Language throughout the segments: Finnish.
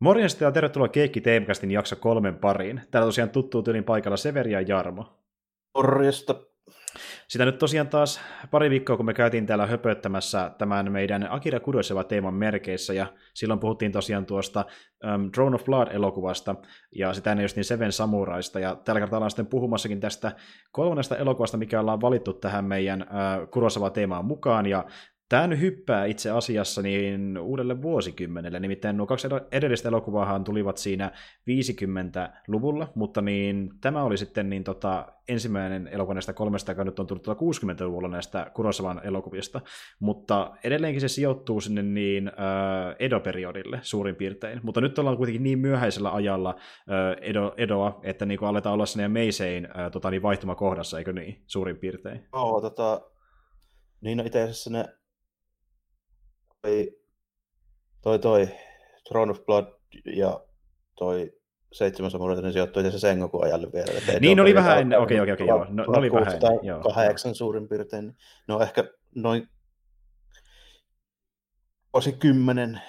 Morjesta ja tervetuloa Keikki Teemkästin jakso kolmen pariin. Täällä tosiaan tuttuu tyylin paikalla Severi ja Jarmo. Morjesta. Sitä nyt tosiaan taas pari viikkoa, kun me käytiin täällä höpöttämässä tämän meidän Akira Kurosawa teeman merkeissä, ja silloin puhuttiin tosiaan tuosta um, Drone of Blood-elokuvasta, ja sitä ennen just niin Seven Samuraista, ja tällä kertaa ollaan sitten puhumassakin tästä kolmannesta elokuvasta, mikä ollaan valittu tähän meidän uh, Kurosawa-teemaan mukaan, ja Tämä nyt hyppää itse asiassa niin uudelle vuosikymmenelle, nimittäin nuo kaksi edellistä elokuvaahan tulivat siinä 50-luvulla, mutta niin, tämä oli sitten niin tota, ensimmäinen elokuva näistä kolmesta, joka nyt on tullut 60-luvulla tota näistä Kurosavan elokuvista, mutta edelleenkin se sijoittuu sinne niin äh, Edo-periodille suurin piirtein, mutta nyt ollaan kuitenkin niin myöhäisellä ajalla äh, Edo, Edoa, että niin aletaan olla sinne Meisein äh, tota, niin vaihtumakohdassa, eikö niin, suurin piirtein? Joo, tota, niin no itse asiassa ne toi, toi, toi Throne of Blood ja toi seitsemän samuraita, niin sijoittui itse Sengoku ajalle vielä. niin, oli vähän ennen, okei, okei, okei, joo. No, oli vähän ennen, joo. Kahdeksan suurin piirtein. No ehkä noin osi kymmenen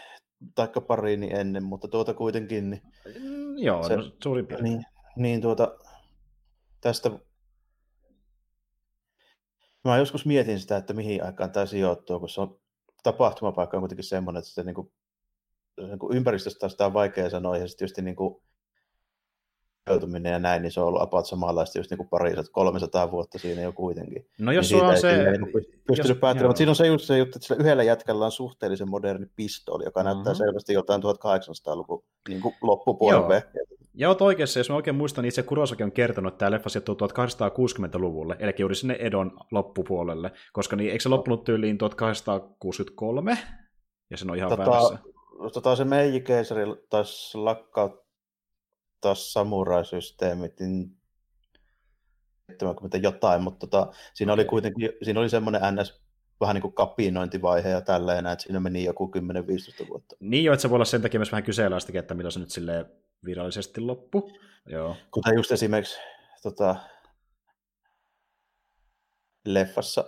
taikka pari niin ennen, mutta tuota kuitenkin. Niin mm, joo, se, no, suurin piirtein. Niin, niin tuota, tästä Mä joskus mietin sitä, että mihin aikaan tämä sijoittuu, kun se on tapahtumapaikka on kuitenkin semmoinen, että se niin kuin, niin kuin ympäristöstä sitä on vaikea sanoa, ja sitten just niin kuin, ja näin, niin se on ollut about samanlaista just niin kuin parisat, 300 vuotta siinä jo kuitenkin. No jos niin sulla on se... Niin pystynyt päättelemään, mutta siinä on se just se juttu, että sillä yhdellä jätkällä on suhteellisen moderni pistooli, joka mm-hmm. näyttää selvästi jotain 1800-luvun niin loppupuolelle. Ja olet oikeassa, jos mä oikein muistan, niin itse Kurosaki on kertonut, että tämä leffa sijoittuu 1860-luvulle, eli juuri sinne Edon loppupuolelle, koska niin, eikö se loppunut tyyliin 1863? Ja sen on ihan tota, väärässä. Tota, se Meiji Keisari taisi lakkauttaa samuraisysteemit, niin 70 jotain, mutta tota, siinä oli kuitenkin siinä oli semmoinen NS vähän niin kuin kapinointivaihe ja tälleen, että siinä meni joku 10-15 vuotta. Niin jo, että se voi olla sen takia myös vähän kyseenalaistakin, että milloin se nyt silleen virallisesti loppu. Joo. Kuten just esimerkiksi tota, leffassa,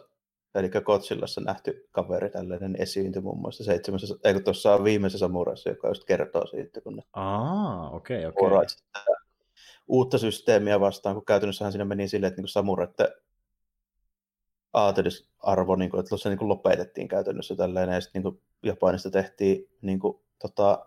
eli Kotsillassa nähty kaveri, tällainen esiintyi muun muassa seitsemässä, eikö tuossa on viimeisessä samurassa, joka just kertoo siitä, kun ne Aa, okei, okay. Okay. uutta systeemiä vastaan, kun käytännössähän siinä meni silleen, että niin samuraiden aatelisarvo, niin kuin, että se niin kuin lopetettiin käytännössä tällainen, ja sitten niin Japanista tehtiin niin kuin, tota,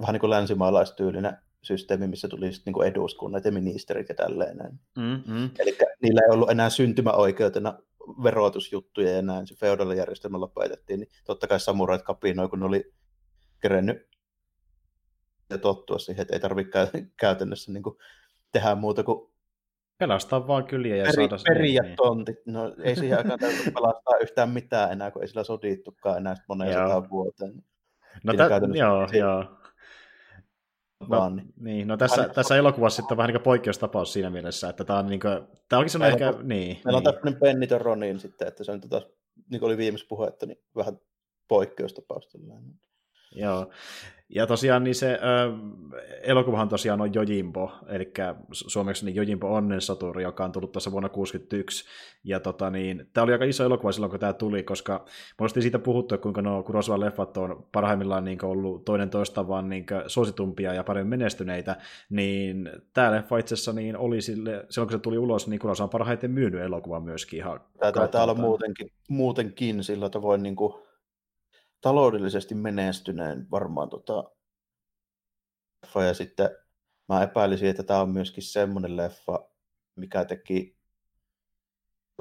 vähän niin kuin länsimaalaistyylinen systeemi, missä tuli niin kuin eduskunnat ja ministerit ja tälleen. Mm-hmm. Eli niillä ei ollut enää syntymäoikeutena verotusjuttuja ja näin, se feudaalijärjestelmä lopetettiin, niin totta kai samurait kapinoi, kun ne oli kerennyt ja tottua siihen, että ei tarvitse käytännössä niin kuin tehdä muuta kuin Pelastaa vaan kyliä ja peri, saada... Peri niin. tontit. No ei siihen aikaan täytyy pelastaa yhtään mitään enää, kun ei sillä sodittukaan enää moneen sataan vuoteen. No tä, joo, joo. No, vaan, niin. niin. no tässä, Aina... tässä elokuvassa sitten on vähän niin poikkeustapaus siinä mielessä, että tämä on niin kuin, tämä onkin sellainen ehkä, on, niin. Meillä niin. on tämmöinen Pennitön Ronin sitten, että se on tota, niin kuin oli viimeis puhetta, niin vähän poikkeustapaus. Joo, ja tosiaan niin se ö, elokuvahan tosiaan on Jojimbo, eli suomeksi niin Jojimbo Onnensaturi, joka on tullut tuossa vuonna 1961. Ja tota niin, tämä oli aika iso elokuva silloin, kun tämä tuli, koska monesti siitä puhuttu, kuinka nuo Kurosawa leffat on parhaimmillaan niin ollut toinen toista vaan niin suositumpia ja paremmin menestyneitä, niin tämä leffa itse asiassa niin oli sille, silloin kun se tuli ulos, niin Kurosawa on parhaiten myynyt elokuva myöskin ihan. Tämä taitaa olla muutenkin, muutenkin sillä tavoin niin kuin taloudellisesti menestyneen varmaan tota leffa, ja sitten mä epäilisin, että tämä on myöskin semmoinen leffa, mikä teki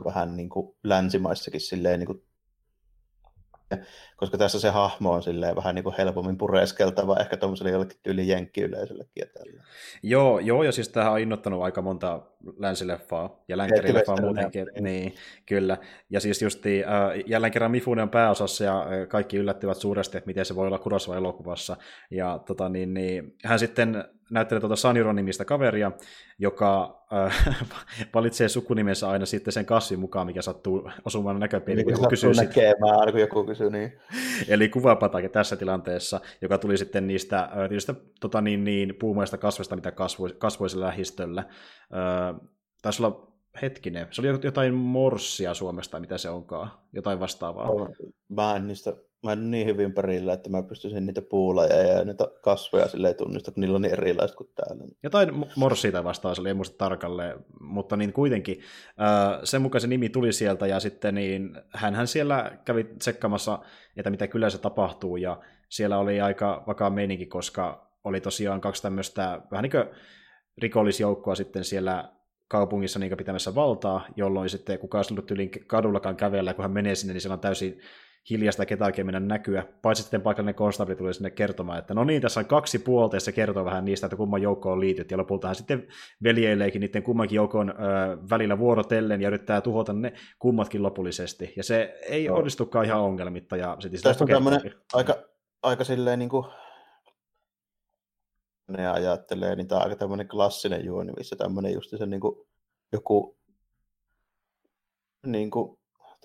vähän niin kuin länsimaissakin silleen niin kuin koska tässä se hahmo on silleen vähän niin kuin helpommin pureskeltava ehkä tuommoiselle jollekin tyyli jenkkiyleisöllekin. Joo, joo, ja siis tähän on innottanut aika monta länsileffaa ja länkärileffaa muutenkin. Niin. niin, kyllä. Ja siis just äh, jälleen kerran Mifune on pääosassa ja äh, kaikki yllättyvät suuresti, että miten se voi olla Kurosawa elokuvassa. Ja tota, niin, niin, hän sitten näyttelee tuota Saniron nimistä kaveria, joka äh, valitsee sukunimensä aina sitten sen kasvin mukaan, mikä sattuu osumaan näköpiiriin. Niin, joku kysyy näkemään, aina kun joku kysyy niin. Eli kuvapatake tässä tilanteessa, joka tuli sitten niistä, äh, niistä tota niin, niin, puumaista kasvista, mitä kasvoi, kasvoi sillä lähistöllä. Äh, taisi olla hetkinen, se oli jotain morssia Suomesta, mitä se onkaan, jotain vastaavaa. Mä en niistä mä en niin hyvin perillä, että mä pystyisin niitä puulaja ja niitä kasveja silleen tunnista, kun niillä on niin erilaiset kuin täällä. Jotain morsiita vastaan se oli, en muista tarkalleen, mutta niin kuitenkin sen mukaan se nimi tuli sieltä ja sitten niin hän siellä kävi tsekkaamassa, että mitä kyllä se tapahtuu ja siellä oli aika vakaa meininki, koska oli tosiaan kaksi tämmöistä vähän niin kuin rikollisjoukkoa sitten siellä kaupungissa niin pitämässä valtaa, jolloin sitten kukaan olisi yli kadullakaan kävellä, kun hän menee sinne, niin siellä on täysin hiljasta ketään mennä näkyä, paitsi sitten paikallinen konstabli tuli sinne kertomaan, että no niin, tässä on kaksi puolta, ja se kertoo vähän niistä, että kumman joukkoon liityt, ja lopulta hän sitten veljeileekin niiden kummankin joukon ö, välillä vuorotellen, ja yrittää tuhota ne kummatkin lopullisesti, ja se ei no. onnistukaan ihan ongelmitta, ja sitten Tästä on tämmöinen aika, aika silleen niin kuin ne ajattelee, niin tämä on aika tämmöinen klassinen juoni, missä tämmöinen just se niin kuin, joku niin kuin,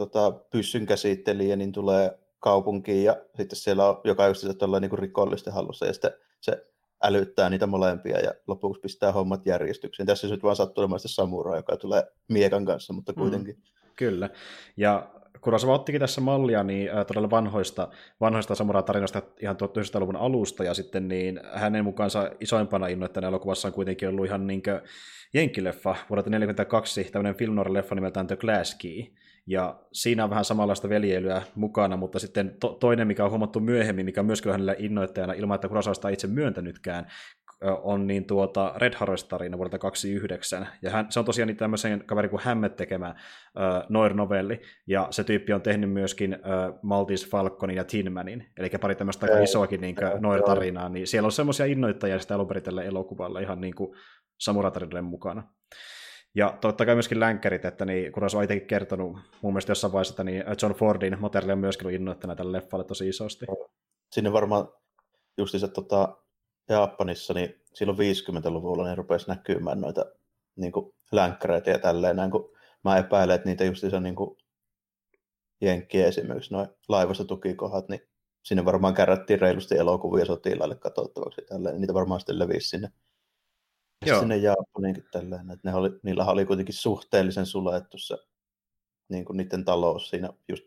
tota, pyssyn käsittelijä niin tulee kaupunkiin ja sitten siellä on joka just se niin rikollisten hallussa ja sitten se älyttää niitä molempia ja lopuksi pistää hommat järjestykseen. Tässä nyt vaan sattuu olemaan samurai, joka tulee miekan kanssa, mutta mm, kuitenkin. Mm, kyllä. Ja Kurosawa ottikin tässä mallia niin äh, todella vanhoista, vanhoista samurai-tarinoista ihan 1900-luvun alusta, ja sitten niin hänen mukaansa isoimpana innoittajana elokuvassa on kuitenkin ollut ihan niin jenkkileffa vuodelta 1942, tämmöinen film leffa nimeltään The Glass Key, ja siinä on vähän samanlaista veljeilyä mukana, mutta sitten to- toinen, mikä on huomattu myöhemmin, mikä on myös kyllä hänellä innoittajana, ilman että Kurosawa sitä itse myöntänytkään, on niin tuota Red Harvest-tarina vuodelta 29, ja hän, se on tosiaan niin tämmöisen kaverin kuin Hämmet tekemä äh, Noir-novelli, ja se tyyppi on tehnyt myöskin äh, Maltese Falconin ja Tinmanin, eli pari tämmöistä aika isoakin niin Noir-tarinaa, niin siellä on semmoisia innoittajia sitä alun perin tälle elokuvalle ihan niin kuin samuratarinoiden mukana. Ja totta kai myöskin länkkärit, että niin, kun on itsekin kertonut mun mielestä jossain vaiheessa, että niin John Fordin materiaali on myöskin ollut innoittajana tälle leffalle tosi isosti. Sinne varmaan justiinsa tota, Japanissa, niin silloin 50-luvulla niin rupesi näkymään noita niin länkkäreitä ja tälleen, näin, kun mä epäilen, että niitä justiinsa niin kuin, jenkkiä esimerkiksi noin laivasta tukikohat, niin sinne varmaan kärättiin reilusti elokuvia sotilaille katsottavaksi tälleen, niitä varmaan sitten levisi sinne Joo. sinne Japaniinkin tälleen, että ne oli, niillä oli kuitenkin suhteellisen sulettu se niin kuin niiden talous siinä just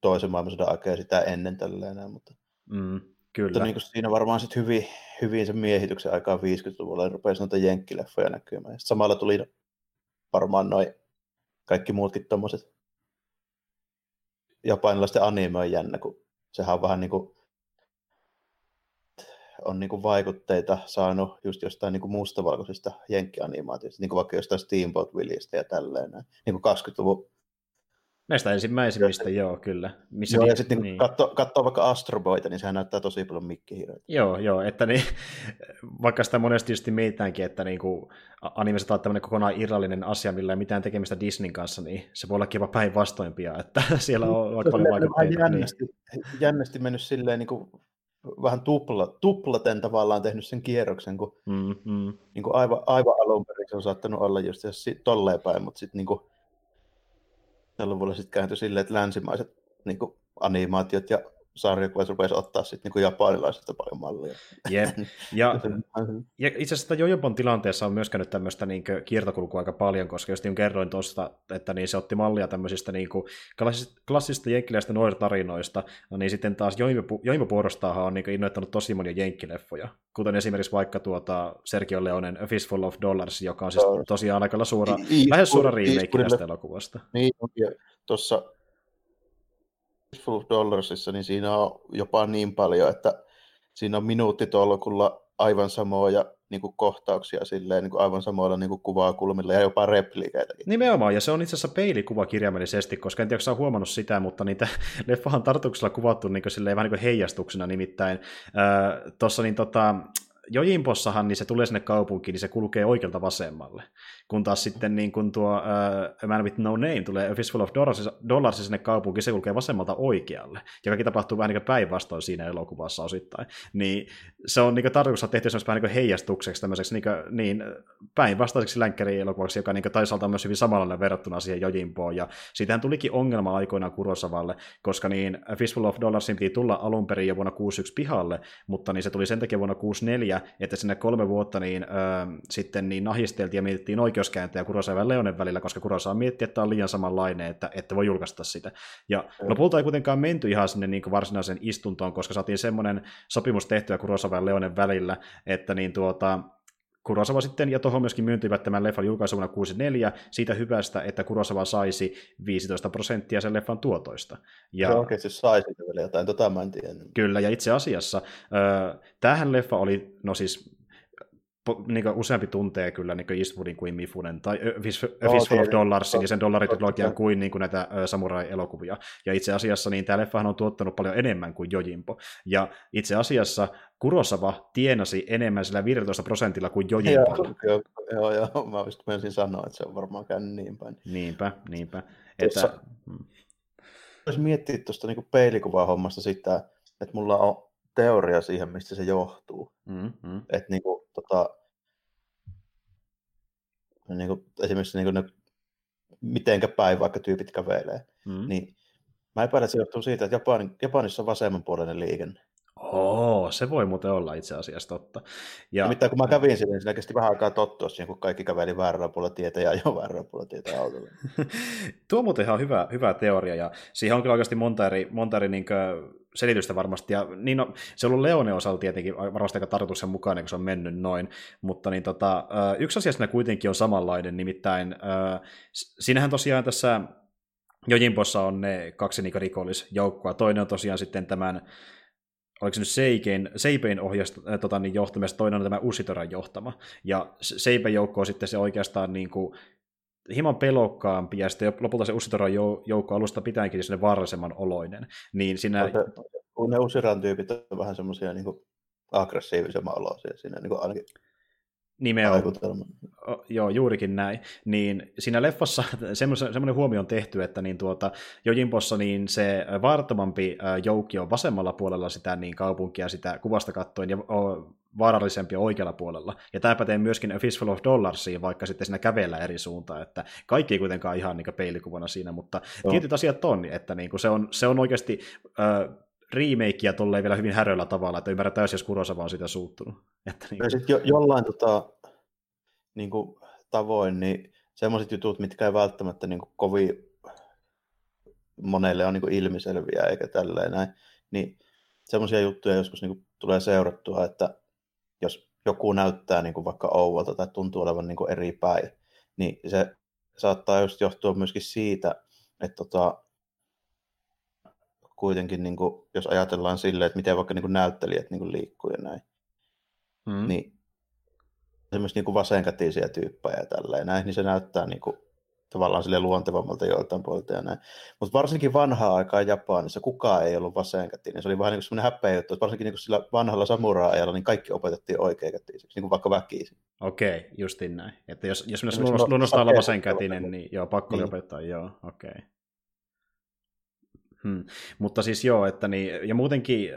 toisen maailmansodan aikaa ja sitä ennen tälleen, mutta, mm, kyllä. mutta niin kuin siinä varmaan sitten hyvin, hyvin sen miehityksen aikaa 50-luvulla rupesi noita jenkkileffoja näkymään. Ja samalla tuli varmaan noin kaikki muutkin tommoset japanilaisten anime on jännä, kun sehän on vähän niin kuin on niin kuin vaikutteita saanut just jostain niin kuin mustavalkoisesta jenkkianimaatiosta, niin kuin vaikka jostain Steamboat Willistä ja tälleen. Niin kuin 20-luvun Näistä ensimmäisimmistä, joo, joo kyllä. Missä joo, niin, ja sitten niin. katsoo, katsoo vaikka Astroboita, niin sehän näyttää tosi paljon mikkihiireitä. Joo, joo, että niin, vaikka sitä monesti just mietitäänkin, että niin kuin animessa on tämmöinen kokonaan irrallinen asia, millä ei mitään tekemistä Disneyn kanssa, niin se voi olla kiva päinvastoimpia, että siellä on aika paljon vaikutteita. Jännästi, niin. jännästi mennyt silleen niin kuin vähän tupla, tuplaten tavallaan tehnyt sen kierroksen, kun mm, mm. Niin kuin aivan, aivan alun perin se on saattanut olla just tolleen päin, mutta sitten niin tällä luvulla sitten kääntyi silleen, että länsimaiset niin kuin animaatiot ja sarjakuvat rupesi ottaa sitten niin japanilaisista paljon mallia. Jep. Ja, ja itse asiassa Jojopon tilanteessa on myös käynyt tämmöistä niin kiertokulkua aika paljon, koska just niin kerroin tuosta, että niin se otti mallia tämmöisistä niin kuin klassisista, klassisista jenkkiläistä no niin sitten taas Joimo puolestaahan on niin innoittanut tosi monia jenkkileffoja, kuten esimerkiksi vaikka tuota Sergio Leonen A Fistful of Dollars, joka on siis tosiaan aika suora, I, lähes suora remake tästä elokuvasta. Niin, ja tuossa Dollarsissa, niin siinä on jopa niin paljon, että siinä on minuuttitolkulla aivan samoja niin kuin kohtauksia silleen, niin kuin aivan samoilla niin kuin kuvakulmilla ja jopa replikeitä. Nimenomaan, ja se on itse asiassa peilikuva kirjaimellisesti, koska en tiedä, onko huomannut sitä, mutta niitä leffahan tarkoituksella kuvattu niin kuin, silleen, vähän niin kuin heijastuksena nimittäin. Äh, Tuossa niin tota, Jojimpossahan niin se tulee sinne kaupunkiin, niin se kulkee oikealta vasemmalle. Kun taas sitten niin kun tuo uh, Man With No Name tulee A Fistful of Dollars, dollars sinne kaupunkiin, se kulkee vasemmalta oikealle. Ja kaikki tapahtuu vähän niin päinvastoin siinä elokuvassa osittain. Niin se on niin tarkoituksena tehty vähän niin heijastukseksi tämmöiseksi niin, niin päinvastaiseksi länkkäri-elokuvaksi, joka niin toisaalta on myös hyvin samanlainen verrattuna siihen Jojimpoon. Ja siitähän tulikin ongelma aikoinaan Kurosavalle, koska niin A Fistful of Dollarsin piti tulla alun perin jo vuonna 61 pihalle, mutta niin se tuli sen takia vuonna 64, 64, että sinne kolme vuotta niin, ö, sitten niin nahisteltiin ja mietittiin oikeuskääntöjä Kurosawa ja Leonen välillä, koska Kurosawa mietti, että on liian samanlainen, että ette voi julkaista sitä. Ja mm. lopulta ei kuitenkaan menty ihan sinne niin varsinaisen istuntoon, koska saatiin semmoinen sopimus tehtyä Kurosawa ja Leonen välillä, että niin tuota, Kurosawa sitten, ja tuohon myöskin myyntyivät tämän leffan julkaisuvana 64 siitä hyvästä, että Kurosawa saisi 15 prosenttia sen leffan tuotoista. Ja, se oikeasti saisi vielä jotain, tota mä en tiedä. Kyllä, ja itse asiassa äh, tämähän leffa oli, no siis niin useampi tuntee kyllä niin Eastwoodin kuin Mifunen, tai Fistful of Dollarsin ja sen dollaritrilogian kuin, niin kuin näitä samurai-elokuvia. Ja itse asiassa niin tämä leffahan on tuottanut paljon enemmän kuin Jojimpo. Ja itse asiassa Kurosawa tienasi enemmän sillä 15 prosentilla kuin Jojimpo. Joo, joo, joo, mä just menisin sanoa, että se on varmaan käynyt niin päin. Niinpä, niinpä. Että... Hmm. Jos miettii tuosta niin peilikuvahommasta sitä, että mulla on teoria siihen, mistä se johtuu. Mm-hmm. Että niin kuin, tota, niin kuin, esimerkiksi niin kuin ne, mitenkä päin vaikka tyypit kävelee, mm. niin mä epäilen, että se johtuu siitä, että Japanin, Japanissa on vasemmanpuolinen liikenne. Oo, se voi muuten olla itse asiassa totta. Ja... Nimittäin kun mä kävin sinne, niin siinä kesti vähän aikaa tottua siihen, kun kaikki käveli väärällä puolella tietä ja jo väärällä puolella tietä autolla. Tuo on muuten ihan hyvä, hyvä teoria, ja siihen on kyllä oikeasti monta eri, monta eri niin selitystä varmasti, ja niin no, se on ollut Leone osalla tietenkin varmasti aika tarkoitus sen mukaan, kun se on mennyt noin, mutta niin tota, yksi asia siinä kuitenkin on samanlainen, nimittäin siinähän tosiaan tässä Jojimpossa on ne kaksi niin rikollisjoukkoa, toinen on tosiaan sitten tämän oliko se nyt Seikein, Seipein ohjasta, äh, tota, niin johtamista, toinen on tämä Usitoran johtama. Ja Seipen joukko on sitten se oikeastaan niin kuin, hieman pelokkaampi, ja sitten lopulta se Usitoran joukko alusta pitäenkin sinne vaarallisemman oloinen. Niin siinä... Kun ne Usiran tyypit on vähän semmoisia niin aggressiivisemman oloisia siinä niin kuin ainakin Nimenomaan. Joo, juurikin näin. Niin siinä leffassa semmoinen huomio on tehty, että niin tuota, Jojimpossa niin se vaarttomampi joukki on vasemmalla puolella sitä niin kaupunkia sitä kuvasta kattoen ja vaarallisempi oikealla puolella. Ja tämä pätee myöskin A Fistful of Dollarsiin, vaikka sitten siinä kävellä eri suuntaan, että kaikki ei kuitenkaan ihan niin peilikuvana siinä, mutta no. tietyt asiat on, että niin kuin se, on, se on oikeasti äh, remakeä tolleen vielä hyvin häröllä tavalla, että ymmärrän täysin, jos Kurosawa on sitä suuttunut. Että niin. Ja sitten jo, jollain tota, niin kuin, tavoin, niin semmoiset jutut, mitkä ei välttämättä niin kuin, kovin monelle on niin kuin, ilmiselviä eikä tälleen näin, niin semmoisia juttuja joskus niin kuin, tulee seurattua, että jos joku näyttää niin kuin, vaikka ouvalta tai tuntuu olevan niin kuin, eri päin, niin se saattaa just johtua myöskin siitä, että tota, kuitenkin, niin kuin, jos ajatellaan silleen, että miten vaikka niin kuin näyttelijät niin kuin liikkuu ja näin, mm. niin semmoisia niin vasenkätisiä tyyppejä ja tälleen näin, niin se näyttää niin kuin, tavallaan sille luontevammalta joiltain puolelta ja näin. Mutta varsinkin vanhaa aikaa Japanissa kukaan ei ollut vasenkätinen. Se oli vähän niin kuin semmoinen häpeä juttu, että varsinkin niin kuin sillä vanhalla samuraa-ajalla niin kaikki opetettiin oikeakätisiksi, niin kuin vaikka väkisin. Okei, okay, justin näin. Että jos, jos minä luonnosta olla vasenkätinen, niin joo, pakko niin. opettaa, joo, okei. Okay. Hmm. Mutta siis joo, että niin, ja muutenkin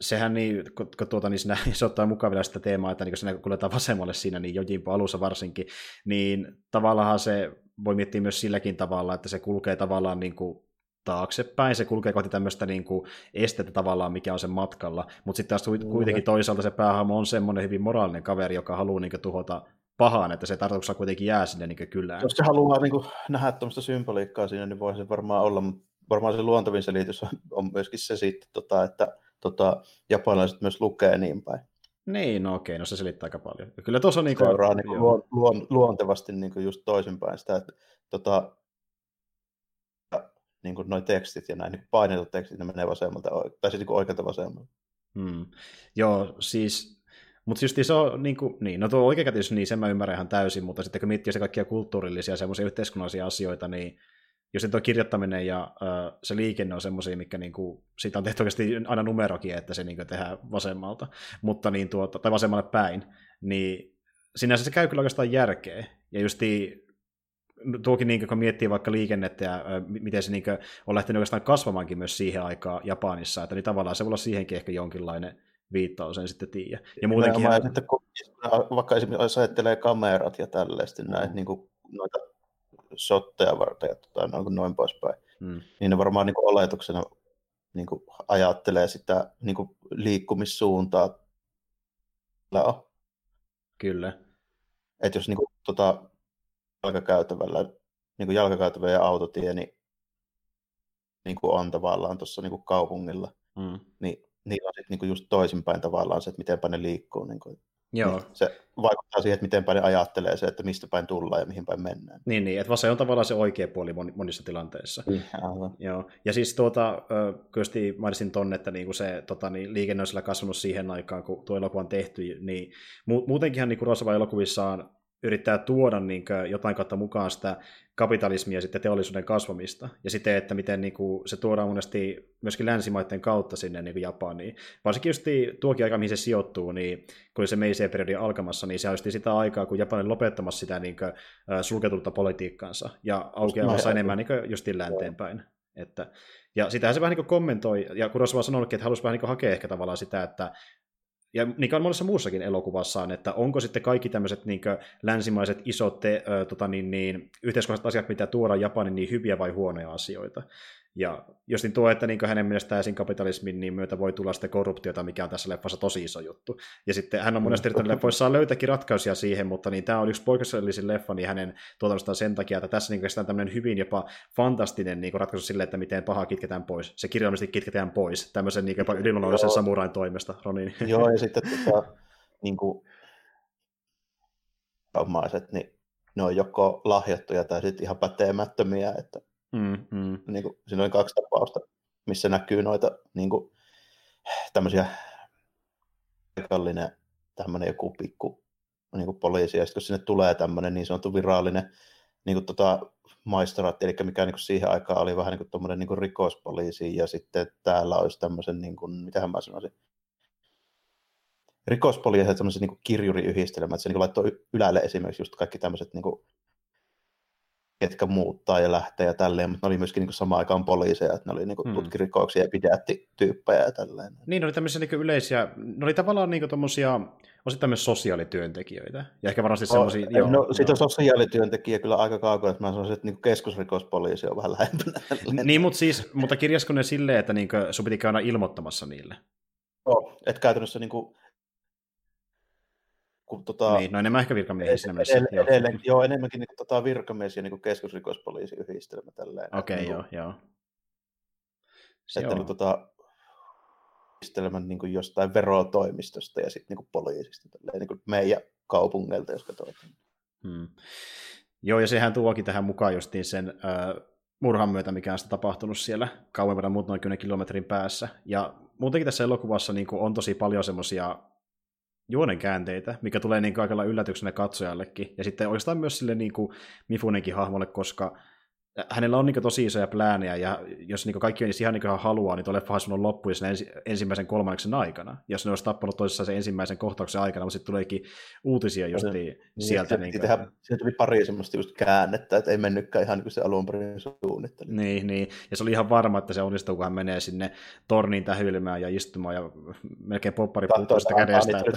sehän niin, kun, kun tuota, niin siinä, se ottaa mukaan vielä sitä teemaa, että niin kun siinä kuljetaan vasemmalle siinä, niin Jojimpo alussa varsinkin, niin tavallaan se voi miettiä myös silläkin tavalla, että se kulkee tavallaan niin kuin taaksepäin, se kulkee kohti tämmöistä niin kuin estettä tavallaan, mikä on sen matkalla, mutta sitten taas kuitenkin toisaalta se päähahmo on semmoinen hyvin moraalinen kaveri, joka haluaa niin kuin, tuhota pahaan, että se tarkoituksena kuitenkin jää sinne niin kylään. Jos se haluaa niin kuin, nähdä tuommoista symboliikkaa siinä, niin voi se varmaan olla, mutta varmaan se luontavin selitys on, on myöskin se sitten, tota, että tota, japanilaiset myös lukee niin päin. Niin, no okei, no se selittää aika paljon. Kyllä tuossa on niin kuin... Seuraa niin kuin luon, luon, luontevasti niin kuin just toisinpäin sitä, että tota, niin kuin noi tekstit ja näin niin painetut tekstit, ne menee vasemmalta, tai siis niin oikealta vasemmalta. Hmm. Joo, siis mutta just se on, niin, kuin, niin no tuo oikeakätisyys, niin sen mä ymmärrän ihan täysin, mutta sitten kun miettii se kaikkia kulttuurillisia semmoisia yhteiskunnallisia asioita, niin jos tuo kirjoittaminen ja ö, se liikenne on semmoisia, mikä niinku, siitä on tehty oikeasti aina numerokin, että se niinku tehdään vasemmalta, mutta niin tuota, tai vasemmalle päin, niin sinänsä se käy kyllä oikeastaan järkeä. Ja justi tuokin, niin kun miettii vaikka liikennettä ja ö, miten se niin on lähtenyt oikeastaan kasvamaankin myös siihen aikaan Japanissa, että niin tavallaan se voi olla siihenkin ehkä jonkinlainen viittaus, en sitten tiedä. Ja muutenkin... Ihan... Että kun, vaikka esimerkiksi ajattelee kamerat ja tällaista, näin, niin kuin noita shotteja varten ja tota, noin, noin poispäin. Mm. Niin ne varmaan niin kuin oletuksena niin kuin ajattelee sitä niin kuin liikkumissuuntaa on. Kyllä. Että jos niin kuin, tota, jalkakäytävällä, niin kuin jalkakäytävä ja autotie, niin, niin kuin on tavallaan tuossa niin kuin kaupungilla, Mm. niin niillä on sitten niin kuin just toisinpäin tavallaan se, että miten päin ne liikkuu. Niin kuin, Joo. Niin se vaikuttaa siihen, että miten ne ajattelee se, että mistä päin tullaan ja mihin päin mennään. Niin, niin, että se on tavallaan se oikea puoli moni- monissa tilanteissa. Aivan. Joo, ja siis tuota, kyllä mainitsin tonne, että niinku se tota, niin, liikenne on sillä kasvanut siihen aikaan, kun tuo elokuva on tehty, niin mu- muutenkinhan niin Rosava elokuvissaan yrittää tuoda niin kuin, jotain kautta mukaan sitä kapitalismia ja sitten teollisuuden kasvamista. Ja sitten, että miten niin kuin, se tuodaan monesti myöskin länsimaiden kautta sinne niin kuin Japaniin. Varsinkin just tuokin aika, mihin se sijoittuu, niin kun oli se Meisei periodi alkamassa, niin se on sitä aikaa, kun Japani lopettamassa sitä niin kuin, sulketulta politiikkaansa ja aukeamassa enemmän niin kuin, justiin länteenpäin. Että, ja sitähän se vähän niin kommentoi, ja kun Rosva on sanonutkin, että halusi vähän niin hakea ehkä tavallaan sitä, että ja niin kuin monessa muussakin elokuvassaan, että onko sitten kaikki tämmöiset niin länsimaiset isot te, ö, tota niin, niin, yhteiskunnalliset asiat, mitä tuodaan Japanin, niin hyviä vai huonoja asioita. Ja jos niin tuo, että niin hänen mielestään esim. kapitalismin niin myötä voi tulla sitten korruptiota, mikä on tässä leffassa tosi iso juttu. Ja sitten hän on monesti yrittänyt leffoissaan löytääkin ratkaisuja siihen, mutta niin tämä on yksi poikkeuksellisin leffa niin hänen tuotannostaan sen takia, että tässä niin on tämmöinen hyvin jopa fantastinen niin ratkaisu sille, että miten paha kitketään pois. Se kirjallisesti kitketään pois tämmöisen niin jopa yliluonnollisen samurain toimesta, Ronin. Joo, ja sitten tota, niin kuin, omaiset, niin ne on joko lahjattuja tai sitten ihan pätemättömiä, että Mm, mm. Niin kuin, siinä oli kaksi tapausta, missä näkyy noita niin kuin, tämmöisiä paikallinen tämmöinen joku pikku niin kuin poliisi, ja sitten kun sinne tulee tämmöinen niin sanottu virallinen niin kuin, tota, maistraatti, eli mikä niin kuin siihen aikaan oli vähän niin kuin, tommoinen, niin rikospoliisi, ja sitten täällä olisi tämmöisen, niin kuin, mitähän mä sanoisin, rikospoliisi ja tämmöisen niin kirjuriyhdistelmä, että se niin kuin, laittoi ylälle esimerkiksi just kaikki tämmöiset niin kuin, ketkä muuttaa ja lähtee ja tälleen, mutta ne oli myöskin niin samaan aikaan poliiseja, että ne oli niin hmm. tutkirikoksia ja pidätti tyyppejä ja tälleen. Niin, ne oli tämmöisiä niin yleisiä, ne oli tavallaan niin tommosia, osittain myös sosiaalityöntekijöitä. Ja ehkä varmasti no, semmoisia... No, joo, sitten on sosiaalityöntekijä kyllä aika kaukana, että mä sanoisin, että niin keskusrikospoliisi on vähän lähempänä. niin, mutta, siis, mutta kirjasko ne silleen, että niin sun piti käydä ilmoittamassa niille? Joo, että käytännössä niin kuin, kun, tota, niin, no enemmän ehkä virkamiehiä siinä mielessä. Edelleen, edelleen, joo, enemmänkin niin, tota, virkamies ja niin keskusrikospoliisi yhdistelmä. Tälleen, Okei, okay, niin, joo, joo. Se että niin, tota, yhdistelmän niin kuin jostain verotoimistosta ja sitten niin poliisista, tälleen, niin kuin meidän kaupungeilta, jos katsotaan. Hmm. Joo, ja sehän tuokin tähän mukaan justiin sen äh, murhan myötä, mikä on sitä tapahtunut siellä kauempana muut noin 10 kilometrin päässä. Ja muutenkin tässä elokuvassa niin kuin, on tosi paljon semmoisia juonen käänteitä, mikä tulee niin kaikella yllätyksenä katsojallekin. Ja sitten oikeastaan myös sille niin kuin Mifunenkin hahmolle, koska hänellä on niin tosi isoja pläänejä, ja jos niin kaikki menisi ihan niin kuin haluaa, niin tuo leffa olisi loppu sen ensi, ensimmäisen kolmanneksen aikana. Jos ne olisi tappanut toisessa sen ensimmäisen kohtauksen aikana, mutta sitten tuleekin uutisia just niin, sieltä. Niin, niin kuin, se tuli pari semmoista just käännettä, että ei mennytkään ihan niin kuin se alun perin suunnitteli. Niin, niin, ja se oli ihan varma, että se onnistuu, kun hän menee sinne torniin tähyilemään ja istumaan, ja melkein poppari puuttuu sitä kädestä. Että...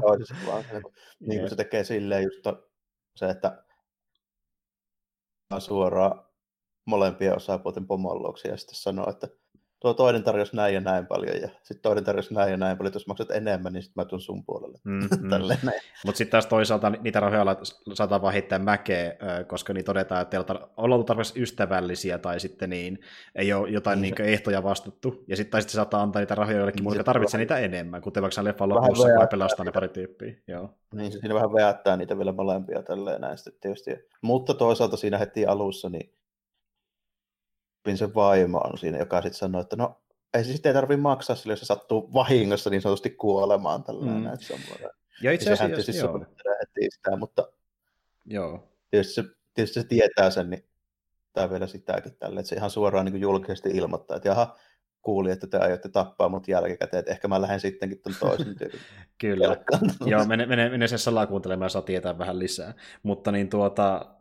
Toisessa, vaan niin kuin se tekee silleen just se, että suoraan molempien osapuolten pomolluksi ja sitten sanoo, että tuo toinen tarjosi näin ja näin paljon ja sitten toinen tarjosi näin ja näin paljon, että jos maksat enemmän, niin sitten mä tuun sun puolelle. Mm, mm. Mutta sitten taas toisaalta niitä rahoja saattaa vaan heittää mäkeä, koska niin todetaan, että teillä on ollut tarpeeksi ystävällisiä tai sitten niin ei ole jotain niin. Niin ehtoja vastattu. Ja sitten sitten saattaa antaa niitä rahoja jollekin muille, jotka tarvitsee niitä enemmän, kuten vaikka leffan lopussa, kun pelastaa ne pari tyyppiä. Joo. Niin, siinä vähän veättää niitä vielä molempia tälleen näin tietysti. Mutta toisaalta siinä heti alussa, niin sen vaimo on siinä, joka sitten sanoo, että no ei se sitten tarvitse maksaa sille, jos se sattuu vahingossa niin sanotusti kuolemaan tällainen. Mm. Että ja itse asiassa, tietysti heti sitä, mutta joo. Tietysti, se, tietysti se tietää sen, niin tämä vielä sitäkin tälle, että se ihan suoraan niin julkisesti ilmoittaa, että jaha, kuuli, että te aiotte tappaa mut jälkikäteen, että ehkä mä lähden sittenkin tuon toisen tyypin. Kyllä. Joo, mene, mene, mene sen salakuuntelemaan saa tietää vähän lisää. Mutta niin tuota,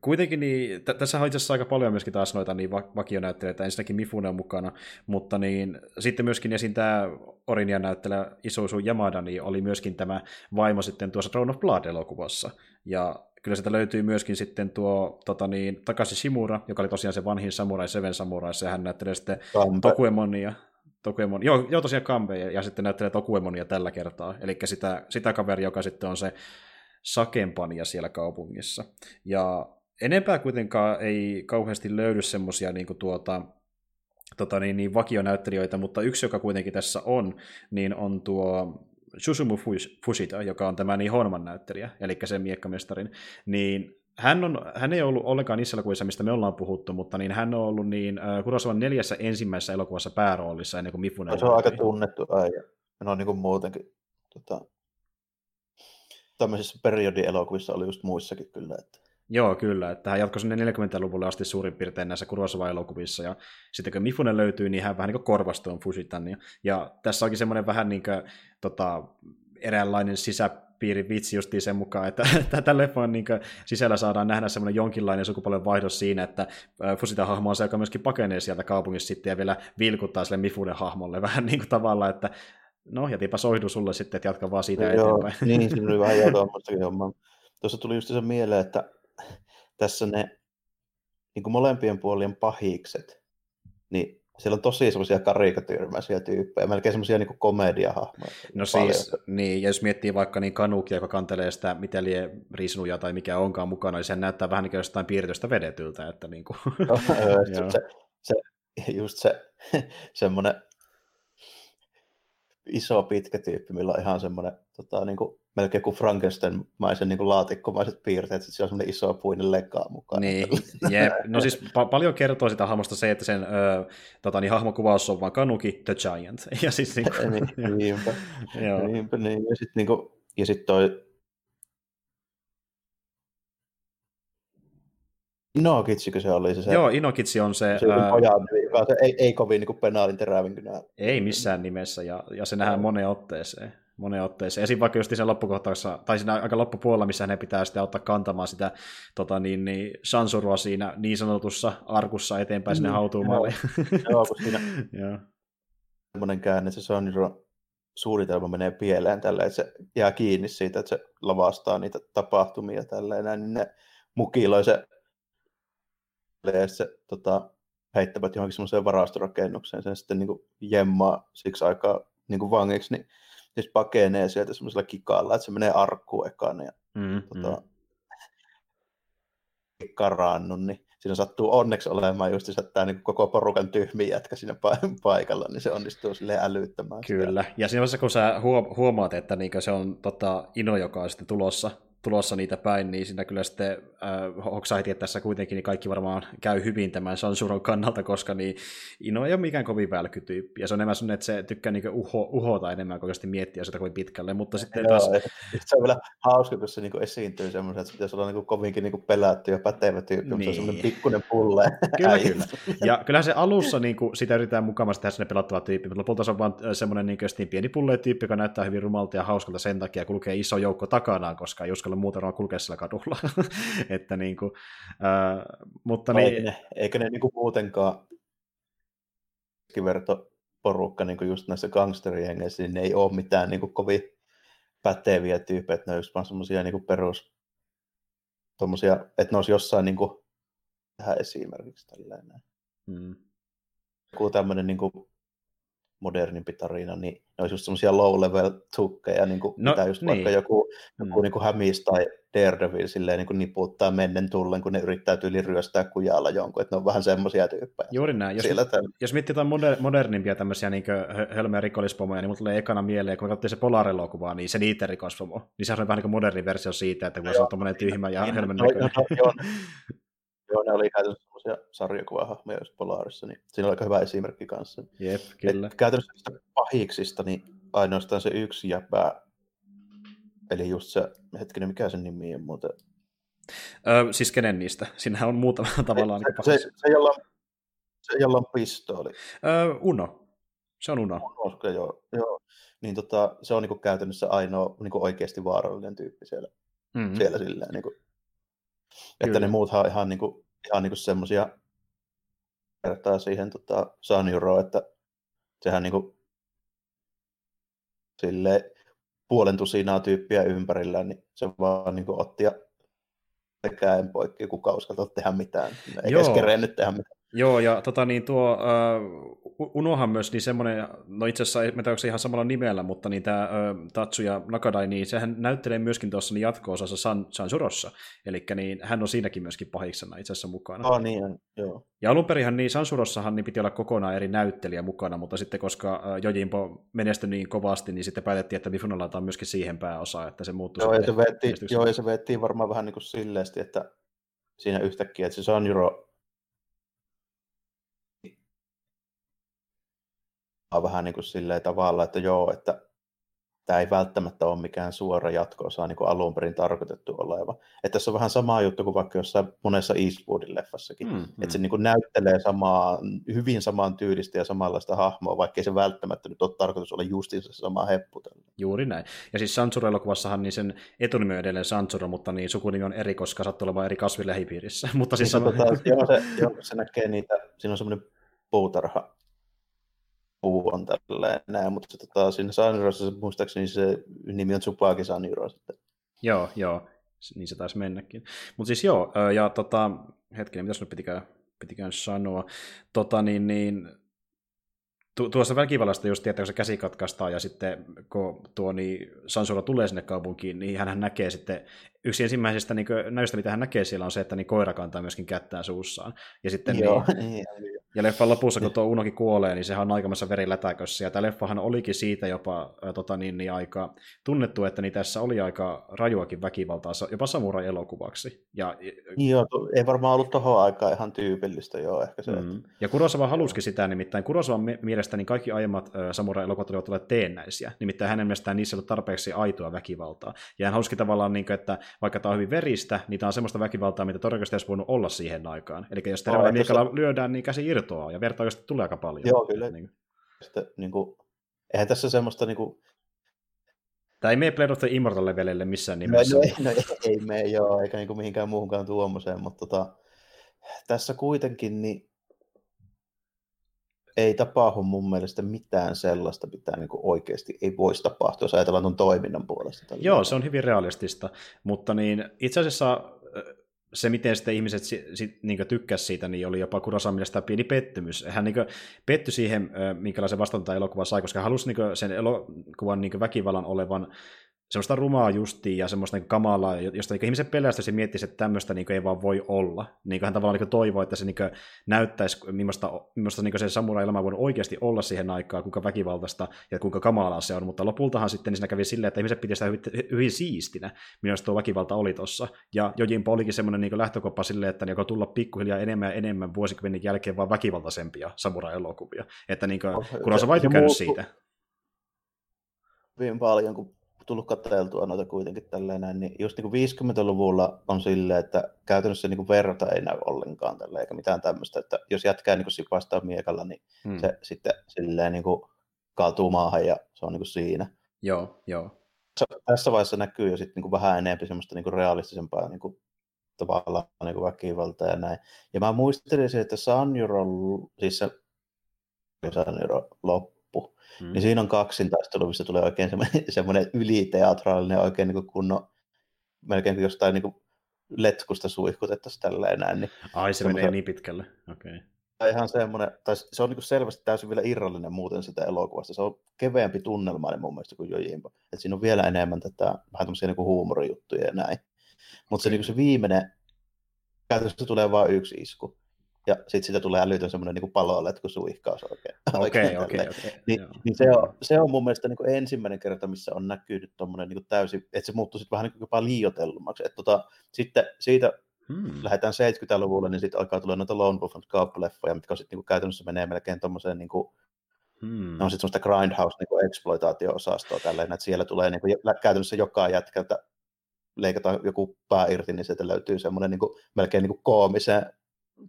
kuitenkin niin, t- tässä on itse asiassa aika paljon myöskin taas noita niin va- vakionäyttelijöitä, ensinnäkin Mifune on mukana, mutta niin, sitten myöskin esiin tämä Orinia näyttelä Isuzu Yamada, niin oli myöskin tämä vaimo sitten tuossa Throne of Blood-elokuvassa, ja kyllä sieltä löytyy myöskin sitten tuo tota niin, Takashi Shimura, joka oli tosiaan se vanhin samurai, Seven Samurai, se hän näyttelee sitten Tokuemonia, Tokuemon, joo, joo tosiaan Kambe, ja, ja sitten näyttelee Tokuemonia tällä kertaa, eli sitä, sitä kaveria, joka sitten on se sakempania siellä kaupungissa. Ja enempää kuitenkaan ei kauheasti löydy semmoisia niin tuota, tota, niin, niin vakionäyttelijöitä, mutta yksi, joka kuitenkin tässä on, niin on tuo Susumu Fushita, joka on tämä niin Honman näyttelijä, eli sen miekkamestarin, niin hän, on, hän ei ollut ollenkaan niissä elokuvissa, mistä me ollaan puhuttu, mutta niin hän on ollut niin uh, Kurosavan neljässä ensimmäisessä elokuvassa pääroolissa ennen kuin Mifune. No, se on aika tunnettu äijä. On niin kuin muutenkin tota, tämmöisissä periodielokuvissa oli just muissakin kyllä. Että... Joo, kyllä. Että hän jatkoi sinne 40-luvulle asti suurin piirtein näissä Kurosawa-elokuvissa, ja sitten kun Mifune löytyy, niin hän vähän niin kuin korvasi tuon Fushitan. Ja, ja tässä onkin semmoinen vähän niin kuin, tota, eräänlainen sisä, piiri vitsi justiin sen mukaan, että, tämän leffan niin sisällä saadaan nähdä semmoinen jonkinlainen sukupolven vaihdos siinä, että Fusita hahmo on se, joka myöskin pakenee sieltä kaupungissa sitten ja vielä vilkuttaa sille Mifunen hahmolle vähän niin kuin tavalla, että no jätipä soihdu sulle sitten, että jatka vaan siitä no, eteenpäin. Joo, niin, siinä oli vähän jotain hommaa. Tuossa tuli just se mieleen, että tässä ne niin kuin molempien puolien pahikset, niin siellä on tosi semmoisia karikatyyrimäisiä tyyppejä, melkein semmoisia niin komediahahmoja. No paljon. siis, niin, ja jos miettii vaikka niin kanukia, joka kantelee sitä mitä lie risnuja tai mikä onkaan mukana, niin se näyttää vähän niin kuin jostain piirretystä vedetyltä. Että niin kuin. No, se, se, just se semmoinen iso pitkä tyyppi, millä on ihan semmoinen tota, niin kuin, melkein kuin Frankenstein-maisen niin kuin laatikkomaiset piirteet, että se on semmoinen iso puinen lekaa mukaan. Niin, jep. No siis pa- paljon kertoo sitä hahmosta se, että sen ö, tota, niin, hahmokuvaus on vaan Kanuki the Giant. Ja siis, niin kuin, niin, niinpä, niinpä, niin. Ja sitten niin kuin, ja sit toi Inokitsikö se oli? Se, se, Joo, Inokitsi on se... se, ää... pojan, se ei, ei kovin niin penaalin terävin. Ei missään nimessä, ja, ja se nähdään moneen otteeseen. Moneen otteeseen. Esim. vaikka just sen loppukohtauksessa, tai siinä aika loppupuolella, missä ne pitää sitten ottaa kantamaan sitä tota, niin, niin, Sansurua siinä niin sanotussa arkussa eteenpäin sinne mm, hautuumaalle. Joo, kun siinä semmoinen käänne, se Sansuro suunnitelma menee pieleen tällä, että se jää kiinni siitä, että se lavastaa niitä tapahtumia tälleen, niin ne mukiloi se se tota, heittävät johonkin semmoiseen varastorakennukseen sen sitten niin kuin jemmaa siksi aikaa niin kuin vangiksi, niin siis pakenee sieltä semmoisella kikalla, että se menee arkkuun ekaan ja mm, tota, mm. niin siinä sattuu onneksi olemaan just se, että niin koko porukan tyhmiä jätkä siinä paikalla, niin se onnistuu sille älyttämään. Kyllä, sitä. ja siinä vaiheessa kun sä huomaat, että se on tota, Ino, joka on sitten tulossa tulossa niitä päin, niin siinä kyllä sitten äh, että tässä kuitenkin niin kaikki varmaan käy hyvin tämän Sansuron kannalta, koska niin Ino ei ole mikään kovin välkytyyppi, ja se on enemmän sellainen, että se tykkää niin uho, uhota enemmän kuin miettiä sitä kovin pitkälle, mutta sitten Joo, taas... Se on vielä hauska, kun se niin esiintyy semmoisen, että se pitäisi olla niin kovinkin niin pelätty ja pätevä tyyppi, niin. mutta se on semmoinen niin. pikkuinen pulle. Kyllä, kyllä. Ja kyllähän se alussa niin kuin, sitä yritetään mukavasti tehdä sinne pelattava tyyppi, mutta lopulta se on vaan semmoinen niin pieni pulle tyyppi, joka näyttää hyvin rumalta ja hauskalta sen takia, kulkee iso joukko takanaan, koska ei uskalla muuta kulkea sillä kadulla. että niin kuin, äh, mutta niin... Eikö ne, eikö ne niin kuin muutenkaan keskiverto porukka niin kuin just näissä gangsterijengeissä, niin ne ei ole mitään niin kuin kovin päteviä tyyppejä, että ne on vaan semmoisia niin perus, tommosia, että ne olisi jossain niin kuin, tähän esimerkiksi tällainen. Mm. Joku tämmöinen niin kuin, modernimpi tarina, niin ne olisi just semmoisia low-level tukkeja, niin kuin no, mitä just niin. vaikka joku, joku mm. niin kuin Hamis tai Daredevil silleen niin kuin niputtaa mennen tullen, kun ne yrittää tyyli ryöstää kujalla jonkun, että ne on vähän semmoisia tyyppejä. Juuri näin. Jos, jos miettii jotain moder- modernimpia tämmöisiä niin hölmöjä rikollispomoja, niin mulla tulee ekana mieleen, kun katsottiin se Polar-elokuva, niin se niiden rikospomo, niin se on vähän niin kuin moderni versio siitä, että kun se on tuommoinen tyhmä ja hölmön näköinen. Joo, ne oli käytännössä semmoisia sarjakuvahahmoja just Polarissa, niin siinä oli aika hyvä esimerkki kanssa. Jep, kyllä. Et käytännössä pahiksista, niin ainoastaan se yksi jäpää, eli just se, hetkinen, mikä sen nimi on muuten? Öö, siis kenen niistä? Siinähän on muutama tavallaan. Se, niin se, se, se, jolla, se, jolla on pistooli. Öö, Uno. Se on Uno. Uno joo, joo. Niin tota, se on niinku käytännössä ainoa niinku oikeasti vaarallinen tyyppi siellä, mm-hmm. siellä silleen. Niinku. Että ne muuthan on ihan niinku ihan niin semmoisia vertaa siihen tota, Sanjuroon, että sehän niin kuin, sille puolen tusinaa tyyppiä ympärillä, niin se vaan niin kuin, otti ja käen poikki, kuka uskaltaa tehdä mitään. Ei edes kerennyt tehdä mitään. Joo, ja tota, niin tuo uh, Unohan myös niin semmoinen, no itse asiassa, tiedä, se ihan samalla nimellä, mutta niin tämä uh, Tatsuya Nakadai, niin sehän näyttelee myöskin tuossa niin jatko-osassa San, Sansurossa, eli niin hän on siinäkin myöskin pahiksena itse asiassa mukana. Oh, niin, joo. Ja alun perinhan niin Sansurossahan niin piti olla kokonaan eri näyttelijä mukana, mutta sitten koska uh, Jojimpo menestyi niin kovasti, niin sitten päätettiin, että Mifuna laitetaan myöskin siihen pääosaan, että se muuttui joo, ja se vettiin, joo, ja se varmaan vähän niin kuin silleesti, että siinä yhtäkkiä, että se Sanjuro vähän niin kuin silleen tavalla, että joo, että tämä ei välttämättä ole mikään suora jatko-osa niin kuin alun perin tarkoitettu oleva. Että tässä on vähän sama juttu kuin vaikka jossain monessa Eastwoodin leffassakin. Mm, mm. Että se niin kuin näyttelee samaa, hyvin samaan tyylistä ja samanlaista hahmoa, vaikka ei se välttämättä nyt ole tarkoitus olla justiin se sama heppu. Juuri näin. Ja siis Sansuro-elokuvassahan niin sen etunimi on edelleen Sansuro, mutta niin sukunimi on eri, koska sattuu olemaan eri kasvilähipiirissä. mutta siis niin, sama... tota, joo, se, joo, se näkee niitä, siinä on semmoinen puutarha puu on tälleen näin, mutta se, tota, siinä Sanjurossa muistaakseni se nimi on Tsubaki sitten. Joo, joo, niin se taisi mennäkin. Mutta siis joo, ja tota, hetkinen, mitä nyt pitikään, pitikään sanoa, tota niin, niin tu- tuossa väkivallasta just tietää, kun se käsi katkaistaan ja sitten kun tuo niin Sansura tulee sinne kaupunkiin, niin hän näkee sitten, yksi ensimmäisestä niin näystä, mitä hän näkee siellä on se, että niin koira kantaa myöskin kättään suussaan. Ja sitten Joo, niin, niin, ja leffan lopussa, kun tuo Unokin kuolee, niin sehän on aikamassa verilätäkössä. Ja tämä leffahan olikin siitä jopa ä, tota, niin, niin, aika tunnettu, että niin tässä oli aika rajuakin väkivaltaa, jopa samurai-elokuvaksi. Ja, joo, ei varmaan ollut tuohon aikaan ihan tyypillistä, joo, ehkä se. Mm. Ja Kurosawa halusikin sitä, nimittäin Kurosawan mielestä niin kaikki aiemmat samurai-elokuvat olivat olleet teennäisiä. Nimittäin hänen mielestään niissä ei ollut tarpeeksi aitoa väkivaltaa. Ja hän halusikin tavallaan, niin kuin, että vaikka tämä on hyvin veristä, niin tämä on semmoista väkivaltaa, mitä todennäköisesti olisi voinut olla siihen aikaan. Eli jos terävällä miekalla lyödään, niin käsi irtoaa, ja verta oikeasti tulee aika paljon. Joo, kyllä. Niin. Sitten, niin kuin, eihän tässä semmoista niin kuin... Tämä ei mene Blade of the Immortal levelille missään nimessä. No, no, no ei, ei mene, joo, eikä niin kuin mihinkään muuhunkaan tuommoiseen, mutta tota, tässä kuitenkin niin ei tapahdu mun mielestä mitään sellaista, mitä niin kuin oikeasti ei voisi tapahtua, jos ajatellaan tuon toiminnan puolesta. Joo, se on hyvin realistista, mutta niin itse asiassa se, miten sitten ihmiset sit, sit, niin tykkäsivät siitä, niin oli jopa Kurosawan mielestä pieni pettymys. Hän niin pettyi siihen, minkälaisen vastaanota elokuva sai, koska halusi niin sen elokuvan niin väkivallan olevan semmoista rumaa justiin ja semmoista niin kamalaa, josta niin ihmiset pelästyisi ja miettisi, että tämmöistä niin ei vaan voi olla. Niin hän tavallaan niin toivoo, että se niin näyttäisi, millaista, millaista niin se samurai-elämä voi oikeasti olla siihen aikaan, kuinka väkivaltaista ja kuinka kamalaa se on. Mutta lopultahan sitten niin siinä kävi silleen, että ihmiset piti sitä hyvin, hyvin siistinä, millaista tuo väkivalta oli tuossa. Ja Jojimpo olikin semmoinen niin lähtökoppa silleen, että niin tulla pikkuhiljaa enemmän ja enemmän vuosikymmenen jälkeen vaan väkivaltaisempia samurai-elokuvia. Että niin kuin, kun on se vai siitä. Hyvin paljon, kun tullut katseltua noita kuitenkin tälleen näin, niin just niin kuin 50-luvulla on silleen, että käytännössä niin kuin verta ei näy ollenkaan tälle eikä mitään tämmöistä, että jos jätkää niin sipastaa miekalla, niin hmm. se sitten silleen niin kuin kaatuu maahan ja se on niin kuin siinä. Joo, joo. Tässä vaiheessa näkyy jo sitten niin kuin vähän enemmän semmoista niin kuin realistisempaa niin kuin tavallaan niin kuin väkivaltaa ja näin. Ja mä muistelin että Sanjuro, siis se Sanjuro loppu, Mm. Niin siinä on kaksintaistelu, missä tulee oikein semmoinen, semmoinen yliteatraalinen oikein niin kuin kunnon, melkein jostain niin kuin letkusta suihkutettaisiin tälleen näin. Niin Ai, se menee niin pitkälle, okei. Okay. Ihan semmoinen, tai se on niin kuin selvästi täysin vielä irrallinen muuten sitä elokuvasta. Se on keveämpi tunnelmainen mun mielestä kuin Jojimbo. Että siinä on vielä enemmän tätä vähän tämmöisiä niin kuin huumorijuttuja ja näin. Mutta se, niin se viimeinen, käytännössä tulee vain yksi isku ja sitten siitä tulee älytön semmoinen niin paloaletku suihkaus oikein. Okei, okei, okei. Niin, niin se, on, se on mun mielestä niin kuin ensimmäinen kerta, missä on näkynyt tuommoinen niin täysin, että se muuttuu sitten vähän niin kuin jopa liioitellummaksi. Että tota, sitten siitä hmm. lähdetään 70-luvulle, niin sitten alkaa tulla noita Lone Wolf and Cub-leffoja, mitkä sitten niin käytännössä menee melkein tuommoiseen niin kuin, Hmm. on sitten semmoista grindhouse niin exploitaatio-osastoa tälleen, että siellä tulee niin kuin, käytännössä joka jätkältä leikataan joku pää irti, niin sieltä löytyy semmoinen niin kuin, melkein niin kuin koomisen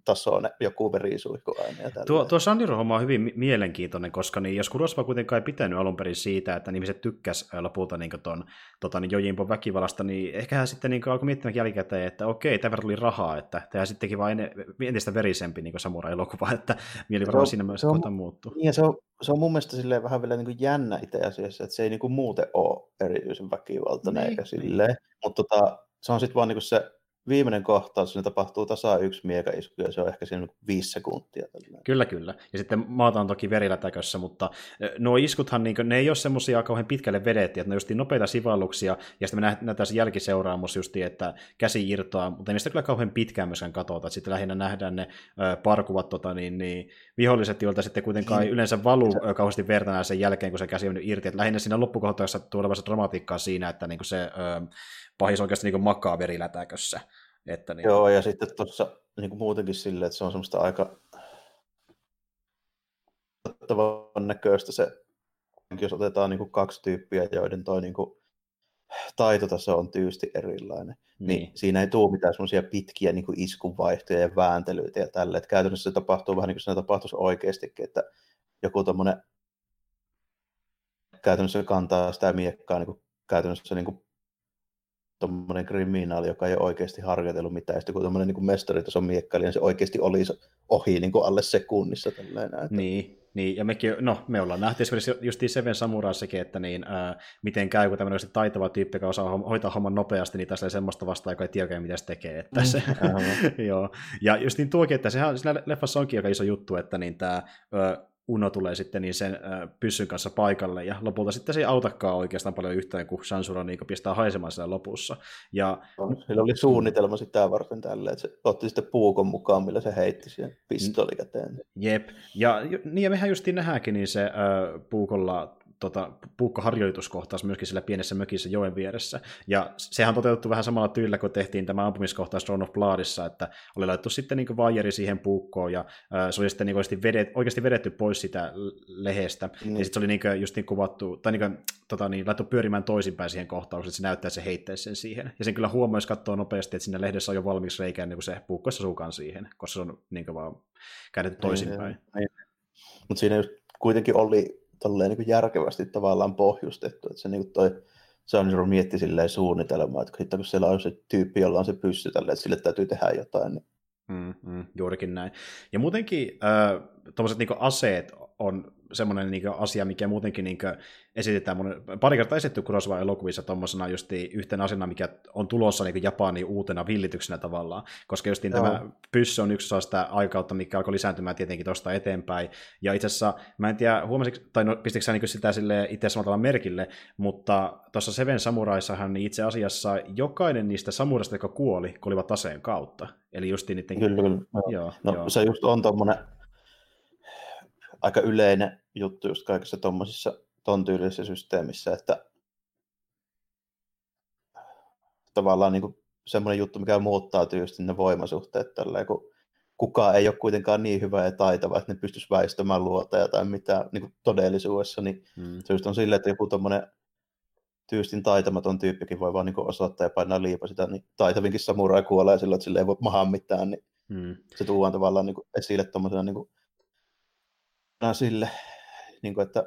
tasoinen joku verisuihkuaine. Tuo, tuo Sandiro-homma on hyvin mielenkiintoinen, koska niin, jos Kurosawa kuitenkaan ei pitänyt alun perin siitä, että ihmiset tykkäs lopulta niin ton, tota, niin Jojimpo väkivallasta, niin ehkä hän sitten niin alkoi miettimään jälkikäteen, että okei, tämä tuli rahaa, että tämä sittenkin vain entistä verisempi niin samurai-elokuva, että mieli varmaan siinä myös kohta muuttuu. Niin, se on, se on mun mielestä silleen vähän vielä niin kuin jännä itse asiassa, että se ei niin kuin muuten ole erityisen väkivaltainen niin, eikä silleen, niin. mutta tota, se on sitten vaan niin kuin se viimeinen kohtaus, siinä tapahtuu tasa yksi miekaisku ja se on ehkä siinä viisi sekuntia. Tällainen. Kyllä, kyllä. Ja sitten maata on toki verilätäkössä, mutta nuo iskuthan, niin kuin, ne ei ole semmoisia kauhean pitkälle vedettiä, että ne on just nopeita sivalluksia, ja sitten me nähdään se jälkiseuraamus just, että käsi irtoaa, mutta niistä kyllä kauhean pitkään myöskään katota. Sitten lähinnä nähdään ne parkuvat tota, niin, niin, viholliset, joilta sitten kuitenkaan ei yleensä valu se... kauheasti vertana sen jälkeen, kun se käsi on irti. Että lähinnä siinä loppukohtauksessa tulevassa dramatiikkaa siinä, että niin se pahis oikeasti niin makaa verilätäkössä. Että niin... Joo, ja sitten tuossa niin muutenkin silleen, että se on semmoista aika tavan näköistä se, jos otetaan niin kuin kaksi tyyppiä, joiden toi niin kuin taitotaso on tyysti erilainen, niin, niin siinä ei tule mitään semmoisia pitkiä niin kuin iskunvaihtoja ja vääntelyitä ja tälle. Että käytännössä se tapahtuu vähän niin kuin se tapahtuisi oikeastikin, että joku tuommoinen käytännössä kantaa sitä miekkaa niin kuin käytännössä niin kuin tuommoinen kriminaali, joka ei ole oikeasti harjoitellut mitään, sitten kun tuommoinen niin mestaritason miekkailija, niin se oikeasti olisi ohi niin kuin alle sekunnissa. Tällainen, että... Niin, niin, ja mekin, no, me ollaan nähty esimerkiksi just Seven Samuraissakin, että niin, ää, miten käy, kun tämmöinen taitava tyyppi, joka osaa hoitaa homman nopeasti, niin tässä ei semmoista vastaa, joka ei tiedä mitä se tekee. Että se, mm, joo. Ja just niin tuokin, että sehän siinä leffassa onkin aika iso juttu, että niin tämä Uno tulee sitten niin sen äh, pyssyn kanssa paikalle, ja lopulta sitten se ei autakaan oikeastaan paljon yhtään, kun Shansura niin pistää haisemaan siellä lopussa. Ja... Sillä oli suunnitelma sitä varten tälle, että se otti sitten puukon mukaan, millä se heitti siihen pistoli käteen. Jep, ja, niin, ja mehän justiin nähdäänkin niin se äh, puukolla tota, puukkoharjoituskohtaus myöskin sillä pienessä mökissä joen vieressä. Ja sehän toteutettu vähän samalla tyylillä, kun tehtiin tämä ampumiskohtaus Drone of Bloodissa, että oli laitettu sitten niin vaijeri siihen puukkoon, ja äh, se oli sitten niin oikeasti, vedet, oikeasti vedetty pois sitä lehestä. Mm. Ja sitten se oli niin kuin, just niin kuvattu, tai niin kuin, tota, niin, laittu pyörimään toisinpäin siihen kohtaukseen, että se näyttää, että se heittäisi sen siihen. Ja sen kyllä huomaa, jos katsoo nopeasti, että siinä lehdessä on jo valmiiksi reikä, niin kuin se puukko sukan siihen, koska se on niin kuin vaan käännetty toisinpäin. Mutta siinä just kuitenkin oli tolleen niin järkevästi tavallaan pohjustettu. Että se niin toi Sanjuro mietti silleen suunnitelmaa, että hitto, kun siellä on se tyyppi, jolla on se pyssy tälleen, että sille täytyy tehdä jotain. Niin... Mm, mm, juurikin näin. Ja muutenkin äh, tuommoiset niin aseet on semmoinen niin asia, mikä muutenkin niin esitetään, mun, pari kertaa esitetty Kurosawa elokuvissa tuommoisena just yhtenä asiana, mikä on tulossa niin Japani uutena villityksenä tavallaan, koska just tämä pyssy on yksi osa sitä aikautta, mikä alkoi lisääntymään tietenkin tuosta eteenpäin, ja itse asiassa, mä en tiedä, huomasitko, tai no, pistikö niin sitä sille itse samalla merkille, mutta tuossa Seven Samuraissahan niin itse asiassa jokainen niistä samuraista, jotka kuoli, kuolivat aseen kautta, eli just niiden... Kyllä, kyllä. Joo, no, joo. se just on tuommoinen aika yleinen juttu just kaikissa tuommoisissa ton tyylisissä systeemissä, että tavallaan niin kuin semmoinen juttu, mikä muuttaa tyysti ne voimasuhteet tällä, kun kukaan ei ole kuitenkaan niin hyvä ja taitava, että ne pystyisi väistämään luota tai mitä niin kuin todellisuudessa, niin hmm. se just on silleen, että joku tuommoinen tyystin taitamaton tyyppikin voi vaan niin osoittaa ja painaa liipa sitä, niin taitavinkin samurai kuolee silloin, että sille ei voi mahaa mitään, niin hmm. se tuodaan tavallaan niin kuin esille tuommoisena niin kuin sille, niin kuin, että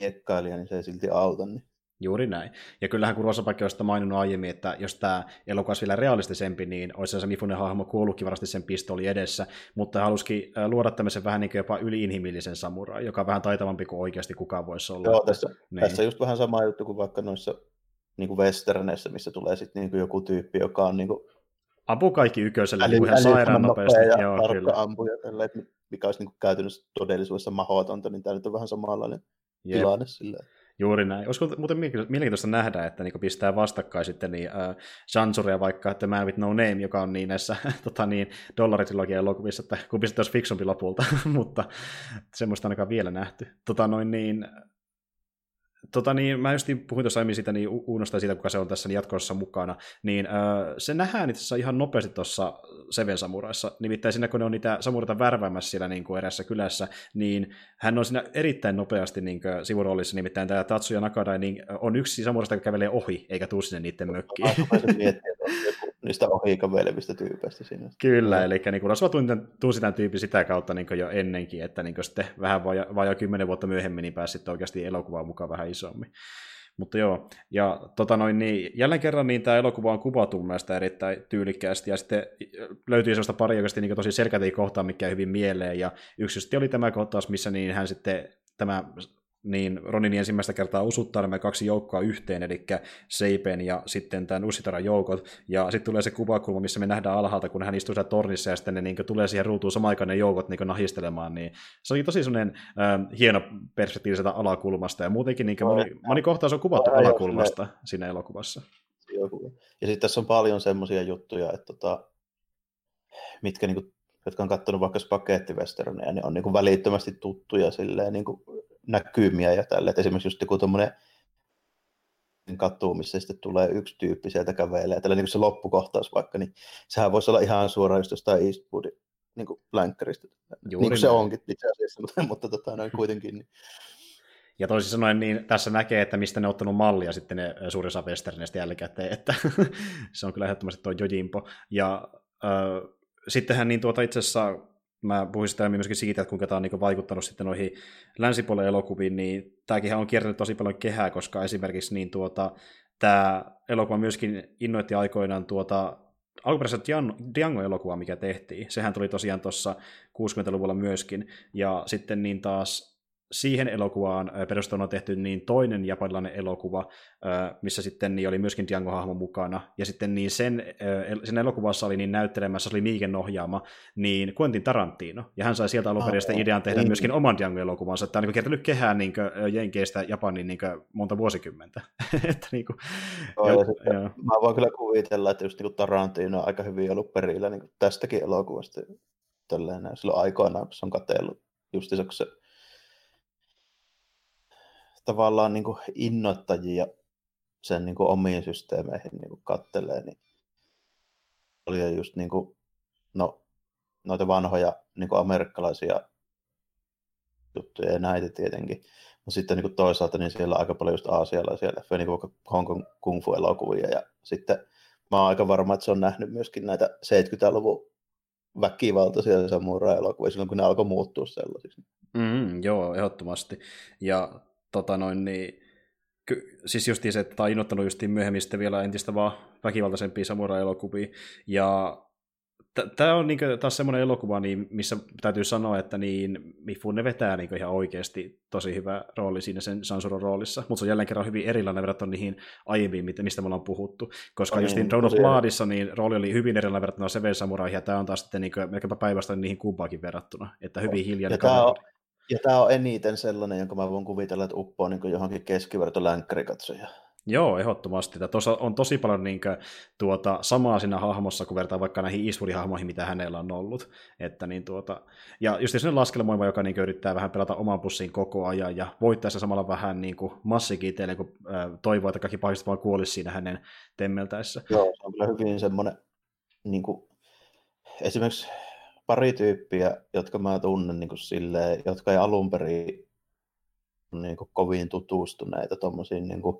miekkailija, niin se ei silti auta. Niin. Juuri näin. Ja kyllähän kun Rosapakki on maininnut aiemmin, että jos tämä elokuva olisi vielä realistisempi, niin olisi se Mifunen hahmo kuollutkin varasti sen pistoli edessä, mutta halusikin luoda tämmöisen vähän niin kuin jopa yliinhimillisen samurai, joka on vähän taitavampi kuin oikeasti kukaan voisi olla. Joo, tässä, niin. tässä just vähän sama juttu kuin vaikka noissa niin kuin westerneissä, missä tulee sitten niin joku tyyppi, joka on niin kuin Ampuu kaikki yköiselle niin ihan sairaan nopeasti. Ja Joo, kyllä. ampuja, tälle, mikä olisi niin käytännössä todellisuudessa mahdotonta, niin tämä nyt on vähän samanlainen Jep. tilanne silleen. Juuri näin. Olisiko muuten mielenkiintoista nähdä, että niin pistää vastakkain sitten niin, äh, Chansuria vaikka, että Man with No Name, joka on niin näissä tota, niin, dollaritrilogian elokuvissa, että kumpi sitten olisi fiksumpi lopulta, mutta semmoista ainakaan vielä nähty. Tota, noin, niin, Tota niin, mä just puhuin tuossa aiemmin siitä, niin Uunosta siitä, kuka se on tässä jatkossa mukana, niin öö, se nähdään itse asiassa ihan nopeasti tuossa Seven Samuraissa. Nimittäin siinä, kun ne on niitä samuraita värväämässä siellä niin kuin erässä kylässä, niin hän on siinä erittäin nopeasti niin kuin, sivuroolissa, nimittäin tämä Tatsuya Nakada niin on yksi samuraista, joka kävelee ohi, eikä tuu sinne niiden mökkiin. Niistä ohi kävelevistä tyypeistä siinä. Kyllä, eli niin kuin tunsi tämän tyyppi sitä kautta niin jo ennenkin, että niin sitten vähän vai jo kymmenen vuotta myöhemmin niin pääsi oikeasti elokuvaan mukaan vähän isommin. Mutta joo, ja tota noin, niin jälleen kerran niin tämä elokuva on kuvattu mielestäni erittäin tyylikkäästi, ja sitten löytyy sellaista pari oikeasti niin tosi selkeitä kohtaa, mikä hyvin mieleen, ja yksi oli tämä kohtaus, missä niin hän sitten, tämä niin Ronin ensimmäistä kertaa usuttaa nämä kaksi joukkoa yhteen, eli Seipen ja sitten tämän Usitaran joukot, ja sitten tulee se kuvakulma, missä me nähdään alhaalta, kun hän istuu siellä tornissa, ja sitten ne niin tulee siihen ruutuun samaan ne joukot niin nahistelemaan, niin se oli tosi sellainen äh, hieno perspektiivi sieltä alakulmasta, ja muutenkin niin moni, moni kohtaus on kuvattu Ai, alakulmasta ne... siinä elokuvassa. Ja sitten tässä on paljon semmoisia juttuja, että tota, mitkä niin kuin, jotka on katsonut vaikka spagettiwesterneja, niin on niin kuin välittömästi tuttuja silleen, niin kuin näkymiä ja tälle. Et esimerkiksi just joku tuommoinen katu, missä sitten tulee yksi tyyppi sieltä kävelee, tällä niin se loppukohtaus vaikka, niin sehän voisi olla ihan suoraan just jostain Eastwoodin niin kuin länkäristä. Juuri niin kuin se onkin itse asiassa, mutta, mutta tota, noin kuitenkin. Niin. Ja toisin sanoen, niin tässä näkee, että mistä ne on ottanut mallia sitten ne suurin osa westerneistä jälkikäteen, että se on kyllä ehdottomasti tuo Jojimpo. Ja äh, sittenhän niin tuota itse asiassa mä puhuin sitä myöskin siitä, että kuinka tämä on niin vaikuttanut sitten noihin länsipuolen elokuviin, niin tämäkin on kiertänyt tosi paljon kehää, koska esimerkiksi niin tuota, tämä elokuva myöskin innoitti aikoinaan tuota alkuperäisessä Django-elokuva, mikä tehtiin. Sehän tuli tosiaan tuossa 60-luvulla myöskin. Ja sitten niin taas siihen elokuvaan perustuen on tehty niin toinen japanilainen elokuva, missä sitten niin oli myöskin Django-hahmo mukana, ja sitten niin sen, sen elokuvassa oli niin näyttelemässä, oli Miiken ohjaama, niin Quentin Tarantino, ja hän sai sieltä alun perin idean tehdä niin. myöskin oman Django-elokuvansa, että on niin kertynyt kehään niin Jenkeistä Japaniin niin monta vuosikymmentä. että niin kuin, Joo, ja, sitten, Mä voin kyllä kuvitella, että just niin Tarantino on aika hyvin ollut perillä niin tästäkin elokuvasta, tälleen, silloin aikoinaan, kun se on katsellut justiinsa, kun se tavallaan niin kuin innoittajia sen niin kuin omiin systeemeihin niin kuin kattelee, niin oli just niin kuin, no, noita vanhoja niin kuin amerikkalaisia juttuja ja näitä tietenkin. Mutta sitten niin kuin toisaalta niin siellä on aika paljon just aasialaisia leffoja, niin vaikka Hong Kong kung fu elokuvia ja sitten mä oon aika varma, että se on nähnyt myöskin näitä 70-luvun väkivaltaisia samurai-elokuvia silloin, kun ne alkoi muuttua sellaisiksi. Mm, joo, ehdottomasti. Ja tota noin, niin, ky, siis justiin se, että tämä on innoittanut justiin myöhemmin sitten vielä entistä vaan väkivaltaisempia samurai-elokuvia, ja Tämä on niin taas semmoinen elokuva, niin missä täytyy sanoa, että niin Mifune vetää niin ihan oikeasti tosi hyvä rooli siinä sen Sansuron roolissa, mutta se on jälleen kerran hyvin erilainen verrattuna niihin aiempiin, mistä me ollaan puhuttu. Koska just niin, Drone of Bloodissa niin rooli oli hyvin erilainen verrattuna Seven Samuraihin, ja tämä on taas sitten niin melkeinpä päivästä niihin kumpaakin verrattuna, että hyvin hiljainen. Ja tämä on, ja tämä on eniten sellainen, jonka mä voin kuvitella, että uppoo niin johonkin keskiverto länkkärikatsoja. Joo, ehdottomasti. Tuossa on tosi paljon niin kuin, tuota, samaa siinä hahmossa, kun vertaa vaikka näihin Eastwoodin hahmoihin, mitä hänellä on ollut. Että, niin, tuota, ja just sellainen laskelmoima, joka niin kuin, yrittää vähän pelata oman pussiin koko ajan ja voittaa se samalla vähän niin kuin, massikin kun äh, toivoo, että kaikki pahista vaan kuolisi siinä hänen temmeltäessä. Joo, se on kyllä hyvin semmoinen, niin kuin, esimerkiksi pari tyyppiä, jotka mä tunnen niin kuin silleen, jotka ei alun perin niin kuin kovin tutustuneita tuommoisiin niin kuin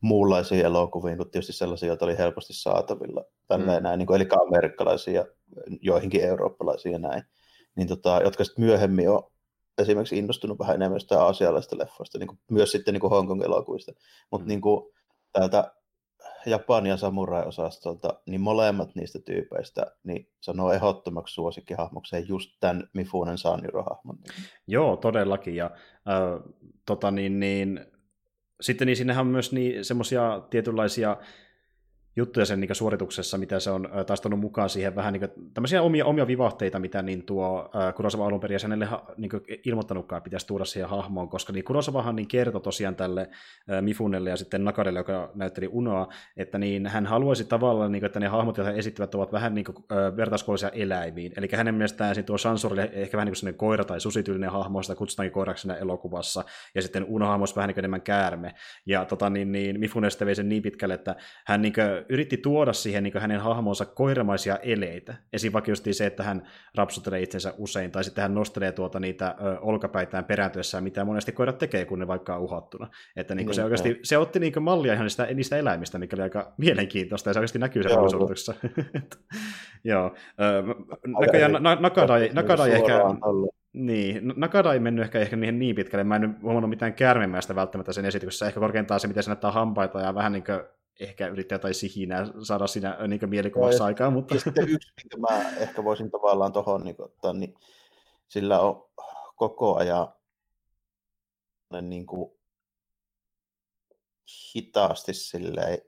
muunlaisiin elokuviin, kuin tietysti sellaisia, joita oli helposti saatavilla. Tälleen mm. näin, niin kuin, eli amerikkalaisia, joihinkin eurooppalaisia ja näin. Niin tota, jotka sitten myöhemmin on esimerkiksi innostunut vähän enemmän jostain asialaisista leffoista, niin kuin, myös sitten niin kuin Hong Kong-elokuvista. Mutta mm. niin kuin, täältä Japania samurai-osastolta, niin molemmat niistä tyypeistä niin sanoo ehdottomaksi suosikkihahmokseen just tämän Mifunen Sanjuro-hahmon. Joo, todellakin. Ja äh, tota niin, niin, sitten niin sinnehän on myös niin, semmoisia tietynlaisia juttuja sen niin suorituksessa, mitä se on taas tuonut mukaan siihen vähän niin kuin, tämmöisiä omia, omia vivahteita, mitä niin tuo äh, Kurosawa alun perin hänelle niin ilmoittanutkaan pitäisi tuoda siihen hahmoon, koska niin Kurosavahan niin kertoi tosiaan tälle äh, Mifunelle ja sitten Nakarelle, joka näytteli Unoa, että niin hän haluaisi tavallaan, niin kuin, että ne hahmot, joita he esittävät, ovat vähän niin kuin, äh, eläimiin. Eli hänen mielestään siinä tuo Sansorille ehkä vähän niin kuin koira tai susityylinen hahmo, sitä kutsutaankin koiraksi elokuvassa, ja sitten Uno hahmos vähän niin kuin enemmän käärme. Ja tota, niin, niin Mifune sitten vei sen niin pitkälle, että hän niin kuin, yritti tuoda siihen niin hänen hahmonsa koiramaisia eleitä. Esim. vaikka se, että hän rapsuttelee itsensä usein, tai sitten hän nostelee tuota niitä ö, olkapäitään perääntyessään, mitä monesti koirat tekee, kun ne vaikka on uhattuna. Että niin se, oikeasti, se otti niin mallia ihan niistä, niistä eläimistä, mikä oli aika mielenkiintoista, ja se oikeasti näkyy siellä suorituksessa. Joo. Näköjään ehkä... Niin, Nakada ei mennyt ehkä, ehkä niihin niin pitkälle. Mä en huomannut mitään käärmemäistä välttämättä sen esityksessä. Ehkä korkeintaan se, miten se näyttää hampaita ja vähän niin kuin ehkä yrittää tai sihinää saada siinä niin mielikuvassa no, aikaa. Mutta... Ja sitten yksi, minkä mä ehkä voisin tavallaan tuohon niin ottaa, niin sillä on koko ajan niin kuin hitaasti silleen,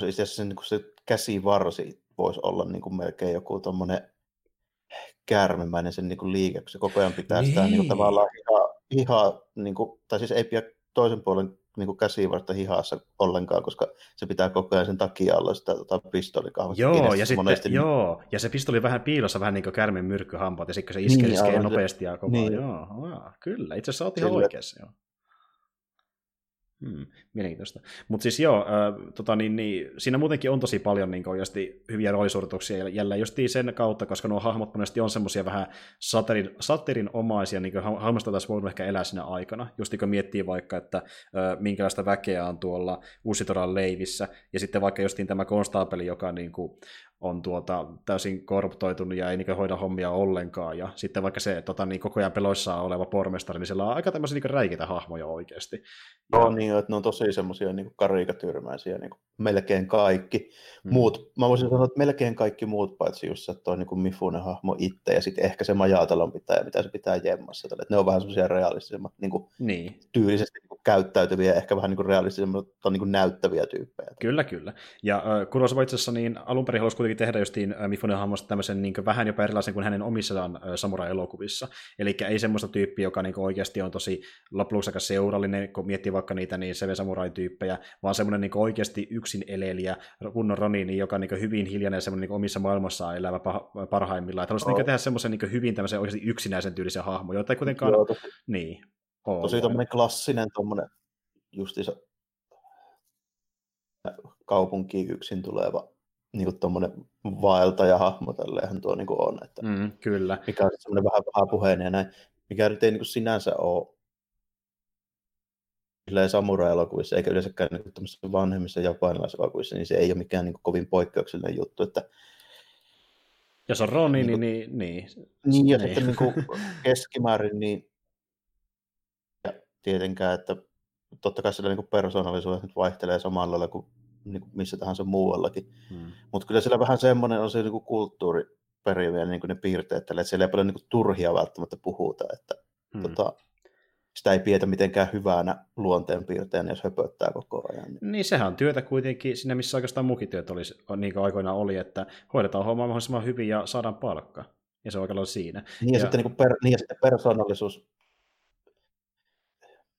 se itse asiassa niin kuin se käsivarsi voisi olla niin kuin melkein joku tuommoinen käärmemäinen sen niin kuin liike, kun se koko ajan pitää niin. sitä niin kuin tavallaan ihan, ihan niin kuin, tai siis ei pidä toisen puolen niin kuin käsivartta hihassa ollenkaan, koska se pitää koko ajan sen takia olla sitä tota, pistolikahvasta. Joo, ja, sitten, monesti... joo, ja se pistoli vähän piilossa vähän niin kuin kärmen myrkkyhampaat, ja sitten se iskee, niin, iskee nopeasti ja koko niin. Joo, wow, kyllä, itse asiassa olet ihan oikeassa. Joo. Hmm, mielenkiintoista. Mutta siis joo, äh, tota, niin, niin, siinä muutenkin on tosi paljon niin oikeasti hyviä roolisuorituksia jälleen just sen kautta, koska nuo hahmot monesti on semmoisia vähän saterin, saterin omaisia, niin kuin hahmosta taas voinut ehkä elää siinä aikana. Just kun miettii vaikka, että äh, minkälaista väkeä on tuolla Uusitoran leivissä, ja sitten vaikka justiin tämä konstaapeli, joka niin kuin, on tuota, täysin korruptoitunut ja ei niin hoida hommia ollenkaan. Ja sitten vaikka se tota, niin koko ajan peloissaan oleva pormestari, niin sillä on aika tämmöisiä niin räikeitä hahmoja oikeasti. Ja... No niin, että ne on tosi semmoisia niin karikatyrmäisiä, niin melkein kaikki. Hmm. Muut, mä voisin sanoa, että melkein kaikki muut, paitsi just se toi niin Mifunen hahmo itse, ja sitten ehkä se majatalon pitää, mitä se pitää jemmassa. Että ne on vähän semmoisia realistisemmat, niin kuin niin. tyylisesti niin kuin käyttäytyviä, ehkä vähän niin realistisemmat, niin näyttäviä tyyppejä. Kyllä, kyllä. Ja äh, Kurosava itse asiassa niin alun perin halusi kuitenkin tehdä justiin äh, Mifunen hahmosta tämmöisen niin vähän jopa erilaisen kuin hänen omissaan äh, samurai-elokuvissa. Eli ei semmoista tyyppiä, joka niin oikeasti on tosi lopuksi aika seurallinen, kun miettii vaikka niitä niin Seve Samurai-tyyppejä, vaan semmoinen niin oikeasti yksin eleliä, kunnon Ronini, joka niin hyvin hiljainen ja semmoinen niin omissa maailmassaan elävä parhaimmillaan. Että haluaisit oh. niin tehdä semmoisen niin hyvin tämmöisen oikeasti yksinäisen tyylisen hahmo, jota ei kuitenkaan... Joo, tosi, niin. Tosi tommoinen klassinen tommoinen justiinsa kaupunkiin yksin tuleva niin kuin tuommoinen vaeltajahahmo, tälleenhän tuo niin kuin on. Että mm, kyllä. Mikä on semmoinen vähän, puheen ja näin, mikä nyt ei niin kuin sinänsä ole samurai-elokuvissa, eikä yleensäkään niin vanhemmissa japanilaiselokuvissa, niin se ei ole mikään niin kuin kovin poikkeuksellinen juttu. Että, Jos on Roni, niin, niin, niin, niin. Niin, ja niin. sitten niin kuin keskimäärin, niin ja tietenkään, että totta kai sillä niin persoonallisuus nyt vaihtelee samalla lailla kuin niin kuin missä tahansa muuallakin. Hmm. Mutta kyllä siellä vähän semmoinen on se niin kuin kulttuuriperiviä, niin kuin ne piirteet, että siellä ei paljon niin kuin turhia välttämättä puhuta, että hmm. tota, sitä ei pidetä mitenkään hyvänä luonteenpiirteenä, jos höpöttää koko ajan. Niin. niin sehän on työtä kuitenkin siinä, missä oikeastaan mukin työt olisi, niin kuin aikoinaan oli, että hoidetaan hommaa mahdollisimman hyvin ja saadaan palkka. Ja se on siinä. Niin ja, ja... Sitten, niin per, niin ja sitten persoonallisuus.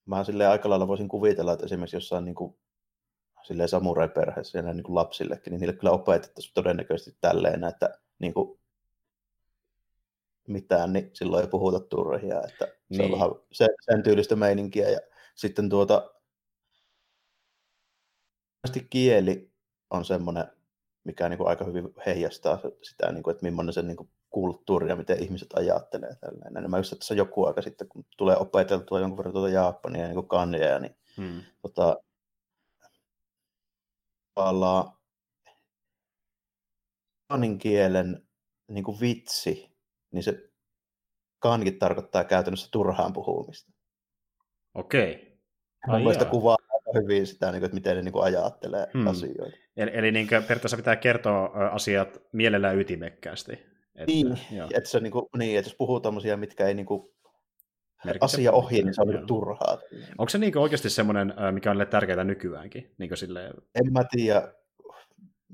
Mä silleen aika lailla voisin kuvitella, että esimerkiksi jossain niin kuin silleen samurai-perheessä ja niin kuin lapsillekin, niin niille kyllä opetettaisiin todennäköisesti tälleen, että niin kuin mitään, niin silloin ei puhuta turhia, että niin. se on niin. vähän sen, sen tyylistä meininkiä. Ja sitten tuota, kieli on semmoinen, mikä niin kuin aika hyvin heijastaa sitä, niin kuin, että millainen se niin kuin kulttuuri ja miten ihmiset ajattelee. Tällainen. Mä just tässä joku aika sitten, kun tulee opeteltua jonkun verran tuota Japania niin kuin kanjaa, niin hmm. tota, tavallaan kanin kielen niin kuin vitsi, niin se kankin tarkoittaa käytännössä turhaan puhumista. Okei. Ai mielestä kuvaa hyvin sitä, niin kuin, että miten ne niin kuin ajattelee hmm. asioita. Eli, eli niin kuin, periaatteessa pitää kertoa asiat mielellään ytimekkäästi. Että, niin, että, se, niin, kuin, niin, että jos puhuu tämmöisiä, mitkä ei niin kuin, asia ohi, niin se on niin turhaa. Onko se niin oikeasti semmoinen, mikä on tärkeää nykyäänkin? Niin silleen... En mä tiedä,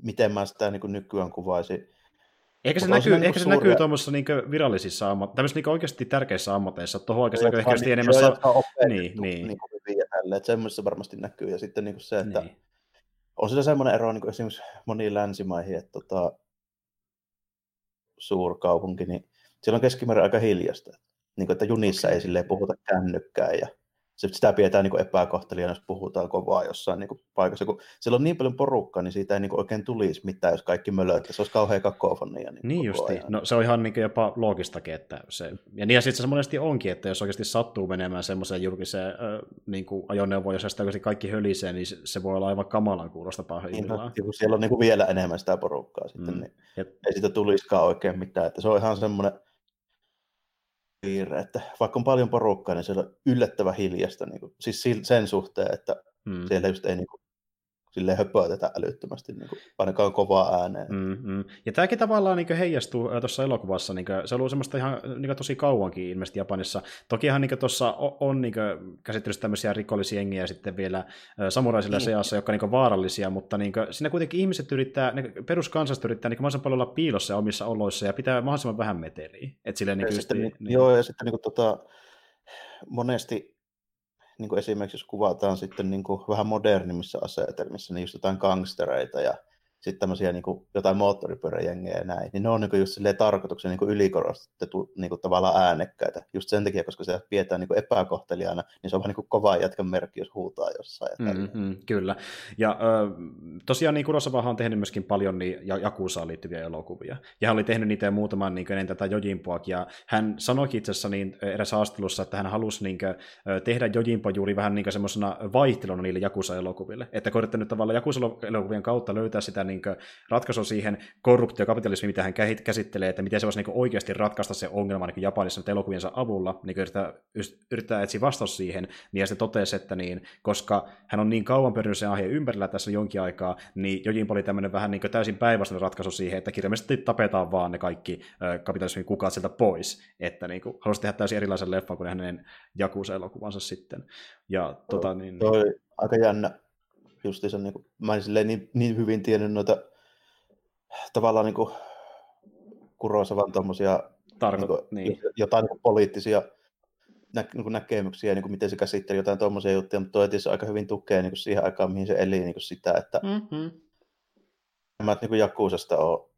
miten mä sitä niin nykyään kuvaisin. Ehkä se, näkyy, ehkä se suuria... näkyy tuommoisissa niin virallisissa ammat, tämmöisissä niin oikeasti tärkeissä ammateissa. Tuohon oikeasti näkyy ehkä niin, enemmän... Sa... Niin, niin. niin hyviä tälle, että semmoisessa varmasti näkyy. Ja sitten niin se, että niin. on sillä semmoinen ero niin esimerkiksi moniin länsimaihin, että tota, suurkaupunki, niin siellä on keskimäärin aika hiljasta. Niin kuin, että junissa okay. ei silleen puhuta kännykkää ja sitä pidetään niin epäkohtelijana, jos puhutaan kovaa jossain niin kuin paikassa. Kun siellä on niin paljon porukkaa, niin siitä ei niin kuin oikein tulisi mitään, jos kaikki mölöitä. Se olisi kauhean kakofonia. Niin, niin justi. No, se on ihan niin jopa loogistakin. Että se... Ja niin ja sitten se monesti onkin, että jos oikeasti sattuu menemään semmoiseen julkiseen äh, niin kuin ajoneuvoon, jossa sitä kaikki hölisee, niin se voi olla aivan kamalan kuulosta pahimmillaan. Niin, no, siellä on niin kuin vielä enemmän sitä porukkaa sitten, mm. niin ja... ei siitä tulisikaan oikein mitään. Että se on ihan semmoinen piirre, että vaikka on paljon porukkaa, niin siellä on yllättävän hiljasta, niin kuin, siis sen suhteen, että hmm. siellä just ei niin kuin, silleen höpötetä älyttömästi, niin kuin, ainakaan kovaa ääneen. Mm-hmm. Ja tämäkin tavallaan niin heijastuu tuossa elokuvassa, niin kuin, se on ollut semmoista ihan niin tosi kauankin ilmeisesti Japanissa. Tokihan niin tuossa on, on niin käsittelyssä tämmöisiä rikollisjengiä sitten vielä samuraisilla mm. seassa, jotka on niin vaarallisia, mutta niin kuin, siinä kuitenkin ihmiset yrittää, niin peruskansasta yrittää niin mahdollisimman paljon olla piilossa omissa oloissa ja pitää mahdollisimman vähän meteliä. Et silleen, niin ja sitten, niin, niin, joo, ja sitten niin kuin, tota, monesti niin kuin esimerkiksi jos kuvataan sitten niin kuin vähän modernimmissa asetelmissa, niin just jotain gangstereita ja sitten tämmöisiä niin kuin, jotain moottoripyöräjengejä ja näin, niin ne on niin kuin just silleen tarkoituksen niin kuin ylikorostettu niin kuin tavallaan äänekkäitä. Just sen takia, koska se pidetään niin kuin epäkohteliaana, niin se on vähän niin kuin kova jätkän merkki, jos huutaa jossain. mm-hmm, kyllä. Ja ö, tosiaan niin Kurosawahan on tehnyt myöskin paljon niin, Jakusaan liittyviä elokuvia. Ja hän oli tehnyt niitä muutaman niin ennen tätä Jojimpoakin. Ja hän sanoikin itse asiassa niin, eräs haastattelussa, että hän halusi niin kuin, tehdä Jojimpo juuri vähän niin semmoisena vaihteluna niille Jakusa-elokuville. Että koitettu tavallaan Jakusa-elokuvien kautta löytää sitä niin ratkaisu siihen korruptiokapitalismiin, mitä hän käsittelee, että miten se voisi niin oikeasti ratkaista se ongelma niin Japanissa elokuviensa avulla, niin yrittää, yrittää etsiä vastaus siihen, niin ja se totesi, että niin, koska hän on niin kauan pyörinyt sen aiheen ympärillä tässä jonkin aikaa, niin Jojin oli tämmöinen vähän niin täysin päinvastainen ratkaisu siihen, että kirjallisesti tapetaan vaan ne kaikki kapitalismin kukat sieltä pois, että niin kuin, halusi tehdä täysin erilaisen leffan kuin hänen Jakusa-elokuvansa sitten. Ja, tota, niin... Toi, aika jännä justiinsa, niin kuin, mä en niin, niin hyvin tiennyt noita tavallaan niin kuin, Kurosavan tuommoisia Tarko- niin niin. jotain niin poliittisia nä, niin kuin näkemyksiä, niin kuin miten se käsitteli jotain tuommoisia juttuja, mutta toi aika hyvin tukee niin kuin siihen aikaan, mihin se eli niin kuin sitä, että mm-hmm. mä niin kuin Jakuusasta on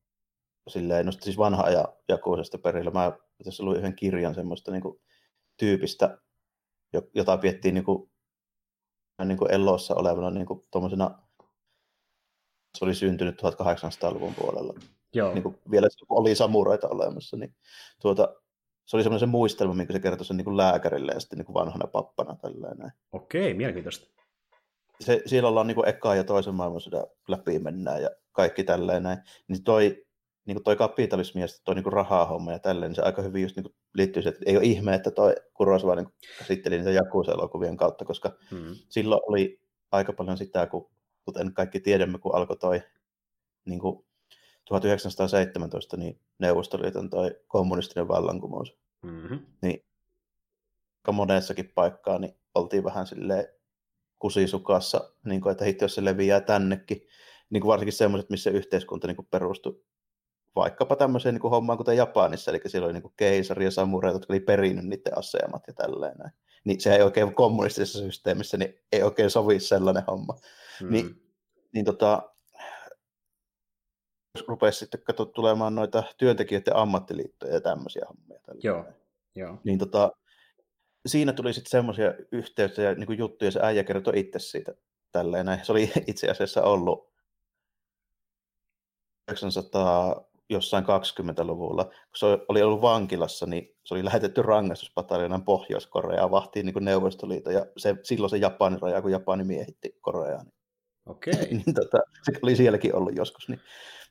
silleen, no siis vanha ajan Jakuusasta perillä. Mä tässä luin yhden kirjan semmoista niin kuin, tyypistä, jota piettiin niin kuin, niin kuin elossa olevana niin kuin, se oli syntynyt 1800-luvun puolella. Joo. Niin kuin vielä oli samuraita olemassa, niin tuota, se oli semmoinen muistelma, minkä se kertoi sen niin kuin lääkärille ja sitten niin kuin vanhana pappana. Tälleen. Okei, mielenkiintoista. Se, siellä ollaan niin kuin eka ja toisen maailmansodan läpi mennään ja kaikki tälleen näin. Niin toi, niin kuin toi kapitalismi ja toi niin kuin rahahomma ja tälleen, niin se aika hyvin just niin kuin liittyy siihen, että ei ole ihme, että toi Kurosawa niin käsitteli niitä Jakusa-elokuvien kautta, koska hmm. silloin oli aika paljon sitä, kun kuten kaikki tiedämme, kun alkoi toi niin kuin 1917 niin Neuvostoliiton toi kommunistinen vallankumous. Mm-hmm. Niin monessakin paikkaa niin oltiin vähän silleen kusisukassa, niin kuin, että hitto, jos se leviää tännekin, niin kuin varsinkin semmoiset, missä yhteiskunta niin kuin perustui vaikkapa tämmöiseen niin kuin hommaan kuten Japanissa, eli siellä oli niin keisari ja samureita, jotka oli perinnyt niiden asemat ja tälleen näin. Niin se ei oikein kommunistisessa systeemissä, niin ei oikein sovi sellainen homma. Mm. Niin, niin tota, rupesi sitten tulemaan noita työntekijöiden ammattiliittoja ja tämmöisiä hommia. Joo, joo. Niin tota, siinä tuli sitten semmoisia yhteyksiä ja niin juttuja, se äijä kertoi itse siitä tälleen. Näin. Se oli itse asiassa ollut 900 jossain 20-luvulla, kun se oli ollut vankilassa, niin se oli lähetetty rangaistuspataljonan Pohjois-Koreaan vahtiin niin Neuvostoliiton, ja se, silloin se Japanin raja, kun Japani miehitti Koreaa. Niin, Okei. niin tota, se oli sielläkin ollut joskus, niin,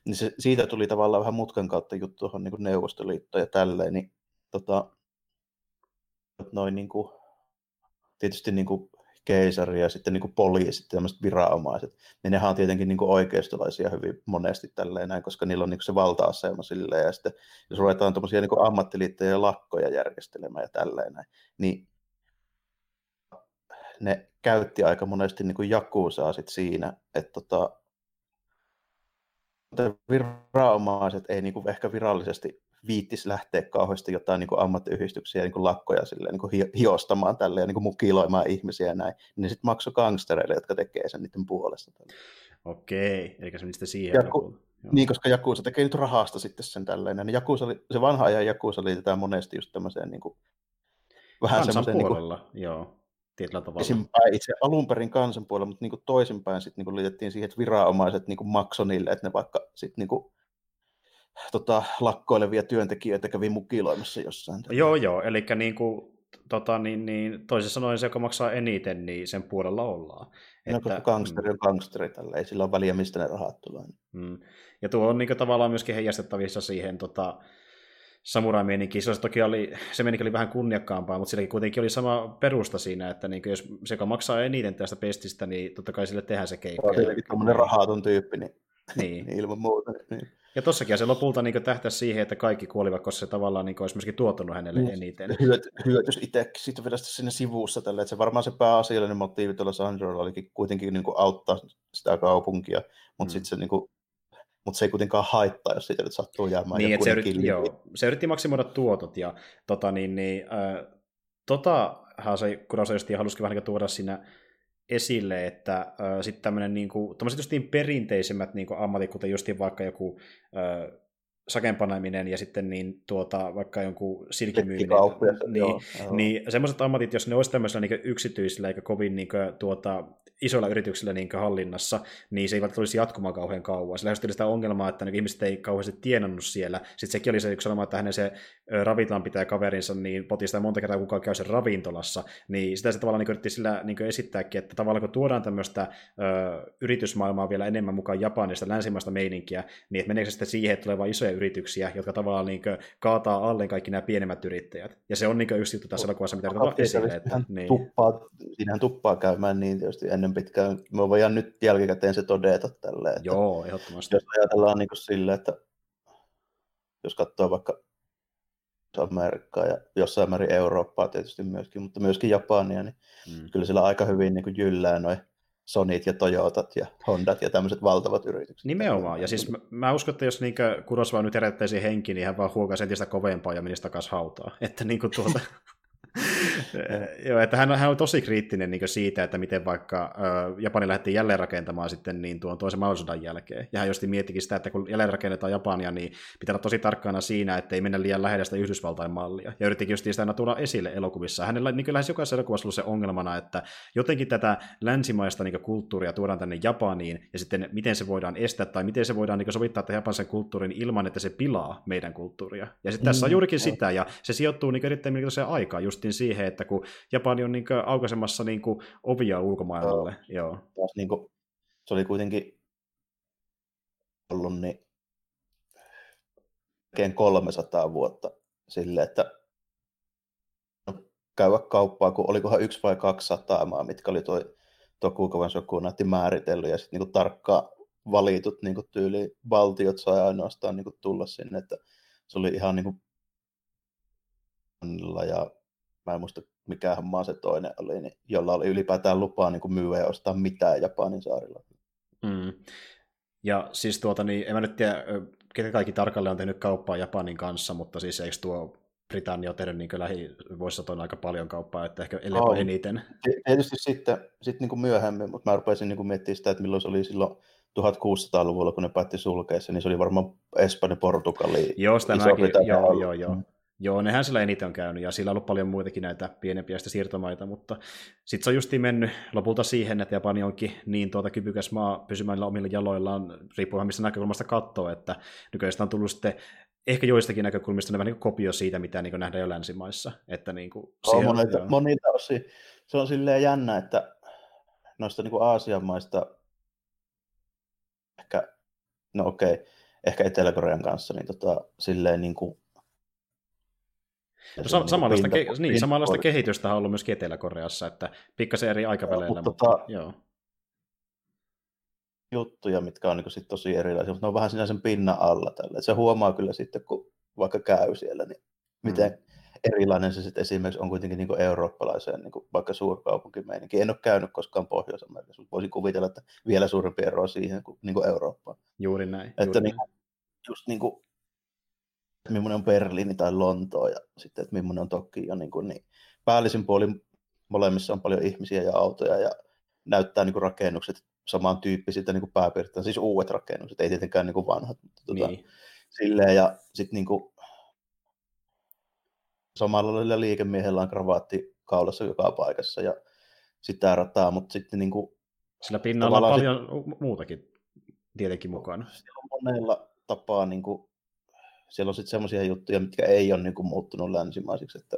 niin se, siitä tuli tavallaan vähän mutkan kautta juttu tuohon niin Neuvostoliittoon ja tälleen, niin tota, noin niin kuin, tietysti niin kuin keisari ja sitten niin kuin poliisit ja tämmöiset viranomaiset, niin nehän on tietenkin niin kuin oikeistolaisia hyvin monesti tälleen näin, koska niillä on niin kuin se valta-asema silleen, ja sitten jos ruvetaan tuommoisia niin ammattiliittoja ja lakkoja järjestelemään ja tälleen näin, niin ne käytti aika monesti niin kuin jakuusaa sit siinä, että tota, viranomaiset ei niin kuin ehkä virallisesti viittis lähteä kauheasti jotain niin kuin ammattiyhdistyksiä niin kuin lakkoja silleen, niin kuin hiostamaan tälle ja niin kuin mukiloimaan ihmisiä ja näin, niin sitten maksoi gangstereille, jotka tekee sen niiden puolesta. Tälle. Okei, eli se sitten siihen. Jaku, niin, koska Jakusa tekee nyt rahasta sitten sen tälleen. Niin Jakusa, se vanha ajan Jakusa liitetään monesti just tämmöiseen niin kuin, vähän semmoiseen... Niin kuin, joo tietyllä tavalla. Esimpäin itse alun perin kansan puolella, mutta niin kuin toisinpäin sitten niin liitettiin siihen, että viranomaiset niin maksoi niille, että ne vaikka sitten niin kuin, tota, lakkoilevia työntekijöitä kävi mukiloimassa jossain. Joo, joo, eli niin kuin, tota, niin, niin, toisin sanoen se, joka maksaa eniten, niin sen puolella ollaan. No, että, gangsteri on gangsteri, tällä ei sillä ole väliä, mistä ne rahat tulee. Mm. Ja tuo on niin kuin, tavallaan myöskin heijastettavissa siihen tota, samurai-meininki. Se, toki oli, se meininki oli vähän kunniakkaampaa, mutta silläkin kuitenkin oli sama perusta siinä, että niin jos se, joka maksaa eniten tästä pestistä, niin totta kai sille tehdään se keikka. Se on tietenkin tämmöinen rahaton tyyppi, niin, niin. niin ilman muuta. Niin. Ja tossakin se lopulta niin tähtäisi siihen, että kaikki kuolivat, koska se tavallaan niin olisi myöskin tuottanut hänelle niin, eniten. Hyöty, hyötys itse sitten vielä sinne sivussa tälle, että se varmaan se pääasiallinen motiivi tuolla Sanjorolla olikin kuitenkin niin kuin auttaa sitä kaupunkia, mutta mm. sitten se niin kuin, mutta se ei kuitenkaan haittaa, jos siitä nyt sattuu jäämään niin, joku se, yritti, joo, se yritti maksimoida tuotot, ja tota, niin, niin, äh, totahan se Kurosa just halusikin vähän niin tuoda siinä esille, että äh, sitten tämmöinen niin kuin, justiin perinteisemmät niin kuin ammatit, kuten justiin vaikka joku äh, sakempanaiminen ja sitten niin tuota, vaikka jonkun silkimyyminen, niin, joo, niin semmoiset ammatit, jos ne olisi tämmöisellä niin yksityisillä eikä kovin niin kuin, tuota, isoilla yrityksillä niin hallinnassa, niin se ei välttämättä olisi jatkumaan kauhean kauan. Sillä oli sitä ongelmaa, että niin ihmiset ei kauheasti tienannut siellä. Sitten sekin oli se yksi sanoma, että hänen se ravintolan pitää kaverinsa, niin poti sitä monta kertaa kukaan käy sen ravintolassa. Niin sitä se tavallaan niin yritti sillä niin esittääkin, että tavallaan kun tuodaan tämmöistä ö, yritysmaailmaa vielä enemmän mukaan Japanista, länsimaista meininkiä, niin että meneekö se sitten siihen, että tulee vain isoja yrityksiä, jotka tavallaan niin kaataa alle kaikki nämä pienemmät yrittäjät. Ja se on niin yksi juttu tässä elokuvassa, mitä yritetään esille. Että, niin. tuppaa, siinähän tuppaa käymään niin tietysti ennen pitkään. Me voidaan nyt jälkikäteen se todeta tälleen. Että Joo, ehdottomasti. Jos ajatellaan niin silleen, että jos katsoo vaikka Amerikkaa ja jossain määrin Eurooppaa tietysti myöskin, mutta myöskin Japania, niin mm. kyllä sillä aika hyvin niin jyllää noin Sonit ja Toyotat ja Hondat ja tämmöiset valtavat yritykset. Nimenomaan. Ja siis mä, mä uskon, että jos niin Kurosva nyt herättäisi henki, niin hän vaan huokaisi entistä kovempaa ja menisi takaisin hautaan. Että niin kuin tuota... Joo, että hän, hän on tosi kriittinen niin siitä, että miten vaikka äh, Japani lähti jälleen rakentamaan sitten niin tuon toisen maailmansodan jälkeen. Ja hän just miettikin sitä, että kun jälleen rakennetaan Japania, niin pitää olla tosi tarkkana siinä, että ei mennä liian lähellä sitä Yhdysvaltain mallia. Ja yrittikin just sitä aina tuoda esille elokuvissa. Hänellä niin lähes jokaisessa elokuvassa ollut se ongelmana, että jotenkin tätä länsimaista niin kulttuuria tuodaan tänne Japaniin, ja sitten miten se voidaan estää, tai miten se voidaan niin sovittaa tämän japanisen kulttuurin ilman, että se pilaa meidän kulttuuria. Ja sitten tässä on mm, juurikin mm. sitä, ja se sijoittuu niin erittäin mielenkiintoiseen aikaan justiin siihen, että kun Japani on niin aukaisemassa niin ovia ulkomaailmalle. Joo. Joo. Taas niin kuin, se oli kuitenkin ollut niin 300 vuotta sille, että no, käydä kauppaa, kun olikohan yksi vai kaksi sataamaa, mitkä oli tuo Tokugavan sokunaatti määritellyt, ja sitten niin tarkkaan valitut niin tyyli valtiot sai ainoastaan niin tulla sinne, että se oli ihan niin kuin, ja mä en muista mikähän maa se toinen oli, niin, jolla oli ylipäätään lupaa niin kuin myyä ja ostaa mitään Japanin saarilla. Mm. Ja siis tuota, niin en mä nyt tiedä, ketä kaikki tarkalleen on tehnyt kauppaa Japanin kanssa, mutta siis eikö tuo Britannia on tehnyt niin lähivuosisatoina aika paljon kauppaa, että ehkä ellei oh, eniten. Tietysti sitten, sitten niin kuin myöhemmin, mutta mä rupesin niin kuin miettimään sitä, että milloin se oli silloin 1600-luvulla, kun ne päätti sulkeessa, niin se oli varmaan Espanja, Portugali, Joo, sitä mäkin, joo, joo, joo. Mm. Joo, nehän sillä eniten on käynyt, ja sillä on ollut paljon muitakin näitä pienempiä siirtomaita, mutta sitten se on justiin mennyt lopulta siihen, että Japani onkin niin tuota kyvykäs maa pysymään omilla jaloillaan, riippuen mistä näkökulmasta katsoo, että nykyään on tullut sitten ehkä joistakin näkökulmista ne vähän niin kopio siitä, mitä niin nähdään jo länsimaissa. Että niin kuin siellä, monilta, joo. monilta osin. Se on silleen jännä, että noista niin kuin Aasian maista ehkä, no okei, okay, ehkä Etelä-Korean kanssa, niin tota, silleen niin kuin No, sa- niin samanlaista, ke- niin, samanlaista kehitystä on ollut myös Etelä-Koreassa, että pikkasen eri aikaväleillä. Mutta, mutta, tota, joo. juttuja, mitkä on niin sit tosi erilaisia, mutta ne on vähän siinä sen pinnan alla. Tällä. se huomaa kyllä sitten, kun vaikka käy siellä, niin miten mm. erilainen se sitten esimerkiksi on kuitenkin niin eurooppalaiseen, niin vaikka suurkaupunkimeininki. En ole käynyt koskaan Pohjois-Amerikassa, mutta voisin kuvitella, että vielä suurempi ero siihen kuin, niin kuin Eurooppaan. Juuri näin. Että juuri niin, näin. just niin kuin millainen on Berliini tai Lontoo ja sitten, että millainen on Tokio. Niin, kuin, niin päällisin puolin molemmissa on paljon ihmisiä ja autoja ja näyttää niin kuin rakennukset samantyyppisiltä niin kuin pääpiirtein, siis uudet rakennukset, ei tietenkään niin kuin vanhat. Mutta tuota, niin. silleen, ja sitten niin kuin, samalla lailla liikemiehellä on kravaatti kaulassa joka paikassa ja sitä rataa, mutta sitten niin kuin, Sillä pinnalla on paljon sit, muutakin tietenkin mukana. Siellä on monella tapaa niin kuin, siellä on sitten semmoisia juttuja, mitkä ei ole niin kuin, muuttunut länsimaisiksi, että,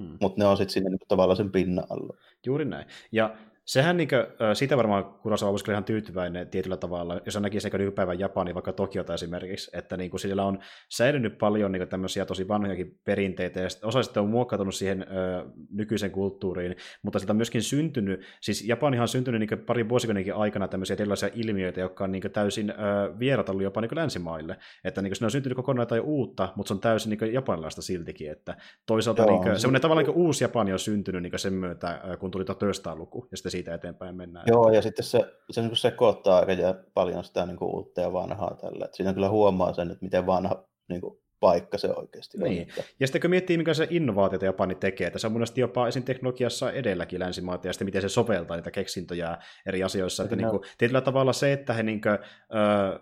hmm. mutta ne on sitten siinä niin kuin, tavallaan sen pinnan alla. Juuri näin. Ja Sehän niin kuin, sitä varmaan Kurosawa voisi ihan tyytyväinen tietyllä tavalla, jos hän näkisi niin nykypäivän Japani, vaikka Tokiota esimerkiksi, että niin kuin sillä on säilynyt paljon niin kuin tämmöisiä tosi vanhojakin perinteitä, ja osa sitten on muokkautunut siihen ö, nykyisen kulttuuriin, mutta siltä on myöskin syntynyt, siis Japanihan on syntynyt niin pari vuosikymmenenkin aikana tämmöisiä erilaisia ilmiöitä, jotka on niin täysin ö, vierat ollut jopa niin länsimaille, että niin kuin, ne on syntynyt kokonaan jotain uutta, mutta se on täysin niin japanilaista siltikin, että toisaalta Joo, niin kuin, semmoinen tavallaan niin uusi Japani on syntynyt niin sen myötä, kun tuli 1900-luku, ja sitten siitä eteenpäin mennään. Joo, ja sitten se, se niin sekoittaa aika paljon sitä niin kuin uutta ja vanhaa tällä. Että siinä kyllä huomaa sen, että miten vanha niin kuin, paikka se oikeasti niin. on. Että... Ja sitten kun miettii, mikä se innovaatio Japani tekee, että se on mun jopa esim. teknologiassa edelläkin länsimaata, ja sitten miten se soveltaa niitä keksintöjä eri asioissa. Että no. niin kuin, tietyllä tavalla se, että he niin kuin, ö,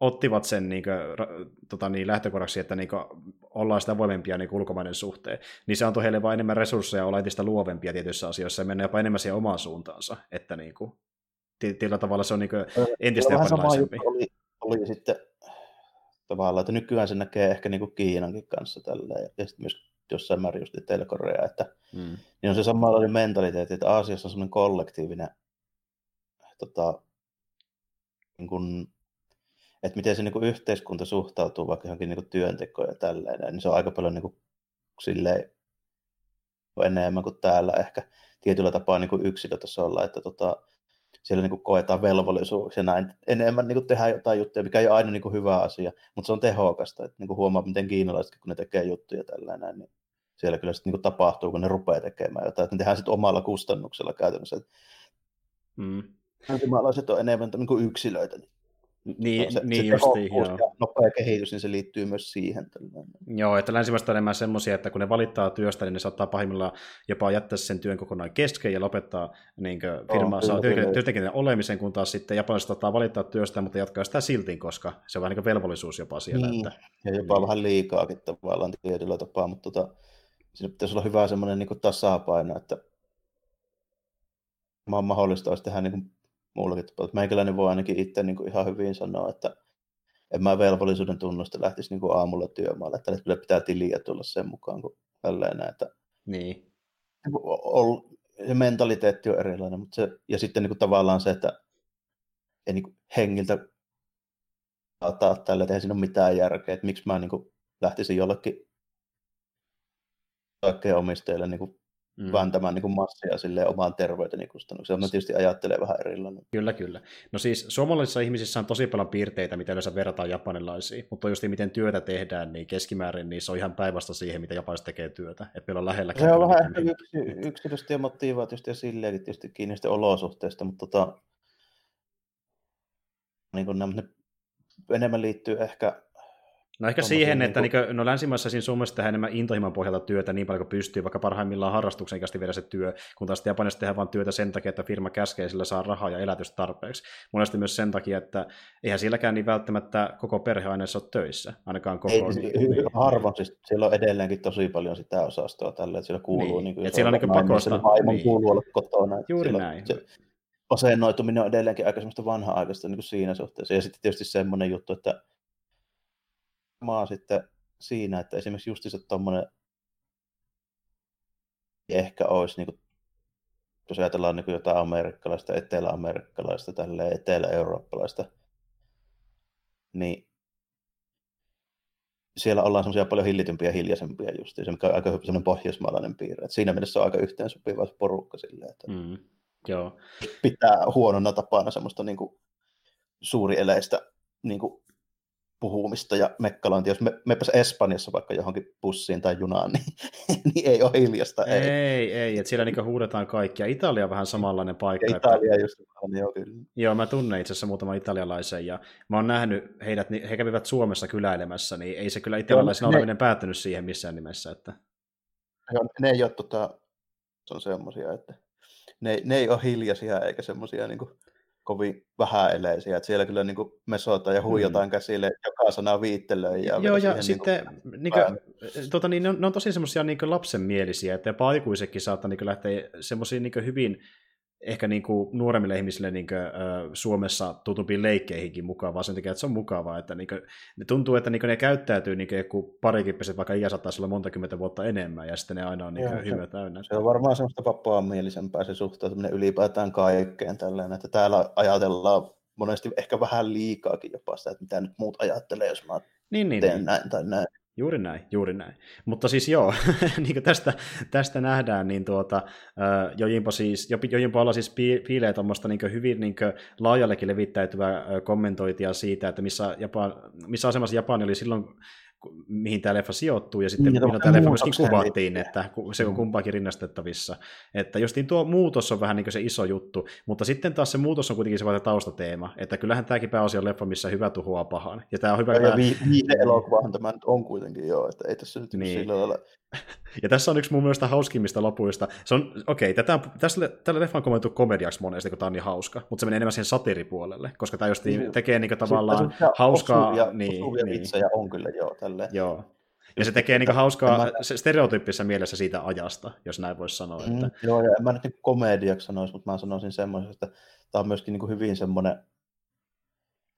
ottivat sen niin kuin, tota, niin, lähtökohdaksi, että niin kuin, ollaan sitä voimempia niin ulkomaiden suhteen, niin se antoi heille vain enemmän resursseja olla entistä luovempia tietyissä asioissa ja mennä jopa enemmän siihen omaan suuntaansa, että niin kuin, tietyllä tavalla se on niin kuin, entistä japanilaisempi. Oli, oli sitten tavallaan, että nykyään se näkee ehkä niin kuin Kiinankin kanssa tällä ja sitten myös jossain määrin just Etelä-Korea, että mm. niin on se samanlainen mentaliteetti, että Aasiassa on semmoinen kollektiivinen tota, niin kuin, että miten se niin kuin yhteiskunta suhtautuu vaikka johonkin niin kuin työntekoon ja tälleen, niin se on aika paljon niin kuin, silleen, enemmän kuin täällä ehkä tietyllä tapaa niin kuin yksilötasolla, että tota, siellä niin kuin koetaan velvollisuus ja näin enemmän niin kuin tehdään jotain juttuja, mikä ei ole aina niin kuin hyvä asia, mutta se on tehokasta, että niin kuin huomaa, miten kiinalaiset, kun ne tekee juttuja tällainen, niin siellä kyllä sitten niin kuin tapahtuu, kun ne rupeaa tekemään jotain, että ne tehdään sitten omalla kustannuksella käytännössä. Mm. on enemmän niin kuin yksilöitä, niin niin, se, niin se justiin, joo. Ja nopea kehitys, niin se liittyy myös siihen. Tällainen. Joo, että länsimaista on enemmän semmoisia, että kun ne valittaa työstä, niin ne saattaa pahimmillaan jopa jättää sen työn kokonaan kesken ja lopettaa niin firmaa saa työntekijän olemisen, kun taas sitten japanilaiset saattaa valittaa työstä, mutta jatkaa sitä silti, koska se on vähän niin velvollisuus jopa siellä. Niin. Että, ja jopa niin. vähän liikaakin tavallaan tietyllä tapaa, mutta tota, siinä pitäisi olla hyvä semmoinen niin tasapaino, että mahdollista olisi tehdä niin muullakin tapaa. Meikäläinen voi ainakin itse niin kuin ihan hyvin sanoa, että en mä velvollisuuden tunnusta lähtisi niin kuin aamulla työmaalle, että kyllä pitää tiliä tulla sen mukaan, kun tälleen että niin. Niinku se mentaliteetti on erilainen, mutta se, ja sitten niin kuin tavallaan se, että ei niin kuin hengiltä saattaa tällä, että ei siinä ole mitään järkeä, että miksi mä niin kuin lähtisin jollekin kaikkeen omistajille niin kuin mm. vääntämään niin kuin massia sille omaan terveyteni kustannukseen. Mä tietysti ajattelen vähän erilainen. Kyllä, kyllä. No siis suomalaisissa ihmisissä on tosi paljon piirteitä, mitä yleensä verrataan japanilaisiin, mutta just miten työtä tehdään, niin keskimäärin niin se on ihan päivästä siihen, mitä japanilaiset tekee työtä. Että meillä on lähellä. Se on vähän ehkä yksi, yksilöstä ja motivaatiosta ja silleenkin tietysti kiinni olosuhteista, mutta tota, niin kuin ne enemmän liittyy ehkä No ehkä siihen, niin että kuin... no länsimaissa siinä Suomessa tehdään enemmän intohimon pohjalta työtä niin paljon kuin pystyy, vaikka parhaimmillaan harrastuksen ikäisesti viedä se työ, kun taas Japanissa tehdään vain työtä sen takia, että firma käskee sillä saa rahaa ja elätystä tarpeeksi. Monesti myös sen takia, että eihän silläkään niin välttämättä koko perheaineessa ole töissä, ainakaan koko... Ei, niin, niin. harvoin, siis siellä on edelleenkin tosi paljon sitä osastoa tällä, että siellä kuuluu... Niin, niin kuin, että siellä on niin pakosta. Niin. kuuluu olla kotona. Juuri näin. Se, asennoituminen on edelleenkin aika semmoista vanha-aikaista niin kuin siinä suhteessa. Ja sitten tietysti semmoinen juttu, että maa sitten siinä, että esimerkiksi justiinsa tuommoinen ehkä olisi, niin kuin, jos ajatellaan niin kuin jotain amerikkalaista, etelä-amerikkalaista, tälle etelä-eurooppalaista, niin siellä ollaan semmoisia paljon hillitympiä ja hiljaisempia justiin, mikä on aika semmoinen pohjoismaalainen piirre. Et siinä mielessä on aika yhteensopiva porukka silleen, että mm, joo. pitää huonona tapana semmoista niin kuin, suurieleistä niin kuin, puhumista ja mekkalointia. Jos me, mepäs Espanjassa vaikka johonkin bussiin tai junaan, niin, niin ei ole hiljasta. Ei, ei, ei että siellä niinku huudetaan kaikkia. Italia on vähän samanlainen paikka. Ja Italia että... just vähän, joo kyllä. Joo, mä tunnen itse asiassa muutaman italialaisen ja mä oon nähnyt heidät, niin he kävivät Suomessa kyläilemässä, niin ei se kyllä italialaisen ne... oleminen päättynyt siihen missään nimessä. Että... Joo, ne ei ole tota, se on semmoisia, että ne, ne ei ole hiljaisia eikä semmoisia niin kuin kovin vähäeleisiä, että siellä kyllä niin kuin mesotaan ja huijataan mm. käsille joka sana viittelöi. Ja Joo, ja sitten niin kuin, tuota, niin, ne, on, ne on tosi semmoisia niin lapsenmielisiä, että jopa aikuisetkin saattaa niin lähteä semmoisiin niin hyvin ehkä niin kuin nuoremmille ihmisille niin kuin, Suomessa tutumpiin leikkeihinkin mukaan, vaan sen takia, että se on mukavaa, että niin kuin, ne tuntuu, että niin kuin ne käyttäytyy niin kuin joku parikymppiset, vaikka iä saattaa olla monta kymmentä vuotta enemmän, ja sitten ne aina on niin kuin, hyvä täynnä. Se on varmaan semmoista vapaa mielisempää se suhtautuminen ylipäätään kaikkeen tällainen, että täällä ajatellaan monesti ehkä vähän liikaakin jopa sitä, että mitä nyt muut ajattelee, jos mä niin, niin, teen niin. näin tai näin. Juuri näin, juuri näin. Mutta siis joo, niin kuin tästä, tästä nähdään, niin tuota, Jojimpo, siis, Jojimpolla siis piilee tuommoista niin hyvin niin laajallekin levittäytyvää kommentointia siitä, että missä, Japan, missä asemassa Japani oli silloin, mihin tämä leffa sijoittuu, ja sitten niin, milloin tämä leffa myöskin kuvattiin, että se on mm. kumpaakin rinnastettavissa. Että justiin tuo muutos on vähän niin kuin se iso juttu, mutta sitten taas se muutos on kuitenkin se taustateema, että kyllähän tämäkin pääosin on leffa, missä hyvä tuhoaa pahan. Ja tämä on hyvä... Ja, tämä... viide elokuvahan tämä nyt on kuitenkin joo, että ei tässä nyt niin. sillä lailla ja tässä on yksi mun mielestä hauskimmista lopuista. Se on, okei, okay, tätä, tässä, tällä leffa on kommentoitu komediaksi monesti, kun tämä on niin hauska, mutta se menee enemmän siihen satiripuolelle, koska tämä just niin, tekee niin tavallaan hauskaa... Osuvia, niin, osuvia niin. vitsejä on kyllä, joo, tälleen. Joo. Ja se tekee niin hauskaa mä... stereotyyppisessä mielessä siitä ajasta, jos näin voisi sanoa. Että... Mm, joo, ja en mä nyt niin komediaksi sanoisi, mutta mä sanoisin semmoisen, että tämä on myöskin niin hyvin semmoinen,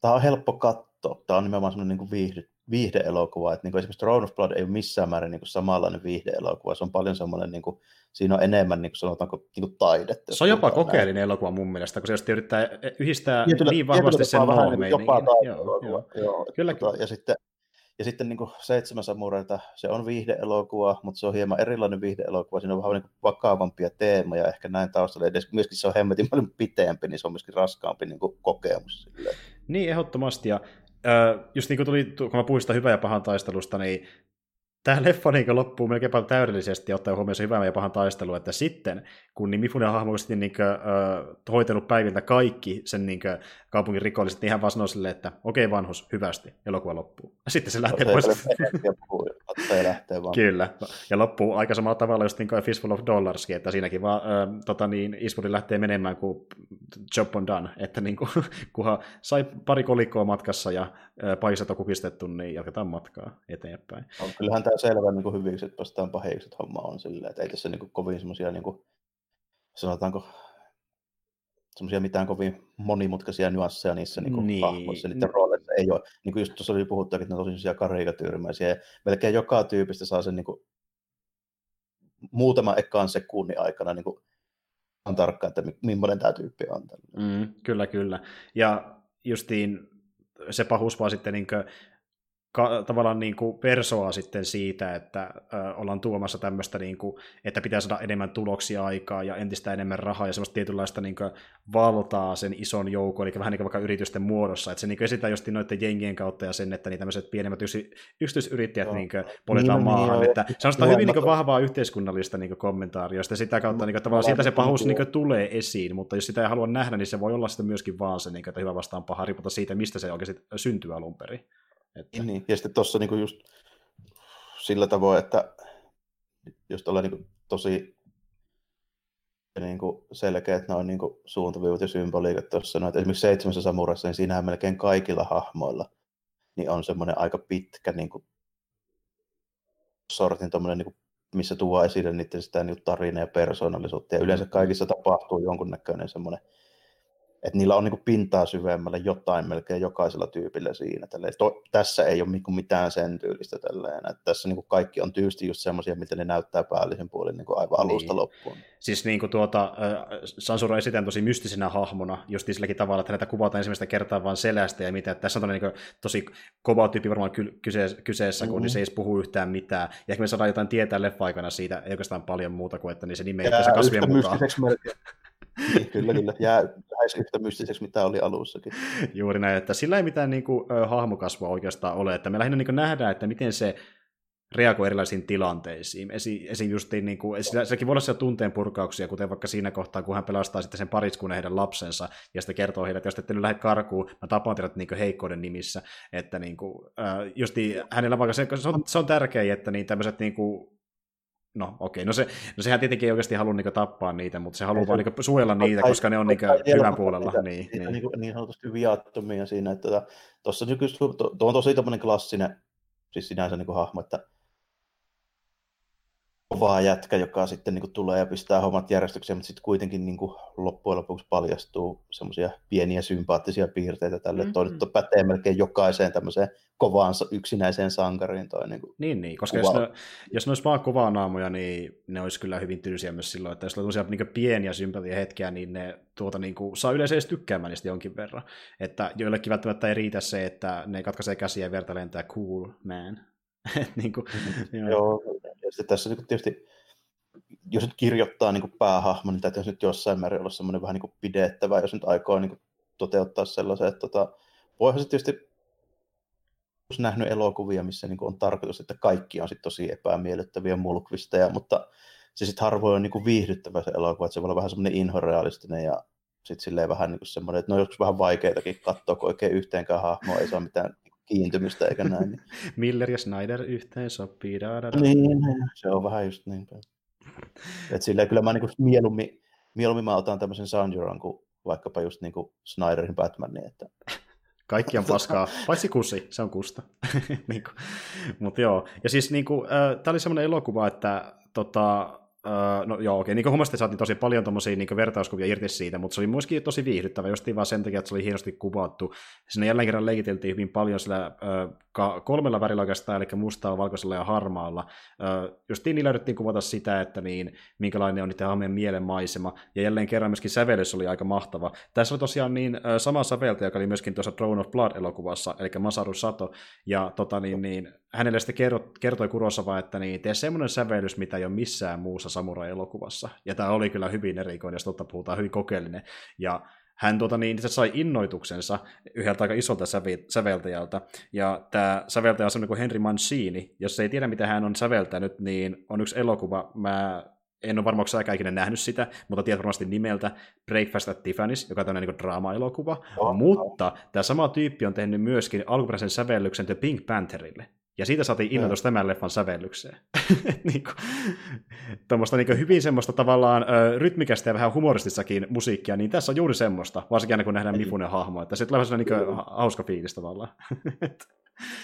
tämä on helppo katsoa, tämä on nimenomaan semmoinen niin viihdy, viihdeelokuva, että niin kuin esimerkiksi Throne of Blood ei ole missään määrin niin kuin samanlainen viihdeelokuva, se on paljon semmoinen, niin kuin, siinä on enemmän niin kuin sanotaanko niin kuin taidetta. Se on jopa kokeellinen näin. elokuva mun mielestä, kun se just yrittää yhdistää tietyllä, niin vahvasti sen vähän niin jopa joo, joo. joo. Kyllä, tota, ja sitten, ja sitten niin kuin Seitsemän samureita, se on viihdeelokuva, mutta se on hieman erilainen viihdeelokuva, siinä on vähän niin kuin vakavampia teemoja ehkä näin taustalla, edes myöskin se on hemmetin paljon pitempi, niin se on myöskin raskaampi niin kuin kokemus. Silleen. Niin, ehdottomasti, ja just niin kuin tuli, kun mä puhuin sitä hyvän ja pahan taistelusta, niin tämä leffa niin loppuu melkein paljon täydellisesti ottaen huomioon se hyvän ja pahan taistelu, että sitten, kun niin Mifunen hahmo on niin kuin, uh, hoitanut päiviltä kaikki sen niin kuin, kaupungin rikolliset, niin hän vaan sanoo silleen, että okei okay, vanhus, hyvästi, elokuva loppuu. Ja sitten se lähtee pois. Lähtee vaan. Kyllä, ja loppuu aika samalla tavalla just niin kuin Fistful of Dollarskin, että siinäkin vaan uh, tota niin, Eastwood lähtee menemään, kun job on done, että niin kuin, kunhan sai pari kolikkoa matkassa ja uh, paiset on kukistettu, niin jatketaan matkaa eteenpäin. On, kyllähän tämä selvä niin hyviksi, että vastaan pahikset homma on silleen, että ei tässä niin kuin, kovin semmoisia niin kuin, sanotaanko, semmoisia mitään kovin monimutkaisia nyansseja niissä niin kuin niin. hahmoissa, niiden ei ole. Niin kuin just tuossa oli puhuttu, että ne on tosi karikatyyrimäisiä, ja melkein joka tyypistä saa sen niin kuin, muutaman ekaan sekunnin aikana niin kuin, on tarkkaan, että millainen tämä tyyppi on. Mm, kyllä, kyllä. Ja justiin se pahus vaan sitten niin ka- tavallaan niin kuin persoa sitten siitä, että ö, ollaan tuomassa tämmöistä, niin kuin, että pitää saada enemmän tuloksia aikaa ja entistä enemmän rahaa ja semmoista tietynlaista niin kuin, valtaa sen ison joukon, eli vähän niin kuin vaikka yritysten muodossa, että se niin kuin esitää just noiden jengien kautta ja sen, että niin tämmöiset pienemmät yksi, yksityisyrittäjät niin kuin, poljetaan niin, maahan, niin, että se on hyvin niin kuin, vahvaa yhteiskunnallista niin kommentaaria, ja sitä kautta niin kuin, tavallaan siitä se pahuus niin kuin, tulee esiin, mutta jos sitä ei halua nähdä, niin se voi olla sitten myöskin vaan se, niin kuin, että hyvä vastaan paha, riippumatta siitä, mistä se oikeasti syntyy alun perin. Että... Niin, ja sitten tuossa niinku just sillä tavoin, että just olla niinku tosi niinku selkeät noin niinku suuntaviivat ja symboliikat tuossa. No, esimerkiksi seitsemässä samurassa, niin siinähän melkein kaikilla hahmoilla niin on semmoinen aika pitkä niinku, sortin niinku, missä tuo esille niiden sitä niinku, tarinaa ja persoonallisuutta. Ja yleensä kaikissa tapahtuu jonkunnäköinen semmoinen että niillä on niin pintaa syvemmällä jotain melkein jokaisella tyypillä siinä. To, tässä ei ole niinku mitään sen tyylistä. Tälleen. Että tässä niin kaikki on tyysti just semmoisia, miten ne näyttää päällisen puolin niin aivan alusta niin. loppuun. Siis niin kuin tuota, äh, Sansuro esitän tosi mystisenä hahmona, just silläkin tavalla, että häntä kuvataan ensimmäistä kertaa vain selästä ja mitä. Tässä on niin tosi kova tyyppi varmaan kyseessä, kun mm-hmm. niin se ei puhu yhtään mitään. Ja ehkä me saadaan jotain tietää leffa-aikana siitä, ei oikeastaan paljon muuta kuin, että niin se nime ei kasvien mukaan. Niin, kyllä, kyllä. Jää lähes yhtä mystiseksi, mitä oli alussakin. Juuri näin, että sillä ei mitään niin kuin, hahmokasvua oikeastaan ole, että me lähinnä niin kuin, nähdään, että miten se reagoi erilaisiin tilanteisiin. Esi, esim. justiin, niin kuin, sekin voi olla siellä tunteen purkauksia, kuten vaikka siinä kohtaa, kun hän pelastaa sitten sen pariskunnan heidän lapsensa, ja sitten kertoo heille, että jos ette nyt lähde karkuun, mä tapan teidät niin heikkouden nimissä. Että niin kuin, justiin, hänellä vaikka se, se, on, se on tärkeää, että niin tämmöiset niin kuin, No okei, okay. no, se, no sehän tietenkin ei oikeasti halua niin tappaa niitä, mutta se haluaa vaan niin suojella niitä, koska ne on niin hyvän puolella. Niitä, niin, niitä, niin. Niin, niin sanotusti viattomia siinä. Että tuossa tota, tuo on tosi tämmöinen klassinen, siis sinänsä niin hahmo, että kovaa jätkä, joka sitten niin kuin, tulee ja pistää hommat järjestykseen, mutta sitten kuitenkin niin kuin, loppujen lopuksi paljastuu semmoisia pieniä sympaattisia piirteitä tälle. Mm-hmm. Toi pätee melkein jokaiseen tämmöiseen kovaan yksinäiseen sankariin. Toi, niin, kuin, niin, niin, koska kuva. jos ne, jos ne olisi vaan kovaa naamoja, niin ne olisi kyllä hyvin tylsiä myös silloin, että jos on tosiaan niin pieniä sympatia hetkiä, niin ne tuota, niin kuin, saa yleensä edes tykkäämään niistä jonkin verran. Että joillekin välttämättä ei riitä se, että ne katkaisee käsiä ja verta lentää cool man. niin kuin, joo. joo. Ja tässä niin tietysti jos nyt kirjoittaa niin kuin päähahmo, niin täytyy nyt jossain määrin olla semmoinen vähän niin kuin pidettävä, jos nyt aikoo niin kuin toteuttaa sellaisen, että tota, voihan se tietysti nähnyt elokuvia, missä niin on tarkoitus, että kaikki on sit tosi epämiellyttäviä mulkvisteja, mutta se sitten harvoin on niin kuin viihdyttävä se elokuva, että se voi olla vähän semmoinen inhorealistinen ja sitten silleen vähän niin kuin semmoinen, että no joskus vähän vaikeitakin katsoa, kun oikein yhteenkään hahmoa ei saa mitään kiintymystä eikä näin. Niin. Miller ja Snyder yhteen sopii. Da, da, da. Niin, se on vähän just niin. Et silleen kyllä mä niin kuin mieluummin, mieluummin mä otan tämmöisen Sanjuran kuin vaikkapa just niin kuin Snyderin Batman. Niin että... Kaikki on paskaa, paitsi kusi, se on kusta. niin Mutta joo, ja siis niin kuin, äh, tämä oli semmoinen elokuva, että tota, Uh, no joo, okei, niin kuin huomasin, saatiin tosi paljon tommosia niin vertauskuvia irti siitä, mutta se oli myöskin tosi viihdyttävä, jostain vaan sen takia, että se oli hienosti kuvattu. Sinne jälleen kerran leikiteltiin hyvin paljon sillä uh, kolmella värillä oikeastaan, eli mustaa, valkoisella ja harmaalla. Justiin niin löydettiin kuvata sitä, että niin, minkälainen on niiden hahmojen mielenmaisema, ja jälleen kerran myöskin sävellys oli aika mahtava. Tässä oli tosiaan niin sama säveltäjä, joka oli myöskin tuossa Throne of Blood-elokuvassa, eli Masaru Sato, ja tota, niin, niin, hänelle sitten kertoi Kurosawa, että niin, tee semmoinen sävellys, mitä ei ole missään muussa samurai-elokuvassa. Ja tämä oli kyllä hyvin erikoinen, jos totta puhutaan, hyvin kokeellinen. Ja hän tuota, niin, se sai innoituksensa yhdeltä aika isolta säveltäjältä. Ja tämä säveltäjä on sellainen kuin Henry Mancini. Jos ei tiedä, mitä hän on säveltänyt, niin on yksi elokuva, mä en ole varmaan säkään ikinä nähnyt sitä, mutta tiedät varmasti nimeltä Breakfast at Tiffany's, joka on tämmöinen niin draama-elokuva. Oh, mutta tämä sama tyyppi on tehnyt myöskin alkuperäisen sävellyksen The Pink Pantherille. Ja siitä saatiin innoitus tämän leffan sävellykseen. niin kuin, tuommoista niin hyvin semmoista tavallaan ö, rytmikästä ja vähän humoristissakin musiikkia, niin tässä on juuri semmoista, varsinkin aina kun nähdään Mifunen hahmo, että se tulee vähän niin hauska fiilis tavallaan.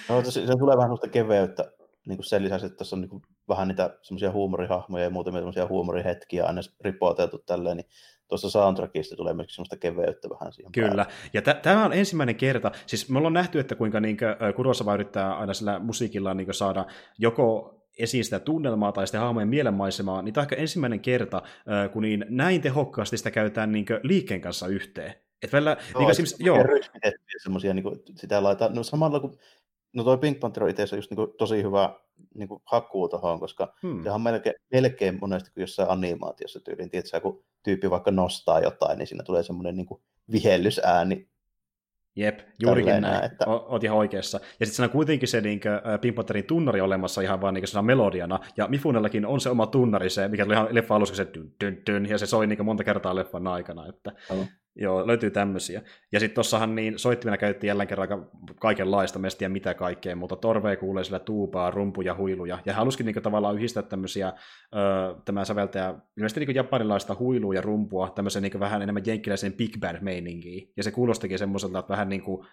no, se, se tulee vähän sellaista keveyttä niin kuin sen lisäksi, että tässä on niin kuin vähän niitä semmoisia huumorihahmoja ja muutamia semmoisia huumorihetkiä aina ripoteltu tälleen, niin tuossa soundtrackista tulee myös semmoista keveyttä vähän siihen Kyllä, päälle. ja t- tämä on ensimmäinen kerta, siis me ollaan nähty, että kuinka niin Kurosawa yrittää aina sillä musiikilla niin saada joko esiin sitä tunnelmaa tai sitä hahmojen mielenmaisemaa, niin tämä on ehkä ensimmäinen kerta, kun niin näin tehokkaasti sitä käytetään niin liikkeen kanssa yhteen. Et välillä, joo, niin esimerkiksi, joo. Semmoisia, niin kuin, sitä laitetaan, no samalla kun No toi Pink Panther on itse asiassa niin tosi hyvä niin hakkuu tuohon, koska hmm. sehän on melkein, melkein monesti kuin jossain animaatiossa tyyliin, tietysti kun tyyppi vaikka nostaa jotain, niin siinä tulee semmoinen niin vihellysääni. Jep, juurikin näin. Että... O- oot ihan oikeassa. Ja sitten siinä on kuitenkin se niin kuin, Pink Pantherin tunnari olemassa ihan vaan niin kuin, melodiana, ja Mifunellakin on se oma tunnari, se, mikä tuli ihan leffa alussa se dyn, dyn, dyn, ja se soi niin monta kertaa leffan aikana. Että... Oh. Joo, löytyy tämmöisiä. Ja sitten tossahan niin soittimena käytettiin jälleen kerran aika kaikenlaista, mä tiedä mitä kaikkea, mutta Torvea kuulee sillä tuupaa, rumpuja, huiluja. Ja halusikin niin tavallaan yhdistää tämmöisiä, öö, tämä säveltäjä, ilmeisesti niin japanilaista huilua ja rumpua, tämmöisen niin vähän enemmän jenkkiläisen big band meiningiin. Ja se kuulostikin semmoiselta, että vähän niin kuin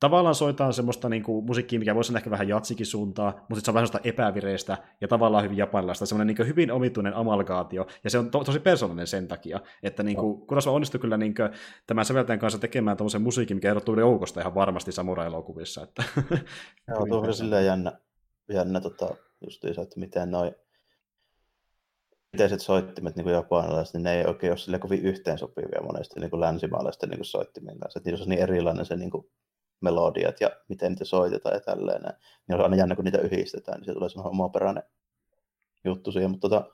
tavallaan soitaan semmoista niin kuin, musiikkia, mikä voisi ehkä vähän jatsikin suuntaa, mutta se on vähän semmoista epävireistä ja tavallaan hyvin japanilaista, semmoinen niin hyvin omituinen amalgaatio, ja se on to- tosi persoonallinen sen takia, että niin kuin, Kurosawa onnistui kyllä niin kuin, tämän säveltäjän kanssa tekemään tämmöisen musiikin, mikä erottuu joukosta ihan varmasti samurai-elokuvissa. Että, Joo, tuo on silleen jännä, jännä tota, justiinsa, että miten noin yhteiset soittimet niin kuin japanilaiset, niin ne ei oikein ole sille kovin yhteensopivia monesti niin kuin länsimaalaisten niin kuin soittimien kanssa. Että niissä on niin erilainen se niin kuin melodiat ja miten niitä soitetaan ja tälleen. Niin on aina jännä, kun niitä yhdistetään, niin se tulee semmoinen omaperäinen juttu siihen. Mutta tuossa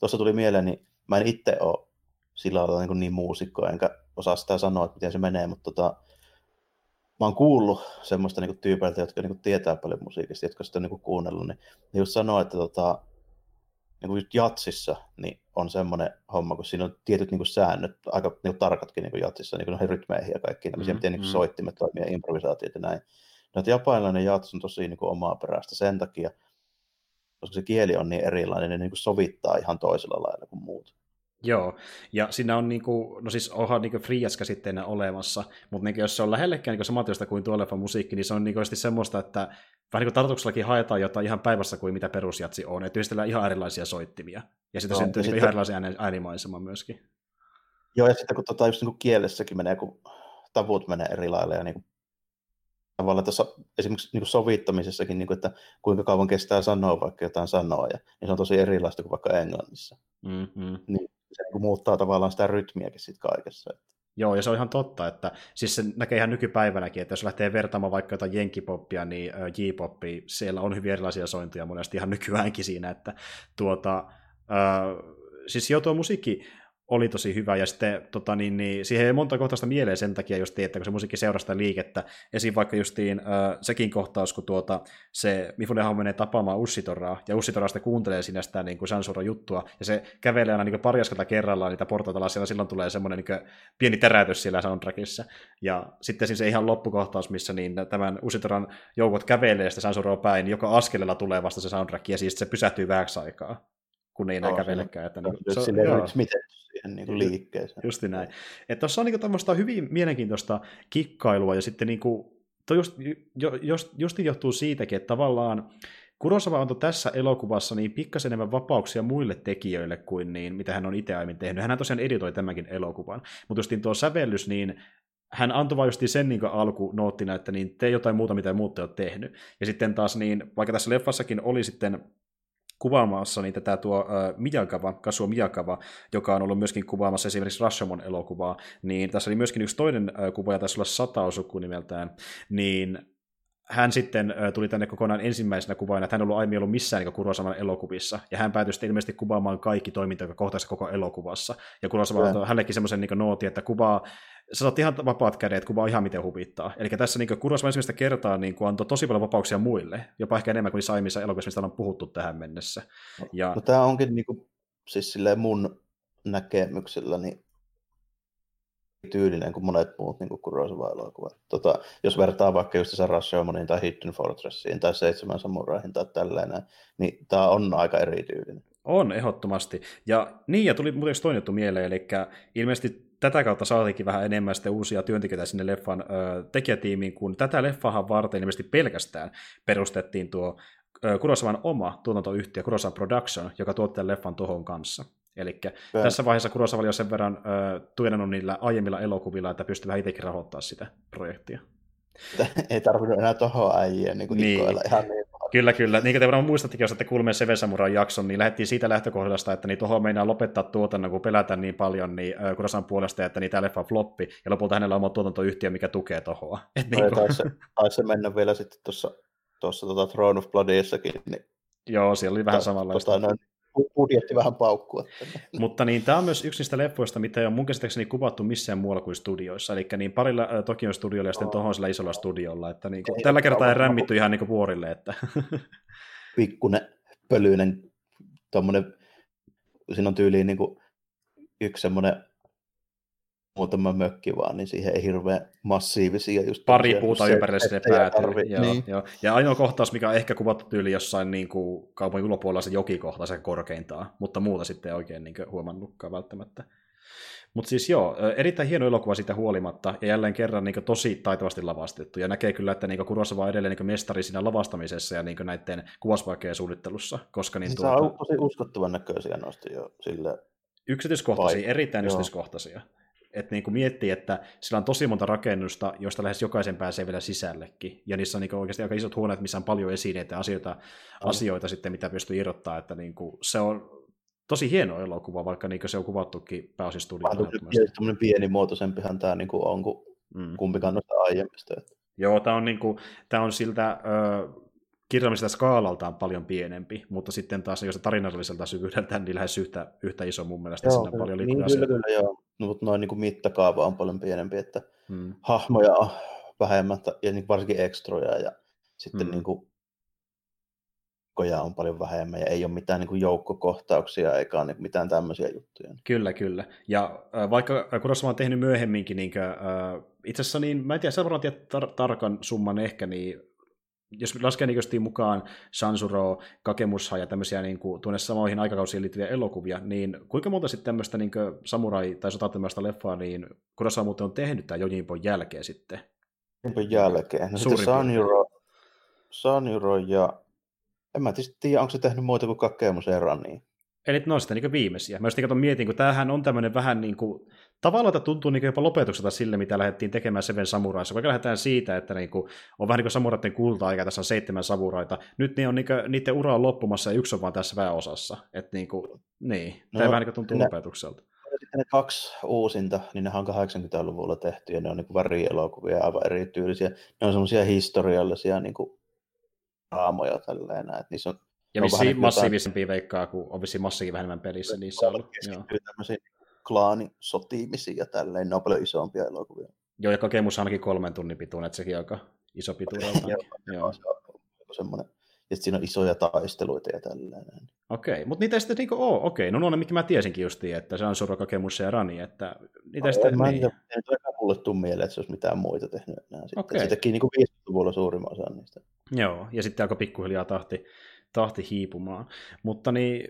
tota, tuli mieleen, niin mä en itse ole sillä lailla niin, niin muusikko, enkä osaa sitä sanoa, että miten se menee, mutta tota, mä oon kuullut semmoista niin tyypeiltä, jotka niin tietää paljon musiikista, jotka sitä on niin kuunnellut, niin just sanoo, että tota, niin kuin jatsissa niin on semmoinen homma, kun siinä on tietyt niin kuin säännöt, aika niin kuin tarkatkin niin kuin jatsissa, niin kuin rytmeihin ja kaikki tämmöisiä, mm-hmm. miten niin kuin mm. soittimet toimii ja improvisaatiot ja näin. No, että japanilainen jats on tosi niin kuin omaa perästä sen takia, koska se kieli on niin erilainen, niin, niin kuin sovittaa ihan toisella lailla kuin muut. Joo, ja siinä on niinku, no siis onhan niinku Frias-käsitteenä olemassa, mutta niinku, jos se on lähellekään niinku samantyöstä kuin tuo leffa musiikki, niin se on niinku semmoista, että vähän niin kuin tarkoituksellakin haetaan jotain ihan päivässä kuin mitä perusjatsi on, että yhdistellään ihan erilaisia soittimia, ja sitten no, syntyy niinku sitten... ihan erilaisia äänimaisema myöskin. Joo, ja sitten kun tota, just niin kuin kielessäkin menee, kun tavut menee eri lailla, ja niin kuin tavallaan tuossa esimerkiksi niin kuin sovittamisessakin, niin kuin, että kuinka kauan kestää sanoa vaikka jotain sanoa, ja, niin se on tosi erilaista kuin vaikka englannissa. Mm-hmm. Niin se niin kuin muuttaa tavallaan sitä rytmiäkin sitten kaikessa. Joo, ja se on ihan totta, että siis se näkee ihan nykypäivänäkin, että jos lähtee vertaamaan vaikka jotain jenkipoppia, niin J-poppi, siellä on hyvin erilaisia sointuja monesti ihan nykyäänkin siinä, että tuota, äh, siis joo, tuo musiikki oli tosi hyvä, ja sitten tota, niin, niin, siihen ei monta kohtaista mieleen sen takia, just, että kun se musiikki seuraa sitä liikettä, esim. vaikka justiin äh, sekin kohtaus, kun tuota, se Mifunehan menee tapaamaan Ussitoraa, ja Ussitoraa sitten kuuntelee sinne sitä niin Sansura juttua, ja se kävelee aina niin pari askelta kerrallaan niitä portaita siellä, silloin tulee semmoinen niin pieni terätys siellä soundtrackissa, ja sitten siis se ihan loppukohtaus, missä niin tämän Ussitoran joukot kävelee sitä Sansuraa päin, joka askelella tulee vasta se soundtrack, ja siis se pysähtyy vähäksi aikaa kun ei enää kävelekään. Että, niin, se, se, joo. miten siihen niin liikkeeseen. Justi näin. Että tuossa on niin tämmöistä hyvin mielenkiintoista kikkailua, ja sitten niin kuin, toi just, just, just johtuu siitäkin, että tavallaan Kurosawa antoi tässä elokuvassa niin pikkasen enemmän vapauksia muille tekijöille kuin niin, mitä hän on itse aiemmin tehnyt. Hän tosiaan editoi tämänkin elokuvan. Mutta just tuo sävellys, niin hän antoi vain sen niin alkunoottina, että niin tee jotain muuta, mitä muut ole tehnyt. Ja sitten taas, niin, vaikka tässä leffassakin oli sitten kuvaamassa niin tätä tuo äh, Miyagawa, Kasuo Miyagawa, joka on ollut myöskin kuvaamassa esimerkiksi Rashomon elokuvaa, niin tässä oli myöskin yksi toinen äh, kuvaaja, taisi olla Sataosuku nimeltään, niin hän sitten tuli tänne kokonaan ensimmäisenä kuvaajana, että hän ei ollut aiemmin ollut missään niin Kurosaman elokuvissa, ja hän päätyi sitten ilmeisesti kuvaamaan kaikki toiminta, joka kohtaisi koko elokuvassa. Ja Kurosama antoi hänellekin semmoisen niin nootin, että kuvaa sä saat ihan vapaat kädet, kuvaa ihan miten huvittaa. Eli tässä niin Kurosama ensimmäistä kertaa niin kuin antoi tosi paljon vapauksia muille, jopa ehkä enemmän kuin niissä aiemmissa elokuvissa, mistä on puhuttu tähän mennessä. Ja... No, tämä onkin niin kuin, siis mun näkemyksellä niin tyylinen kuin monet muut niin Kurosawa-elokuvat. Tota, jos vertaa vaikka just Rashomoniin tai Hidden Fortressiin tai Seitsemän samuraihin tai tällainen, niin tämä on aika erityylinen. On, ehdottomasti. Ja niin, ja tuli muuten toinen juttu mieleen, eli ilmeisesti tätä kautta saatiinkin vähän enemmän sitten uusia työntekijöitä sinne leffan ö, tekijätiimiin, kun tätä leffahan varten ilmeisesti pelkästään perustettiin tuo ö, Kurosavan oma tuotantoyhtiö, Kurosawa Production, joka tuotti leffan tuohon kanssa. Eli tässä vaiheessa Kurosawa oli jo sen verran ö, tuenannut niillä aiemmilla elokuvilla, että pystyy vähän itsekin rahoittamaan sitä projektia. Ei tarvinnut enää tuohon äijien niin niin. ihan niin Kyllä, kyllä. Niin kuin te varmaan muistattekin, jos olette kuulleet Sevesamuran jakson, niin lähdettiin siitä lähtökohdasta, että niin tuohon meinaa lopettaa tuotannon, kun pelätään niin paljon niin Kurosan puolesta, että niin tämä leffa on floppi, ja lopulta hänellä on oma tuotantoyhtiö, mikä tukee tuohon. Niin kuin... taisi, se, taisi se mennä vielä sitten tuossa, tuossa tuota Throne of Bloodiissakin. Niin... Joo, siellä oli vähän to, samanlaista. Tota, noin, budjetti vähän paukkua. Mutta niin, tämä on myös yksi niistä leffoista, mitä ei ole mun käsittääkseni kuvattu missään muualla kuin studioissa. Eli niin parilla äh, Tokion studiolla ja sitten oh. tuohon sillä isolla studiolla. Että niin kuin, tällä kertaa ei rämmitty ihan niin kuin vuorille. Että... Pikkunen, pölyinen, tuommoinen, siinä on tyyliin niin kuin yksi semmoinen muutama mökki vaan, niin siihen ei hirveän massiivisia just Pari puuta ympärille sinne päätyy. Joo, niin. joo. Ja ainoa kohtaus, mikä on ehkä kuvattu tyyli jossain niin kuin kaupungin ulkopuolella se jokikohta se korkeintaan, mutta muuta sitten ei oikein niin huomannutkaan välttämättä. Mutta siis joo, erittäin hieno elokuva siitä huolimatta, ja jälleen kerran niin tosi taitavasti lavastettu, ja näkee kyllä, että niin Kurosawa on edelleen niin mestari siinä lavastamisessa ja niin näiden kuvauspaikkojen suunnittelussa. Koska, niin, tuota... on tosi uskottavan näköisiä noista jo sille Yksityiskohtaisia, Vai... erittäin yksityiskohtaisia. Että niin kuin miettii, että sillä on tosi monta rakennusta, joista lähes jokaisen pääsee vielä sisällekin. Ja niissä on niin oikeasti aika isot huoneet, missä on paljon esineitä ja asioita, asioita sitten, mitä pystyy irrottaa. Että niin kuin se on tosi hieno elokuva, vaikka niin se on kuvattukin pääosin studiolla. Tämmöinen pienimuotoisempihan tämä niin kuin on kuin mm. kumpikaan noista aiemmista. Joo, tämä on, niin kuin, tämä on siltä ö, kirjallista skaalaltaan paljon pienempi, mutta sitten taas jos tarinalliselta syvyydeltä, niin lähes yhtä, yhtä iso mun mielestä. Joo, Siinä paljon niin, kyllä, kyllä, joo. No, mutta noin niin kuin mittakaava on paljon pienempi, että hmm. hahmoja on vähemmän, ja niin varsinkin ekstroja, ja sitten hmm. niin kuin koja on paljon vähemmän ja ei ole mitään niin kuin joukkokohtauksia eikä niin mitään tämmöisiä juttuja. Kyllä, kyllä. Ja äh, vaikka Kurosawa on tehnyt myöhemminkin, niin äh, itse asiassa niin, mä en tiedä, sä varmaan tiedät tar- tarkan summan ehkä, niin jos laskee niin mukaan Sansuro, Kakemusha ja tämmöisiä niin kuin, tuonne samoihin aikakausiin liittyviä elokuvia, niin kuinka monta sitten tämmöistä niin samurai- tai sotatemmäistä leffaa, niin Kurosawa muuten on tehnyt tämän Jojinpon jälkeen sitten? Jojinpon jälkeen. No sitten Sanjuro, Sanjuro ja en mä tiedä, onko se tehnyt muuta kuin Kakemus Eraniin. Eli ne on sitten niin viimeisiä. Mä just niin mietin, kun tämähän on tämmöinen vähän niin kuin, tavallaan että tuntuu niin jopa lopetukselta sille, mitä lähdettiin tekemään Seven Samuraissa. Vaikka lähdetään siitä, että niin kuin, on vähän niin kuin samuraiden kulta-aika, tässä on seitsemän samuraita. Nyt ne on, niin kuin, niiden ura on loppumassa ja yksi on vaan tässä väosassa. Että niin, kuin, niin. No, tämä vähän niin tuntuu ne, lopetukselta. Sitten ne kaksi uusinta, niin ne on 80-luvulla tehty ja ne on niin värielokuvia aivan erityylisiä. Ne on semmoisia historiallisia niin kuin, raamoja tälleen. Että niissä on ja vissiin niin massiivisempia veikkaa, kun on vissiin massiikin vähemmän pelissä niissä on ollut. Tämmöisiä klaanisotiimisia ja tälleen, ne on paljon isompia elokuvia. Joo, ja kokemus ainakin kolmen tunnin pituinen, että sekin on aika iso pituudelta. Joo, se on semmoinen. Ja siinä on isoja taisteluita ja tälleen. Okei, okay. mutta niitä ei sitten niinku ole. Okei, okay. no nuo mikä mä tiesinkin justiin, että se on Suro Kokemus ja Rani, että niitä no, sitten... Mä en, niin. en mulle tuu mieleen, että se olisi mitään muita tehnyt enää. Sitten. Okay. Sitäkin niin 50-luvulla suurimman osa niistä. Joo, ja sitten alkoi pikkuhiljaa tahti tahti hiipumaan. Mutta niin,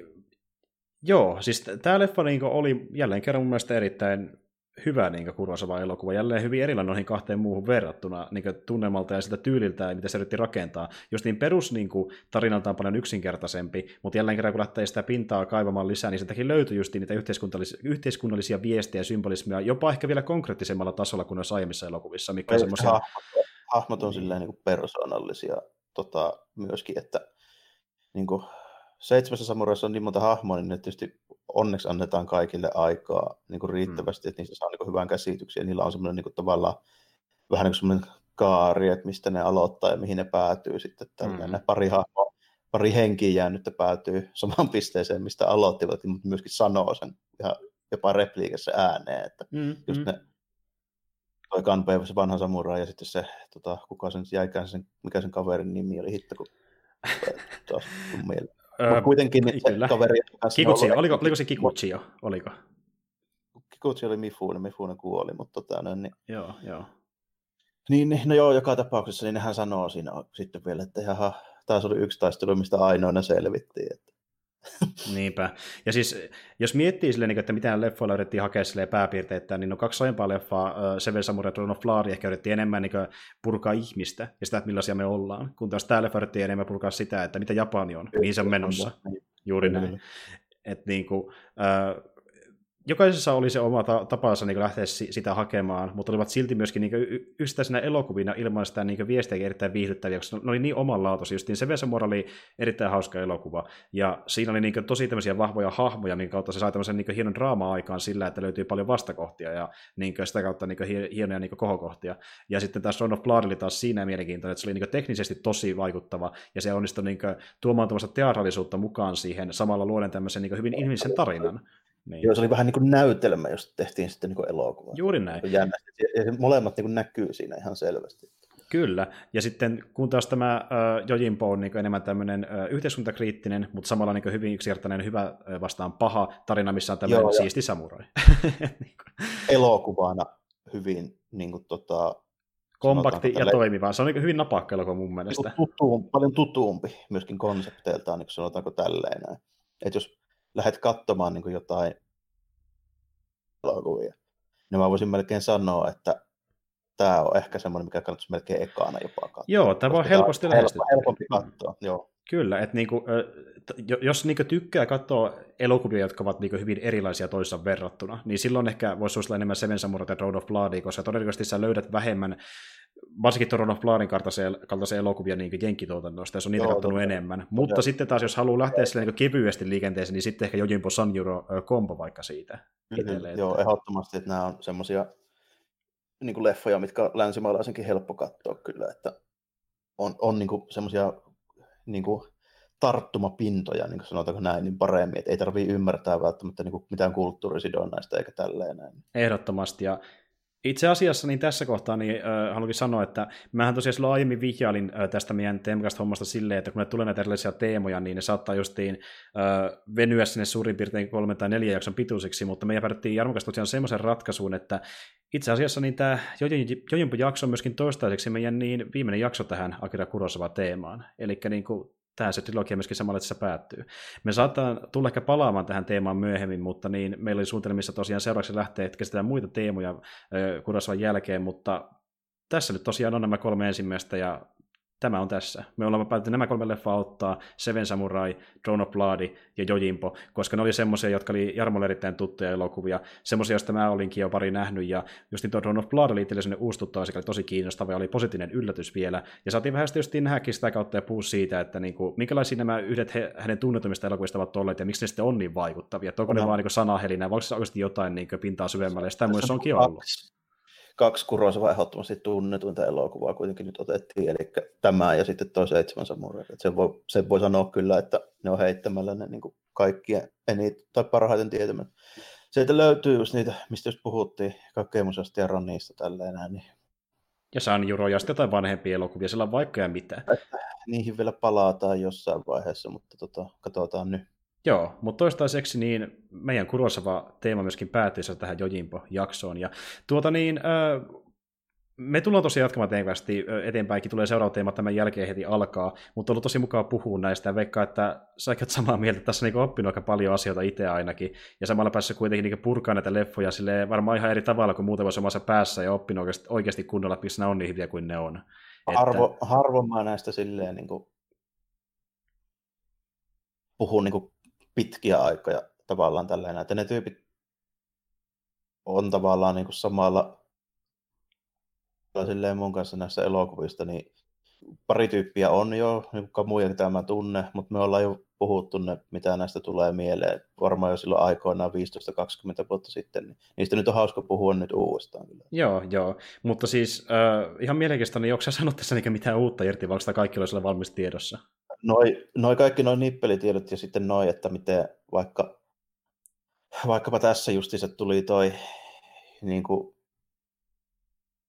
joo, siis tämä leffa niin oli jälleen kerran mun mielestä erittäin hyvä niin Kurosava elokuva, jälleen hyvin erilainen noihin kahteen muuhun verrattuna niin tunnelmalta ja sitä tyyliltä ja mitä se yritti rakentaa. Just niin perus niin kuin, tarinalta on paljon yksinkertaisempi, mutta jälleen kerran kun lähtee sitä pintaa kaivamaan lisää, niin sitäkin löytyy just niitä yhteiskunnallisia, yhteiskunnallisia viestejä ja symbolismia, jopa ehkä vielä konkreettisemmalla tasolla kuin noissa aiemmissa elokuvissa. Mikä semmoisia... hahmot, hahmot on niin. silleen niin persoonallisia tota, myöskin, että niin kuin, seitsemässä samurassa on niin monta hahmoa, niin ne tietysti onneksi annetaan kaikille aikaa niin kuin riittävästi, mm. että niistä saa niin kuin hyvän käsityksen, ja niillä on semmoinen niin kuin, tavallaan vähän niin kuin semmoinen kaari, että mistä ne aloittaa ja mihin ne päätyy sitten. Mm. pari hahmoa, pari henkiä jäänyt päätyy samaan pisteeseen, mistä aloittivat, mutta myöskin sanoo sen ihan jopa repliikassa ääneen, että mm, just mm. ne toi Kanpei, se vanha samurai, ja sitten se, tota, kuka sen jäikään sen, mikä sen kaverin nimi oli, hitto, kun taas mieleen. Mutta kuitenkin niin kyllä. kaveri... Kikuchi, oliko, oliko se Kikuchi jo? Oliko? Kikuchi oli Mifune, Mifune kuoli, mutta tota, no, niin, joo, joo. Niin, niin, no joo, joka tapauksessa niin hän sanoo siinä sitten vielä, että jaha, taas oli yksi taistelu, mistä ainoana selvittiin. Että Niinpä. Ja siis, jos miettii silleen, niin että mitä leffoilla yritettiin hakea silleen pääpiirteitä, niin on kaksi aiempaa leffaa, Seven Samurai Dawn of Blood, ehkä yritettiin enemmän niin purkaa ihmistä ja sitä, että millaisia me ollaan, kun taas tämä leffa yritettiin enemmän purkaa sitä, että mitä Japani on, mihin se on menossa. Juuri näin. Että niin kuin, äh, jokaisessa oli se oma ta- tapansa niin lähteä sitä hakemaan, mutta olivat silti myöskin niin yksittäisenä elokuvina ilman sitä niin viestiä erittäin viihdyttäviä, koska ne oli niin omanlaatuisia. Justiin se Vesemora oli erittäin hauska elokuva, ja siinä oli niin tosi tämmöisiä vahvoja hahmoja, minkä kautta se sai tämmöisen niin hienon draama aikaan sillä, että löytyy paljon vastakohtia, ja niin sitä kautta niin hienoja niin kohokohtia. Ja sitten taas Son of Blood oli taas siinä mielenkiintoinen, että se oli niin teknisesti tosi vaikuttava, ja se onnistui niin tuomaan teatraalisuutta mukaan siihen, samalla luoden tämmöisen niin hyvin ihmisen tarinan. Niin. Joo, se oli vähän niin kuin näytelmä, jos tehtiin sitten niin kuin elokuva. Juuri näin. Jännästi. Ja molemmat niin kuin näkyy siinä ihan selvästi. Kyllä, ja sitten kun taas tämä äh, Jojimpo on niin enemmän tämmöinen äh, yhteiskuntakriittinen, mutta samalla niin hyvin yksinkertainen hyvä äh, vastaan paha tarina, missä on tämmöinen Joo, siisti samurai. niin Elokuvana hyvin niin kuin, tota, kompakti ja toimiva. Se on niin hyvin napakka elokuva mun mielestä. Tutuum, paljon tutuumpi myöskin konsepteiltaan, niin sanotaanko tälleen. Että jos lähdet katsomaan niin kuin jotain elokuvia, niin mä voisin melkein sanoa, että tämä on ehkä semmoinen, mikä kannattaisi melkein ekana jopa katsoa. Joo, tämä on helposti lähestyä. Helpompi katsoa, joo. Kyllä, että niinku, jos niinku tykkää katsoa elokuvia, jotka ovat niinku hyvin erilaisia toisaan verrattuna, niin silloin ehkä voisi suositella enemmän Seven Samurai ja Road of Bloodia, koska todennäköisesti sä löydät vähemmän varsinkin Toron of Blaarin kaltaisia elokuvia niin jenkituotannosta, jos on niitä katsonut enemmän. Mutta ja. sitten taas, jos haluaa lähteä sille niin kevyesti liikenteeseen, niin sitten ehkä Jojimpo Sanjuro kombo vaikka siitä. Mm-hmm. Joo, ehdottomasti, että nämä on semmoisia niin leffoja, mitkä länsimaalaisenkin helppo katsoa kyllä, että on, on niin semmoisia niin tarttumapintoja, niin kuin sanotaanko näin, niin paremmin, että ei tarvitse ymmärtää välttämättä niin kuin mitään kulttuurisidonnaista eikä tälleen näin. Ehdottomasti, ja Itse asiassa niin tässä kohtaa niin, äh, haluankin sanoa, että mähän tosiaan silloin aiemmin vihjailin äh, tästä meidän Teemcast-hommasta silleen, että kun ne tulee näitä erilaisia teemoja, niin ne saattaa justiin äh, venyä sinne suurin piirtein kolme tai neljä jakson pituisiksi, mutta me päädyttiin Jarmokas tosiaan semmoisen ratkaisuun, että itse asiassa niin tämä Jojimpo jakso on myöskin toistaiseksi meidän niin viimeinen jakso tähän Akira Kurosawa teemaan. Eli niin kuin, tämä se trilogia myöskin samalla tässä päättyy. Me saattaa tulla ehkä palaamaan tähän teemaan myöhemmin, mutta niin meillä oli suunnitelmissa tosiaan seuraavaksi lähteä, käsitellään muita teemoja Kurosawan jälkeen, mutta tässä nyt tosiaan on nämä kolme ensimmäistä, ja tämä on tässä. Me olemme päätetty nämä kolme leffaa ottaa, Seven Samurai, Drone of Blood ja Jojimpo, koska ne oli semmoisia, jotka oli Jarmolle erittäin tuttuja elokuvia, semmoisia, joista mä olinkin jo pari nähnyt, ja just tuo Drone of Blood oli itselle uustuttaa, sekä oli tosi kiinnostava ja oli positiivinen yllätys vielä, ja saatiin vähän just nähdäkin sitä kautta ja puhua siitä, että niinku, minkälaisia nämä yhdet he, hänen tunnetumista elokuvista ovat olleet, ja miksi ne sitten on niin vaikuttavia, että onko no. ne vaan niinku sanahelinä, vai onko se oikeasti jotain niinku pintaa syvemmälle, ja sitä myös onkin ollut kaksi Kurosava ehdottomasti tunnetuinta elokuvaa kuitenkin nyt otettiin, eli tämä ja sitten tuo Seitsemän samurai. Se voi, se voi sanoa kyllä, että ne on heittämällä ne niin kaikkien enit, tai parhaiten tietämät. Sieltä löytyy just niitä, mistä just puhuttiin, Kakemusasta ja Ranniista tälleen näin. Niin... Ja Sanjuro ja sitten jotain vanhempia elokuvia, siellä on vaikka ja mitä. Niihin vielä palataan jossain vaiheessa, mutta tota, katsotaan nyt. Joo, mutta toistaiseksi niin meidän Kurosava teema myöskin päättyy tähän Jojimpo-jaksoon. Ja tuota niin, me tullaan tosiaan jatkamaan teemästi eteenpäinkin, tulee seuraava teema tämän jälkeen heti alkaa, mutta on ollut tosi mukava puhua näistä. Veikkaa, että sä samaa mieltä, että tässä on niin oppinut aika paljon asioita itse ainakin, ja samalla päässä kuitenkin niin purkaa näitä leffoja sille varmaan ihan eri tavalla kuin muuten voisi omassa päässä ja oppinut oikeasti, oikeasti kunnolla, missä ne on niin hyviä kuin ne on. Harvo, että... Harvoin mä näistä silleen niin kuin puhun niin kuin pitkiä aikoja tavallaan tällainen, että ne tyypit on tavallaan niin kuin samalla silleen mun kanssa näissä elokuvista, niin pari tyyppiä on jo, niin kuin muja, mitä mä tunne, mutta me ollaan jo puhuttu ne, mitä näistä tulee mieleen, varmaan jo silloin aikoinaan 15-20 vuotta sitten, niin niistä nyt on hauska puhua nyt uudestaan. Joo, joo, mutta siis äh, ihan mielenkiintoista, niin onko sä sanonut tässä mitään uutta irti, vai kaikki olisi valmis tiedossa? Noi, noi kaikki noin nippelitiedot ja sitten noi, että miten vaikka, vaikkapa tässä justiinsa tuli toi niin kuin,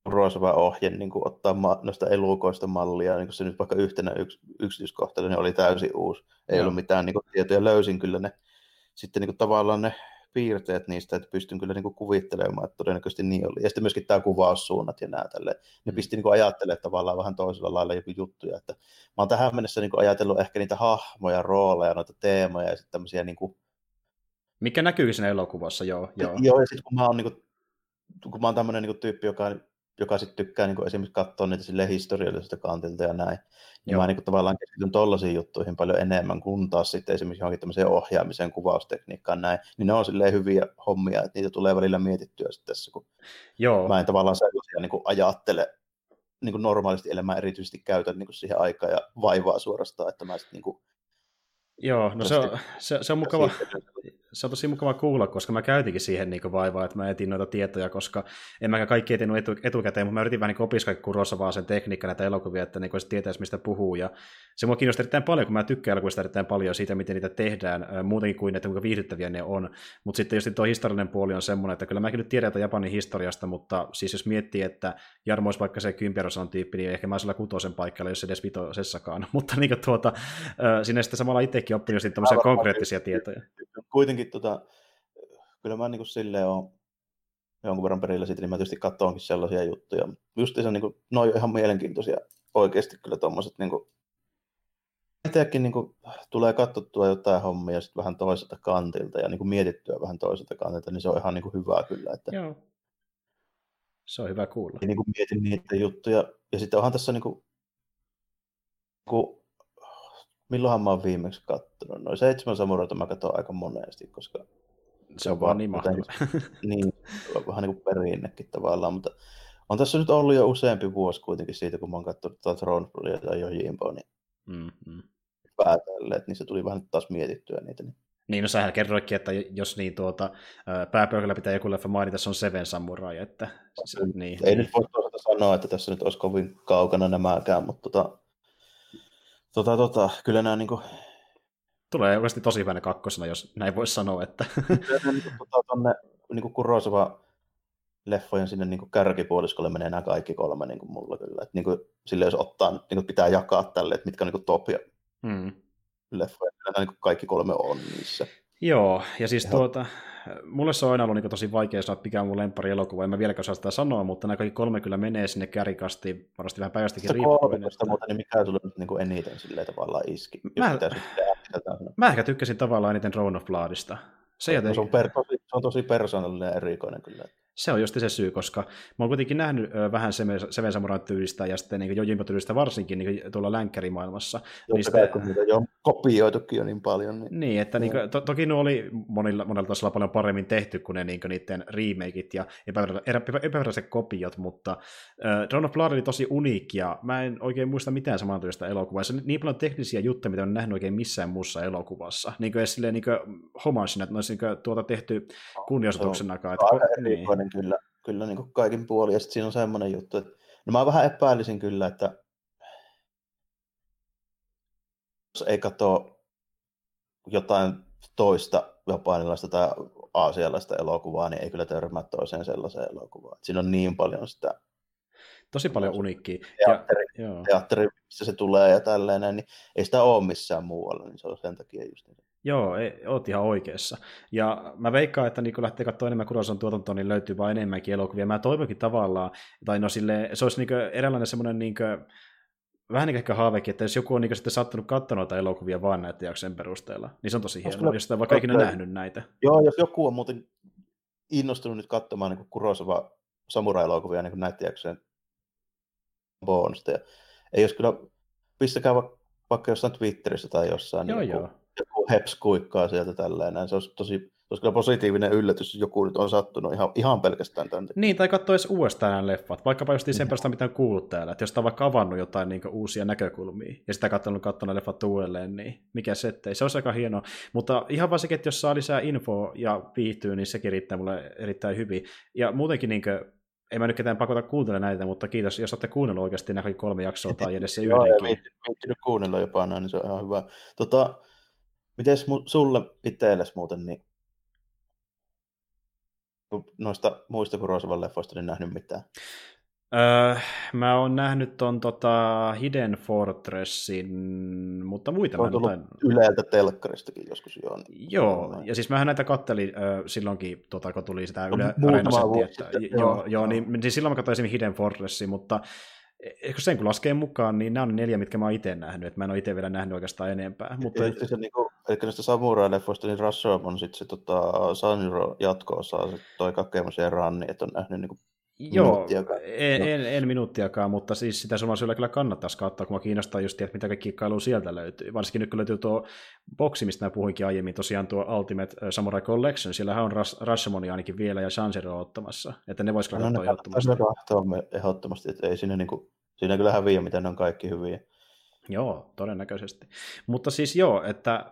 ruosava ohje niin kuin ottaa ma- noista elukoista mallia, niin kuin se nyt vaikka yhtenä yks- yksityiskohtana niin oli täysin uusi. Ei Joo. ollut mitään niin kuin, tietoja, löysin kyllä ne sitten niin kuin, tavallaan ne piirteet niistä, että pystyn kyllä niin kuin kuvittelemaan, että todennäköisesti niin oli. Ja sitten myöskin tämä kuvaussuunnat ja nämä tälle. Ne mm. pisti niin kuin ajattelemaan tavallaan vähän toisella lailla joku juttuja. Että mä oon tähän mennessä niin kuin ajatellut ehkä niitä hahmoja, rooleja, noita teemoja ja sitten tämmöisiä niin kuin... Mikä näkyy siinä elokuvassa, joo. Joo, joo ja sitten kun mä oon, niin kuin, kun mä oon tämmöinen niin tyyppi, joka joka sitten tykkää niin esimerkiksi katsoa niitä sille historiallisesta kantilta ja näin. Niin mä niin tavallaan keskityn tollaisiin juttuihin paljon enemmän kuin taas sitten esimerkiksi johonkin tämmöiseen ohjaamiseen, kuvaustekniikkaan näin. Niin ne on silleen hyviä hommia, että niitä tulee välillä mietittyä sitten tässä, kun Joo. mä en tavallaan sellaisia niin ajattele niin kuin normaalisti elämää erityisesti käytän niin kuin siihen aikaa ja vaivaa suorastaan, että mä sitten niin kuin Joo, no se on, se, se on mukava, se on tosi mukava kuulla, koska mä käytinkin siihen niin vaivaa, että mä etin noita tietoja, koska en mä kaikki etin etu, etukäteen, mutta mä yritin vähän niin opiskella kurossa vaan sen tekniikan näitä elokuvia, että niin tietäisi mistä puhuu. Ja se mua kiinnosti erittäin paljon, kun mä tykkään elokuvista erittäin paljon siitä, miten niitä tehdään, muutenkin kuin että kuinka viihdyttäviä ne on. Mutta sitten just tuo historiallinen puoli on semmoinen, että kyllä mäkin nyt tiedän Japanin historiasta, mutta siis jos miettii, että Jarmo olisi vaikka se kympirosan tyyppi, niin ehkä mä olisin kutosen paikalla, jos edes vitosessakaan. mutta niin tuota, sinne sitten samalla itsekin oppinut konkreettisia tietoja. Kuitenkin tota, kyllä mä niin silleen on jonkun verran perillä siitä, niin mä tietysti katsoinkin sellaisia juttuja. Just se, niin kuin, ne on ihan mielenkiintoisia oikeasti kyllä tuommoiset niin kuin, itsekin niin kuin, tulee katsottua jotain hommia sitten vähän toiselta kantilta ja niin kuin, mietittyä vähän toiselta kantilta, niin se on ihan niin kuin, hyvää kyllä. Että... Joo. Se on hyvä kuulla. Ja niin kuin, mietin niitä juttuja. Ja sitten onhan tässä niin kuin, kun milloinhan mä oon viimeksi kattonut? Noin seitsemän samuraita mä katson aika monesti, koska se on vaan niin mahtavaa. niin, vähän niin kuin perinnekin tavallaan, mutta on tässä nyt ollut jo useampi vuosi kuitenkin siitä, kun mä oon katsonut tuota Thronefulia tai Jojimboa, niin mm-hmm. päätälle, että se tuli vähän taas mietittyä niitä. Niin. Niin, no sähän kerroitkin, että jos niin tuota, pääpöydällä pitää joku leffa mainita, se on Seven Samurai, että... Se, niin, Ei niin. nyt voi sanoa, että tässä nyt olisi kovin kaukana nämäkään, mutta tota, Tota, tota, kyllä nämä niin kuin... Tulee oikeasti tosi hyvänä kakkosena, jos näin voisi sanoa. Että... kyllä niin kuin, tota, tonne, niin kuin Kurosava leffojen sinne niin kuin kärkipuoliskolle menee nämä kaikki kolme niin kuin mulla kyllä. Että niin kuin, sille jos ottaa, niin kuin pitää jakaa tälle, että mitkä on niin kuin top mm. leffoja, niin kuin kaikki kolme on niissä. Joo, ja siis tuota, mulle se on aina ollut niin tosi vaikea sanoa, mikä on mun lempari elokuva, en mä vieläkään osaa sitä sanoa, mutta nämä kaikki kolme kyllä menee sinne kärikasti, varmasti vähän päivästäkin riippuen. Että... Mutta niin mikä sulle nyt niin eniten silleen tavallaan iski? Mä, mä ehkä tykkäsin tavallaan eniten Drone of Bloodista. Se, no, se, on per, tosi, se on tosi persoonallinen ja erikoinen kyllä. Se on just se syy, koska mä oon kuitenkin nähnyt vähän Seven Samurai tyylistä ja sitten niin Jojimbo tyylistä varsinkin niin tuolla länkkärimaailmassa. Joo, niin sitä, kun niitä jo on kopioitukin jo niin paljon. Niin, niin että niin kuin, to, toki ne oli monilla, monella tasolla paljon paremmin tehty kuin ne niin kuin niiden remakeit ja epäviralliset kopiot, mutta äh, Dawn of Blood oli tosi uniikki ja mä en oikein muista mitään samantyylistä elokuvaa. Se on niin paljon teknisiä juttuja, mitä on nähnyt oikein missään muussa elokuvassa. Niin kuin edes silleen niin homagina, että ne olisi niin tuota tehty kunnianosoituksena. Että, niin semmoinen kyllä, kyllä niin kuin kaikin puolin. Ja sitten siinä on semmoinen juttu, että no mä vähän epäilisin kyllä, että jos ei katso jotain toista japanilaista tai aasialaista elokuvaa, niin ei kyllä törmää toiseen sellaiseen elokuvaan. Siinä on niin paljon sitä Tosi paljon uniikkiä. Teatteri, ja, teatteri, missä se tulee ja tällainen, niin ei sitä ole missään muualla, niin se on sen takia just niin. Joo, ei, oot ihan oikeassa. Ja mä veikkaan, että niin kun lähtee katsomaan enemmän Kurosan tuotantoa, niin löytyy vain enemmänkin elokuvia. Mä toivonkin tavallaan, tai no sille, se olisi niin eräänlainen semmoinen niin kuin, vähän niin ehkä haavekin, että jos joku on niin sitten sattunut katsoa noita elokuvia vaan näiden jaksojen perusteella, niin se on tosi hienoa, jos sitä on vaikka ikinä nähnyt näitä. Joo, jos joku on muuten innostunut nyt katsomaan niin Kurosava samurai-elokuvia niin näiden jaksojen bonusta, ja ei jos kyllä, pistäkää vaikka jossain Twitterissä tai jossain joo, niin joo joku heps kuikkaa sieltä tällainen. Se olisi tosi olisi kyllä positiivinen yllätys, jos joku nyt on sattunut ihan, ihan pelkästään tämän. Niin, tai katsoa edes uudestaan nämä leffat, vaikkapa just sen perusteella, mitä on kuullut täällä, että jos on vaikka avannut jotain niin uusia näkökulmia, ja sitä katsonut katsonut leffat uudelleen, niin mikä se ettei, se olisi aika hienoa. Mutta ihan vaan sekin, että jos saa lisää infoa ja viihtyy, niin sekin riittää mulle erittäin hyvin. Ja muutenkin niin kuin, ei mä nyt ketään pakota kuuntelemaan näitä, mutta kiitos, jos olette kuunnellut oikeasti nämä kolme jaksoa tai edes se yhdenkin. Joo, viittinyt kuunnella jopa näin, niin se on ihan hyvä. Tota, Miten sulle itsellesi muuten, niin noista muista kuin Rosavan leffoista niin nähnyt mitään? Öö, mä oon nähnyt ton tota Hidden Fortressin, mutta muita on mä en Yleltä telkkaristakin joskus joo. Niin joo, ja siis mähän näitä kattelin ö, silloinkin, tota, kun tuli sitä Yle Areenasetti, että, joo, joo, joo, niin, niin silloin mä katsoin esimerkiksi Hidden Fortressin, mutta Eikö sen kun laskee mukaan, niin nämä on neljä, mitkä mä oon itse nähnyt, että mä en ole itse vielä nähnyt oikeastaan enempää. Mutta... Eli, se, niin kuin, eli näistä samurai-leffoista, niin Russell on sitten se tota, Sanjuro jatko-osa, se toi Kakemos ja Ranni, että on nähnyt niin kuin Joo, en, en, en, minuuttiakaan, mutta siis sitä suomalaisella kyllä kannattaisi katsoa, kun mä kiinnostaa just, että mitä kaikki kikkailu sieltä löytyy. Varsinkin nyt kun löytyy tuo boksi, mistä mä puhuinkin aiemmin, tosiaan tuo Ultimate Samurai Collection, siellähän on Rashomoni ainakin vielä ja Shanzero ottamassa, että ne vois kyllä no, katsoa ehdottomasti. No, ehdottomasti, että ei siinä, niin kuin, siinä kyllä häviä, miten ne on kaikki hyviä. Joo, todennäköisesti. Mutta siis joo, että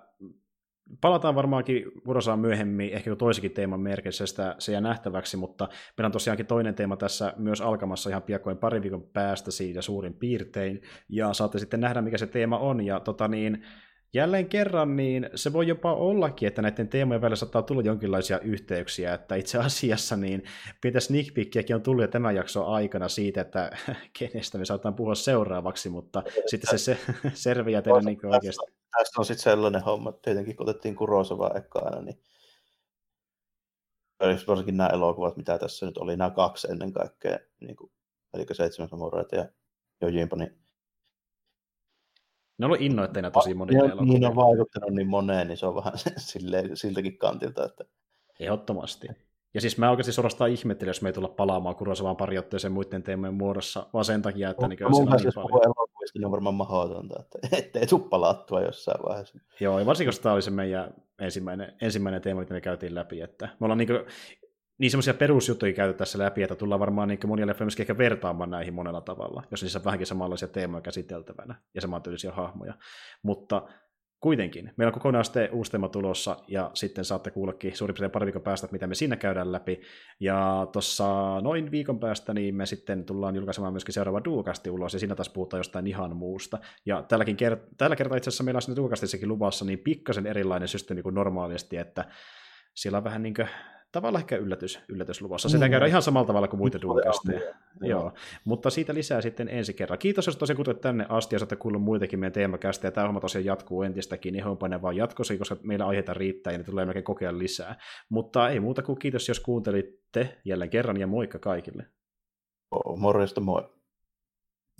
palataan varmaankin Kurosaan myöhemmin, ehkä toisikin teeman merkissä, sitä se jää nähtäväksi, mutta meillä on tosiaankin toinen teema tässä myös alkamassa ihan piakkoin pari viikon päästä siitä suurin piirtein, ja saatte sitten nähdä, mikä se teema on, ja tota niin, jälleen kerran, niin se voi jopa ollakin, että näiden teemojen välillä saattaa tulla jonkinlaisia yhteyksiä, että itse asiassa niin pientä sneak on tullut jo tämän jakson aikana siitä, että kenestä me saataan puhua seuraavaksi, mutta sitten se, se selviää teille niin oikeasti. Tässä on sitten sellainen homma, tietenkin kun otettiin Kurosova ekkaana, niin varsinkin nämä elokuvat, mitä tässä nyt oli, nämä kaksi ennen kaikkea, niin kuin, eli Seitsemän samureita ja Jojimpa, niin ne on ollut innoitteina tosi moni ja, Niin on vaikuttanut niin moneen, niin se on vähän silleen, siltäkin kantilta. Että... Ehdottomasti. Ja siis mä oikeasti suorastaan ihmettelin, jos me ei tulla palaamaan Kurosavaan pari otteeseen muiden teemojen muodossa, vaan sen takia, että niin mun mielestä niin paljon. elokuvista niin on varmaan mahdotonta, että ettei tule palattua jossain vaiheessa. Joo, ja varsinkin, koska tämä oli se meidän ensimmäinen, ensimmäinen teema, mitä me käytiin läpi, että me ollaan niin kuin, niin semmoisia perusjuttuja käyty tässä läpi, että tullaan varmaan niin monia leffoja myöskin ehkä vertaamaan näihin monella tavalla, jos niissä on vähänkin samanlaisia teemoja käsiteltävänä ja samantyylisiä hahmoja. Mutta kuitenkin, meillä on kokonaan sitten uusi teema tulossa, ja sitten saatte kuullakin suurin piirtein pari viikon päästä, mitä me siinä käydään läpi. Ja tuossa noin viikon päästä niin me sitten tullaan julkaisemaan myöskin seuraava Duukasti ulos, ja siinä taas puhutaan jostain ihan muusta. Ja tälläkin kert- tällä kertaa itse asiassa meillä on siinä Duukastissakin luvassa niin pikkasen erilainen systeemi kuin normaalisti, että siellä on vähän niin kuin tavallaan ehkä yllätys, yllätys luvassa. Sitä mm. käydään ihan samalla tavalla kuin muita duukasteja. Joo. Mutta siitä lisää sitten ensi kerran. Kiitos, jos tosiaan kuulet tänne asti ja saatte kuulla muitakin meidän teemakästä. Ja tämä homma tosiaan jatkuu entistäkin niin hommainen vaan jatkossa, koska meillä aiheita riittää ja ne tulee melkein kokea lisää. Mutta ei muuta kuin kiitos, jos kuuntelitte jälleen kerran ja moikka kaikille. Oh, morjesta moi.